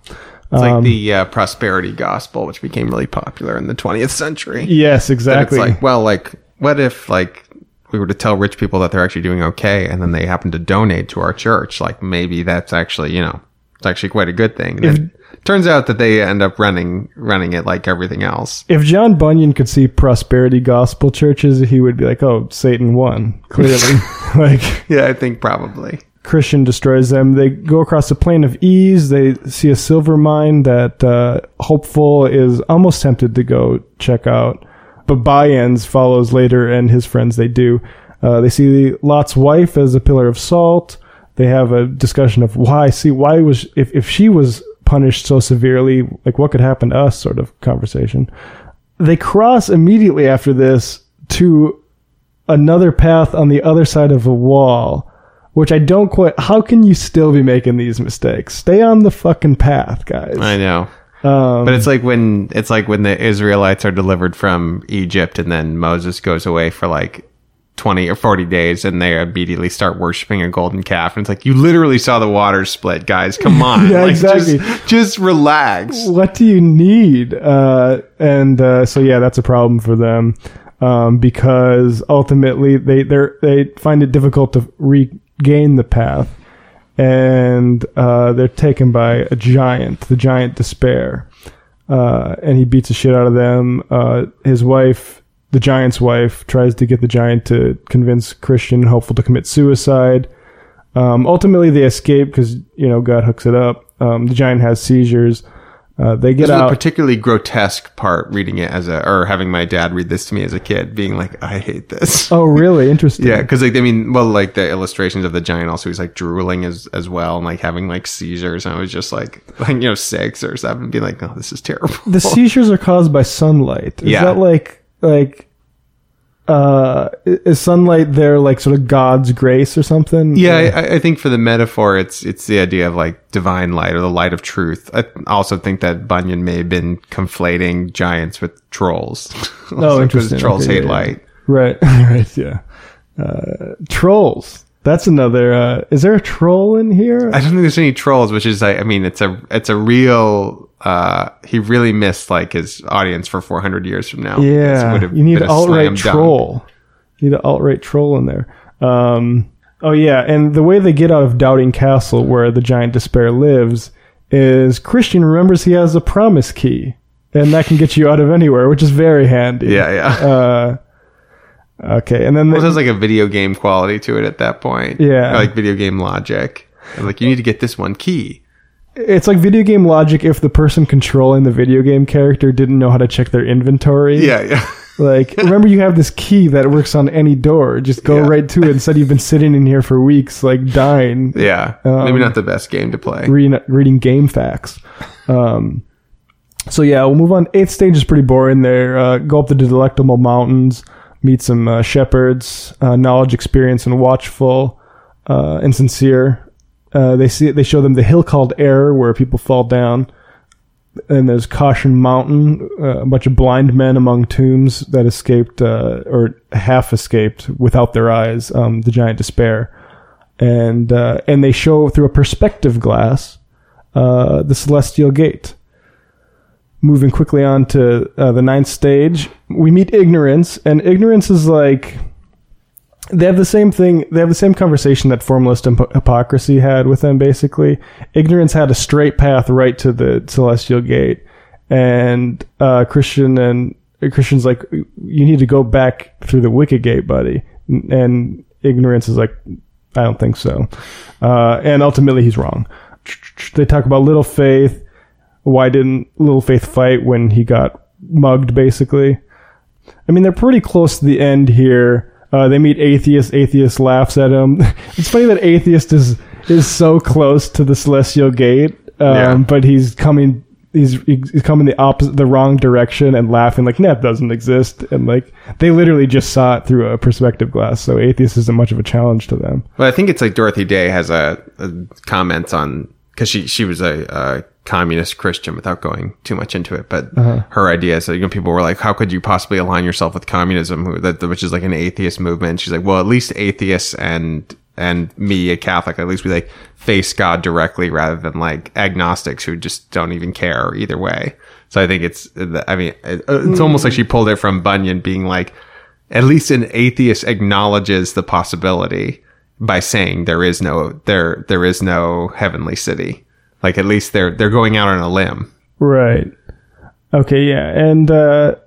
It's Um, like the uh, prosperity gospel, which became really popular in the 20th century. Yes, exactly. It's like, well, like, what if like we were to tell rich people that they're actually doing okay, and then they happen to donate to our church? Like, maybe that's actually, you know, it's actually quite a good thing. And it turns out that they end up running running it like everything else. if John Bunyan could see prosperity gospel churches, he would be like, "Oh, Satan won." Clearly, like Yeah, I think probably. Christian destroys them. They go across the plain of ease. They see a silver mine that uh, Hopeful is almost tempted to go check out, but By-ends follows later, and his friends they do. Uh, they see Lot's wife as a pillar of salt. They have a discussion of why. See, why was if if she was punished so severely, like what could happen to us? Sort of conversation. They cross immediately after this to another path on the other side of a wall, which I don't quite. How can you still be making these mistakes? Stay on the fucking path, guys. I know. Um, But it's like when it's like when the Israelites are delivered from Egypt, and then Moses goes away for like twenty or forty days, and they immediately start worshiping a golden calf. And it's like you literally saw the waters split, guys. Come on, Yeah, like, exactly. Just, just relax. what do you need? Uh, and uh, so yeah, that's a problem for them um, because ultimately they they they find it difficult to regain the path, and uh, they're taken by a giant, the giant despair, uh, and he beats the shit out of them. Uh, his wife. The giant's wife tries to get the giant to convince Christian hopeful to commit suicide. Um, ultimately, they escape because you know God hooks it up. Um, the giant has seizures. Uh, they get This out. particularly grotesque part reading it as a, or having my dad read this to me as a kid, being like, I hate this. oh, really? Interesting. Yeah, because like I mean, well, like the illustrations of the giant also he's like drooling as as well and like having like seizures, and I was just like, like you know, six or seven, being like, oh, this is terrible. The seizures are caused by sunlight. Is Yeah. that like like? Uh, is sunlight there like sort of God's grace or something? Yeah, I, I think for the metaphor, it's it's the idea of like divine light or the light of truth. I also think that Bunyan may have been conflating giants with trolls. Oh, interesting. Trolls Okay, hate yeah, light. Right. right. Yeah. Uh, trolls. That's another. Uh, is there a troll in here? I don't think there's any trolls, which is like, I mean, it's a it's a real. Uh He really missed like his audience for 400 years from now. Yeah, you need an a alt right slam dunk. troll. You need an alt right troll in there. Um, oh yeah, and the way they get out of Doubting Castle, where the giant despair lives, is Christian remembers he has a promise key, and that can get you out of anywhere, which is very handy. Yeah, yeah. Uh, okay, and then Well, the, it has like a video game quality to it at that point. Yeah. Like video game logic. Like you need to get this one key. It's like video game logic if the person controlling the video game character didn't know how to check their inventory. Yeah, yeah. Like, remember you have this key that works on any door. Just go Yeah. right to it. Instead, you've been sitting in here for weeks, like dying, Yeah. Um, Maybe not the best game to play. reading, reading game facts. Um, so yeah, we'll move on. Eighth stage is pretty boring. There, uh, go up the delectable mountains, meet some uh, shepherds, uh, knowledge, experience, and watchful, uh, and sincere. Uh, they see they show them the hill called Error, where people fall down. And there's Caution Mountain, uh, a bunch of blind men among tombs that escaped uh, or half escaped without their eyes. Um, the giant despair, and uh, and they show through a perspective glass uh, the celestial gate. moving quickly on to uh, the ninth stage, we meet ignorance, and ignorance is like they have the same thing. They have the same conversation that formalist and hypocrisy had with them. Basically, ignorance had a straight path right to the celestial gate, and uh, Christian and Christian's like, you need to go back through the wicket gate, buddy. And ignorance is like, I don't think so. Uh, and ultimately, he's wrong. They talk about little faith. Why didn't little faith fight when he got mugged? Basically, I mean, they're pretty close to the end here. Uh, they meet atheist. Atheist laughs at him. it's funny that atheist is is so close to the celestial gate, um, Yeah. but he's coming. He's, he's coming the opposite, the wrong direction, and laughing like that doesn't exist. And like they literally just saw it through a perspective glass. So atheist isn't much of a challenge to them. But I think it's like Dorothy Day has a, a comments on because she she was a, a communist Christian without going too much into it. But uh-huh. her idea is that you know people were like, how could you possibly align yourself with communism, who, that, which is like an atheist movement? She's like, well, at least atheists and and me, a Catholic, at least we like face God directly rather than like agnostics who just don't even care either way. So I think it's, I mean, it- uh, it's almost like she mm. pulled it from Bunyan being like, at least an atheist acknowledges the possibility by saying there is no there there is no heavenly city. Like at least they're they're going out on a limb. Right. Okay, yeah. And uh,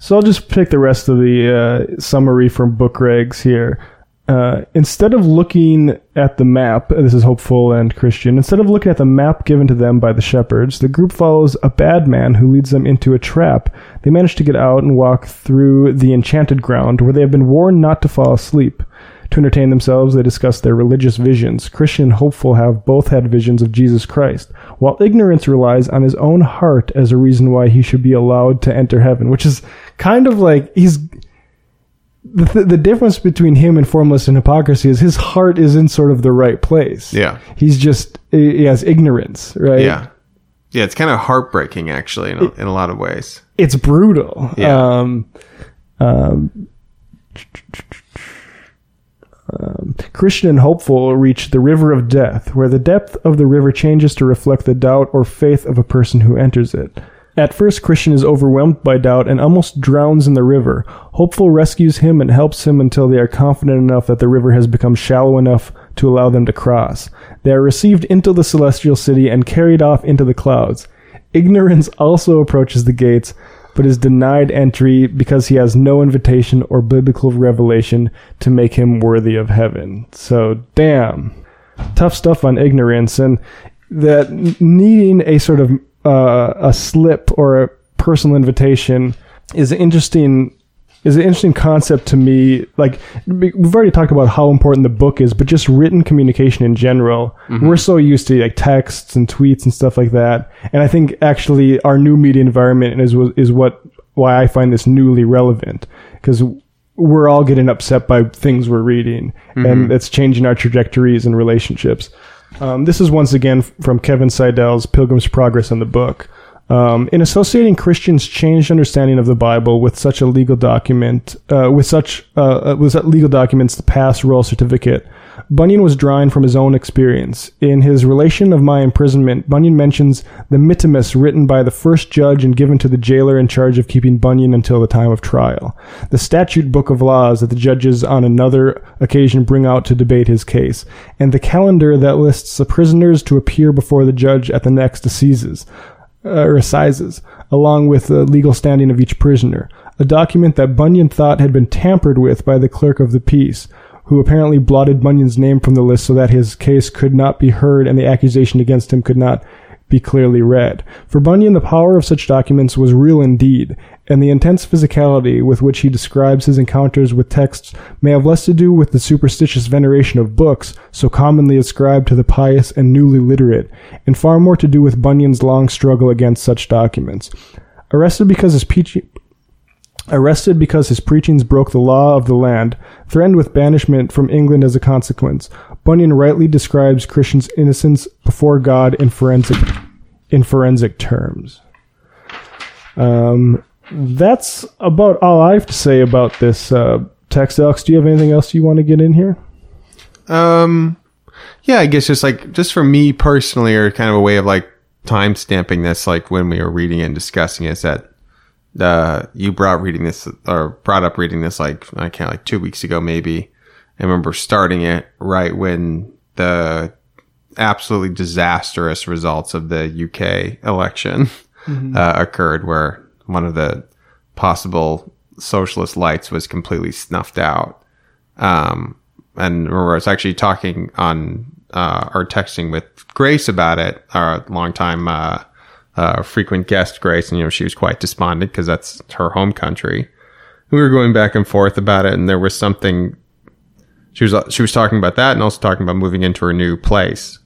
so I'll just pick the rest of the uh, summary from BookRags here. Uh, instead of looking at the map, this is hopeful and Christian, instead of looking at the map given to them by the shepherds, the group follows a bad man who leads them into a trap. They manage to get out and walk through the enchanted ground where they have been warned not to fall asleep. To entertain themselves, they discuss their religious visions. Christian and hopeful have both had visions of Jesus Christ, while ignorance relies on his own heart as a reason why he should be allowed to enter heaven, which is kind of like he's the, th- the difference between him and formless and hypocrisy is his heart is in sort of the right place. Yeah. He's just he has ignorance, right? Yeah. Yeah, it's kind of heartbreaking actually in a, in a lot of ways. it's brutal. Yeah. Um, um, um, Christian and hopeful reach the river of death, where the depth of the river changes to reflect the doubt or faith of a person who enters it. At first, Christian is overwhelmed by doubt and almost drowns in the river. Hopeful rescues him and helps him until they are confident enough that the river has become shallow enough to allow them to cross. They are received into the celestial city and carried off into the clouds. Ignorance also approaches the gates, but is denied entry because he has no invitation or biblical revelation to make him worthy of heaven. So, damn. Tough stuff on ignorance and that needing a sort of uh, a slip or a personal invitation is an interesting is an interesting concept to me. Like we- we've already talked about how important the book is, but just written communication in general, we're so used to like texts and tweets and stuff like that. And I think actually our new media environment is is what why I find this newly relevant because we're all getting upset by things we're reading, and it's changing our trajectories and relationships. Um, this is once again from Kevin Seidel's Pilgrim's Progress in the book. Um, in associating Christians' changed understanding of the Bible with such a legal document, uh, with such uh, uh, with such legal documents, the pass royal certificate, Bunyan was drawing from his own experience. In his Relation of My Imprisonment, Bunyan mentions the mittimus written by the first judge and given to the jailer in charge of keeping Bunyan until the time of trial. The statute book of laws that the judges on another occasion bring out to debate his case, and the calendar that lists the prisoners to appear before the judge at the next assizes uh, or assizes, along with the legal standing of each prisoner, a document that Bunyan thought had been tampered with by the clerk of the peace, who apparently blotted Bunyan's name from the list so that his case could not be heard and the accusation against him could not be clearly read. For Bunyan, the power of such documents was real indeed, and the intense physicality with which he describes his encounters with texts may have less to do with the superstitious veneration of books so commonly ascribed to the pious and newly literate, and far more to do with Bunyan's long struggle against such documents. Arrested because his peachy, arrested because his preachings broke the law of the land, threatened with banishment from England as a consequence. Bunyan rightly describes Christian's innocence before God in forensic in forensic terms. Um, that's about all I have to say about this uh, text. Alex, do you have anything else you want to get in here? Um, yeah, I guess just like just for me personally, or kind of a way of like time stamping this, like when we were reading and discussing it, is that uh, you brought reading this or brought up reading this like I can't like two weeks ago maybe. I remember starting it right when the absolutely disastrous results of the UK election uh, occurred, where one of the possible socialist lights was completely snuffed out. Um, and remember, I was actually talking on uh, or texting with Grace about it, our longtime uh, uh, frequent guest Grace, and you know she was quite despondent because that's her home country. We were going back and forth about it, and there was something. She was she was talking about that, and also talking about moving into her new place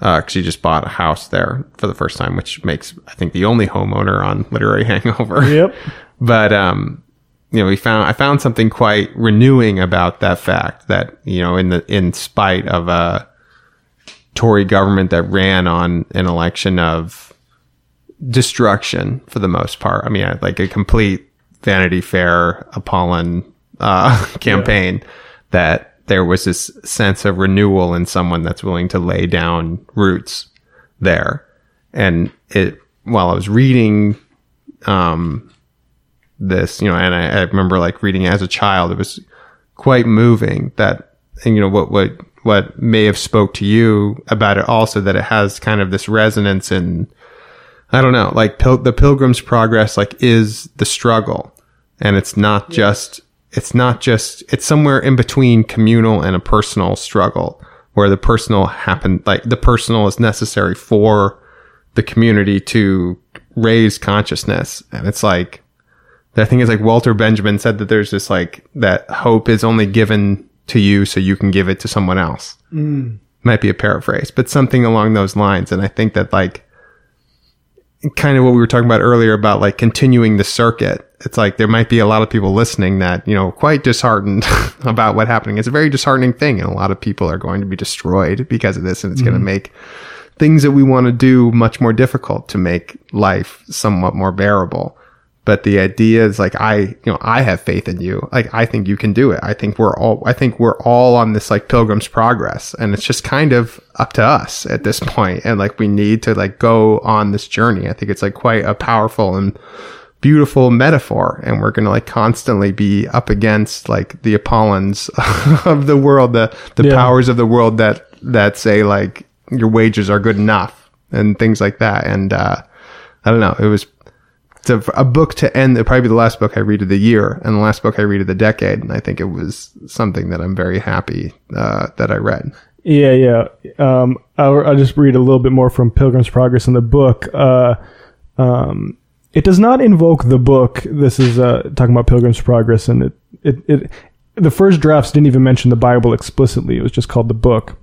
because she just bought a house there for the first time, which makes I think the only homeowner on Literary Hangover. Yep. but um, you know, we found I found something quite renewing about that fact that you know, in the in spite of a Tory government that ran on an election of destruction for the most part. I mean, like a complete Vanity Fair, Apollyon uh, campaign. That there was this sense of renewal in someone that's willing to lay down roots there, and it. While I was reading, um, this, you know, and I, I remember like reading as a child, it was quite moving that, and you know, what, what, what may have spoke to you about it also that it has kind of this resonance in, I don't know, like pil- the pilgrim's progress, like is the struggle and it's not just, it's not just, it's somewhere in between communal and a personal struggle where the personal happened, like the personal is necessary for the community to raise consciousness. And it's like, I think it's like Walter Benjamin said that there's this like that hope is only given to you so you can give it to someone else. Mm. Might be a paraphrase, but something along those lines. And I think that like kind of what we were talking about earlier about like continuing the circuit. It's like there might be a lot of people listening that, you know, quite disheartened about what happening. It's a very disheartening thing. And a lot of people are going to be destroyed because of this. And it's going to mm-hmm. make things that we want to do much more difficult to make life somewhat more bearable. But the idea is like I, you know, I have faith in you. Like I think you can do it. I think we're all, I think we're all on this like pilgrim's progress, and it's just kind of up to us at this point. And like we need to like go on this journey. I think it's like quite a powerful and beautiful metaphor, and we're gonna like constantly be up against like the Apollyons of the world, the the Yeah. powers of the world that that say like your wages are good enough and things like that. And uh, I don't know. It was it's a, a book to end. Probably be the last book I read of the year and the last book I read of the decade. And I think it was something that I'm very happy uh, that I read. Yeah, yeah. Um, I'll, I'll just read a little bit more from Pilgrim's Progress in the book. Uh, um, it does not invoke the book. This is uh, talking about Pilgrim's Progress, and it, it, it the first drafts didn't even mention the Bible explicitly. It was just called the book.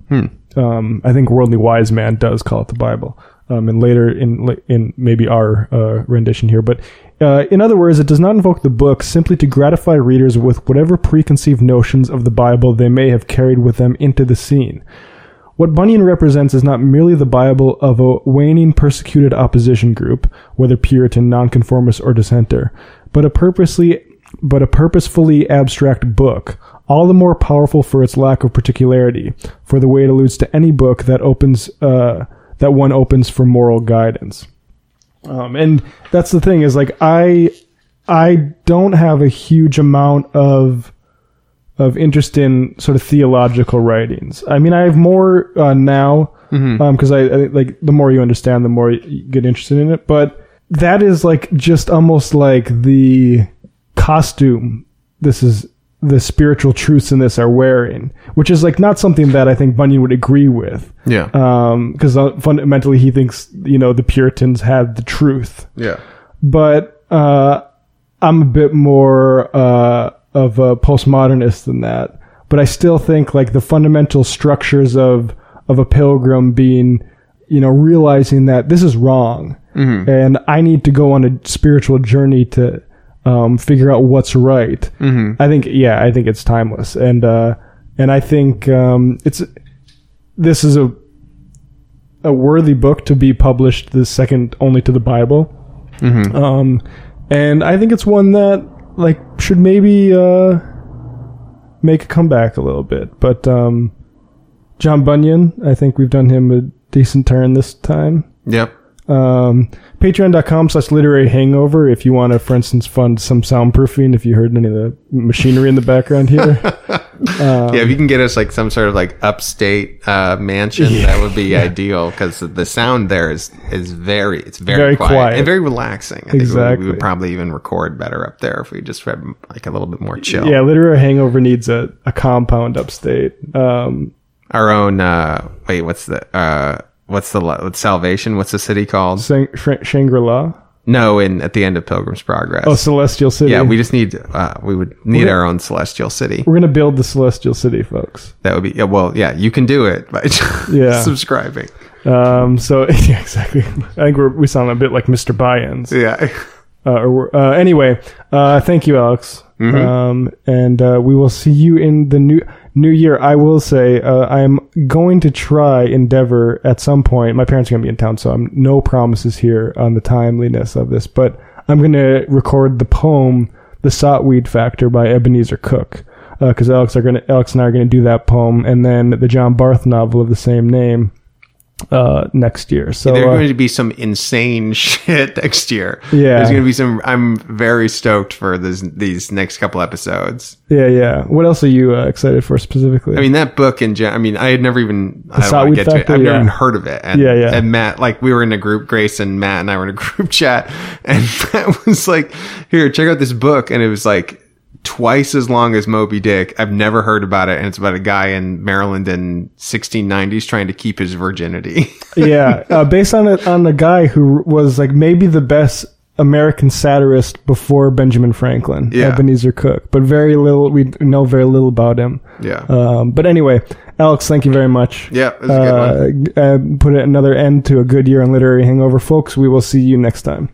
Um, I think Worldly Wise Man does call it the Bible, um, and later in in maybe our uh, rendition here. But uh, in other words, it does not invoke the book simply to gratify readers with whatever preconceived notions of the Bible they may have carried with them into the scene. What Bunyan represents is not merely the Bible of a waning persecuted opposition group, whether Puritan, nonconformist, or dissenter, but a purposely but a purposefully abstract book, all the more powerful for its lack of particularity, for the way it alludes to any book that opens uh, that one opens for moral guidance. Um, and that's the thing is like I I don't have a huge amount of of interest in sort of theological writings. I mean, I have more uh, now because I, I like the more you understand, the more you get interested in it. But that is like just almost like the costume. This is the spiritual truths in this are wearing, which is like not something that I think Bunyan would agree with. Yeah. Um because uh, fundamentally, he thinks you know the Puritans had the truth yeah. but uh, I'm a bit more uh, of a postmodernist than that. But I still think like the fundamental structures of of a pilgrim being, you know, realizing that this is wrong, and I need to go on a spiritual journey to um, figure out what's right. I think, yeah, I think it's timeless, and uh, and I think um, it's this is a a worthy book to be published, the second only to the Bible. Um, and I think it's one that like should maybe uh, make a comeback a little bit. But um, John Bunyan, I think we've done him a decent turn this time. Yep. Um, Patreon.com slash literary hangover if you want to, for instance, fund some soundproofing if you heard any of the machinery in the background here. yeah, if you can get us like some sort of like upstate uh, mansion, that would be ideal because the sound there is is very it's very, Very quiet, quiet. and very relaxing. I think we- we, would probably even record better up there if we just had like a little bit more chill. yeah, literary hangover needs a, a compound upstate. Um, Our own. Uh, wait, what's the uh, what's the what's Salvation? What's the city called? Shang- Shang- Shangri-La. No, in at the end of Pilgrim's Progress. Oh, Celestial City. yeah, we just need uh, we would need our own celestial city. We're gonna build the Celestial City, folks. That would be yeah. Well, yeah, you can do it by Yeah. subscribing. Um, so yeah, exactly. I think we're, we sound a bit like Mr. By-ends. Yeah. Uh, or uh, anyway, uh, thank you, Alex. Um, and uh, we will see you in the new new year. I will say uh, I'm going to try endeavor at some point. My parents are going to be in town, so I'm no promises here on the timeliness of this. But I'm going to record the poem "The Sotweed Factor" by Ebenezer Cooke because Alex are going Alex and I are going to do that poem, and then the John Barth novel of the same name uh, next year. So There's uh, going to be some insane shit next year. Yeah. There's going to be some. I'm very stoked for this, these next couple episodes. yeah, yeah. What else are you uh, excited for specifically? I mean, that book in gen- I mean, I had never even. I don't want Sotweed to get to it. I've never yeah. even heard of it. And, Yeah, yeah. And Matt, like, we were in a group. Grace and Matt and I were in a group chat, and Matt was like, "Here, check out this book," and it was like twice as long as Moby Dick. I've never heard about it, and it's about a guy in Maryland in 1690s trying to keep his virginity. yeah, uh, based on a, on a guy who was like maybe the best American satirist before Benjamin Franklin, Yeah. Ebenezer Cooke, but very little. We know very little about him. yeah. Um, but anyway, Alex, thank you very much. yeah, it was a good one. Uh, uh, put another end to a good year on literary hangover, folks. We will see you next time.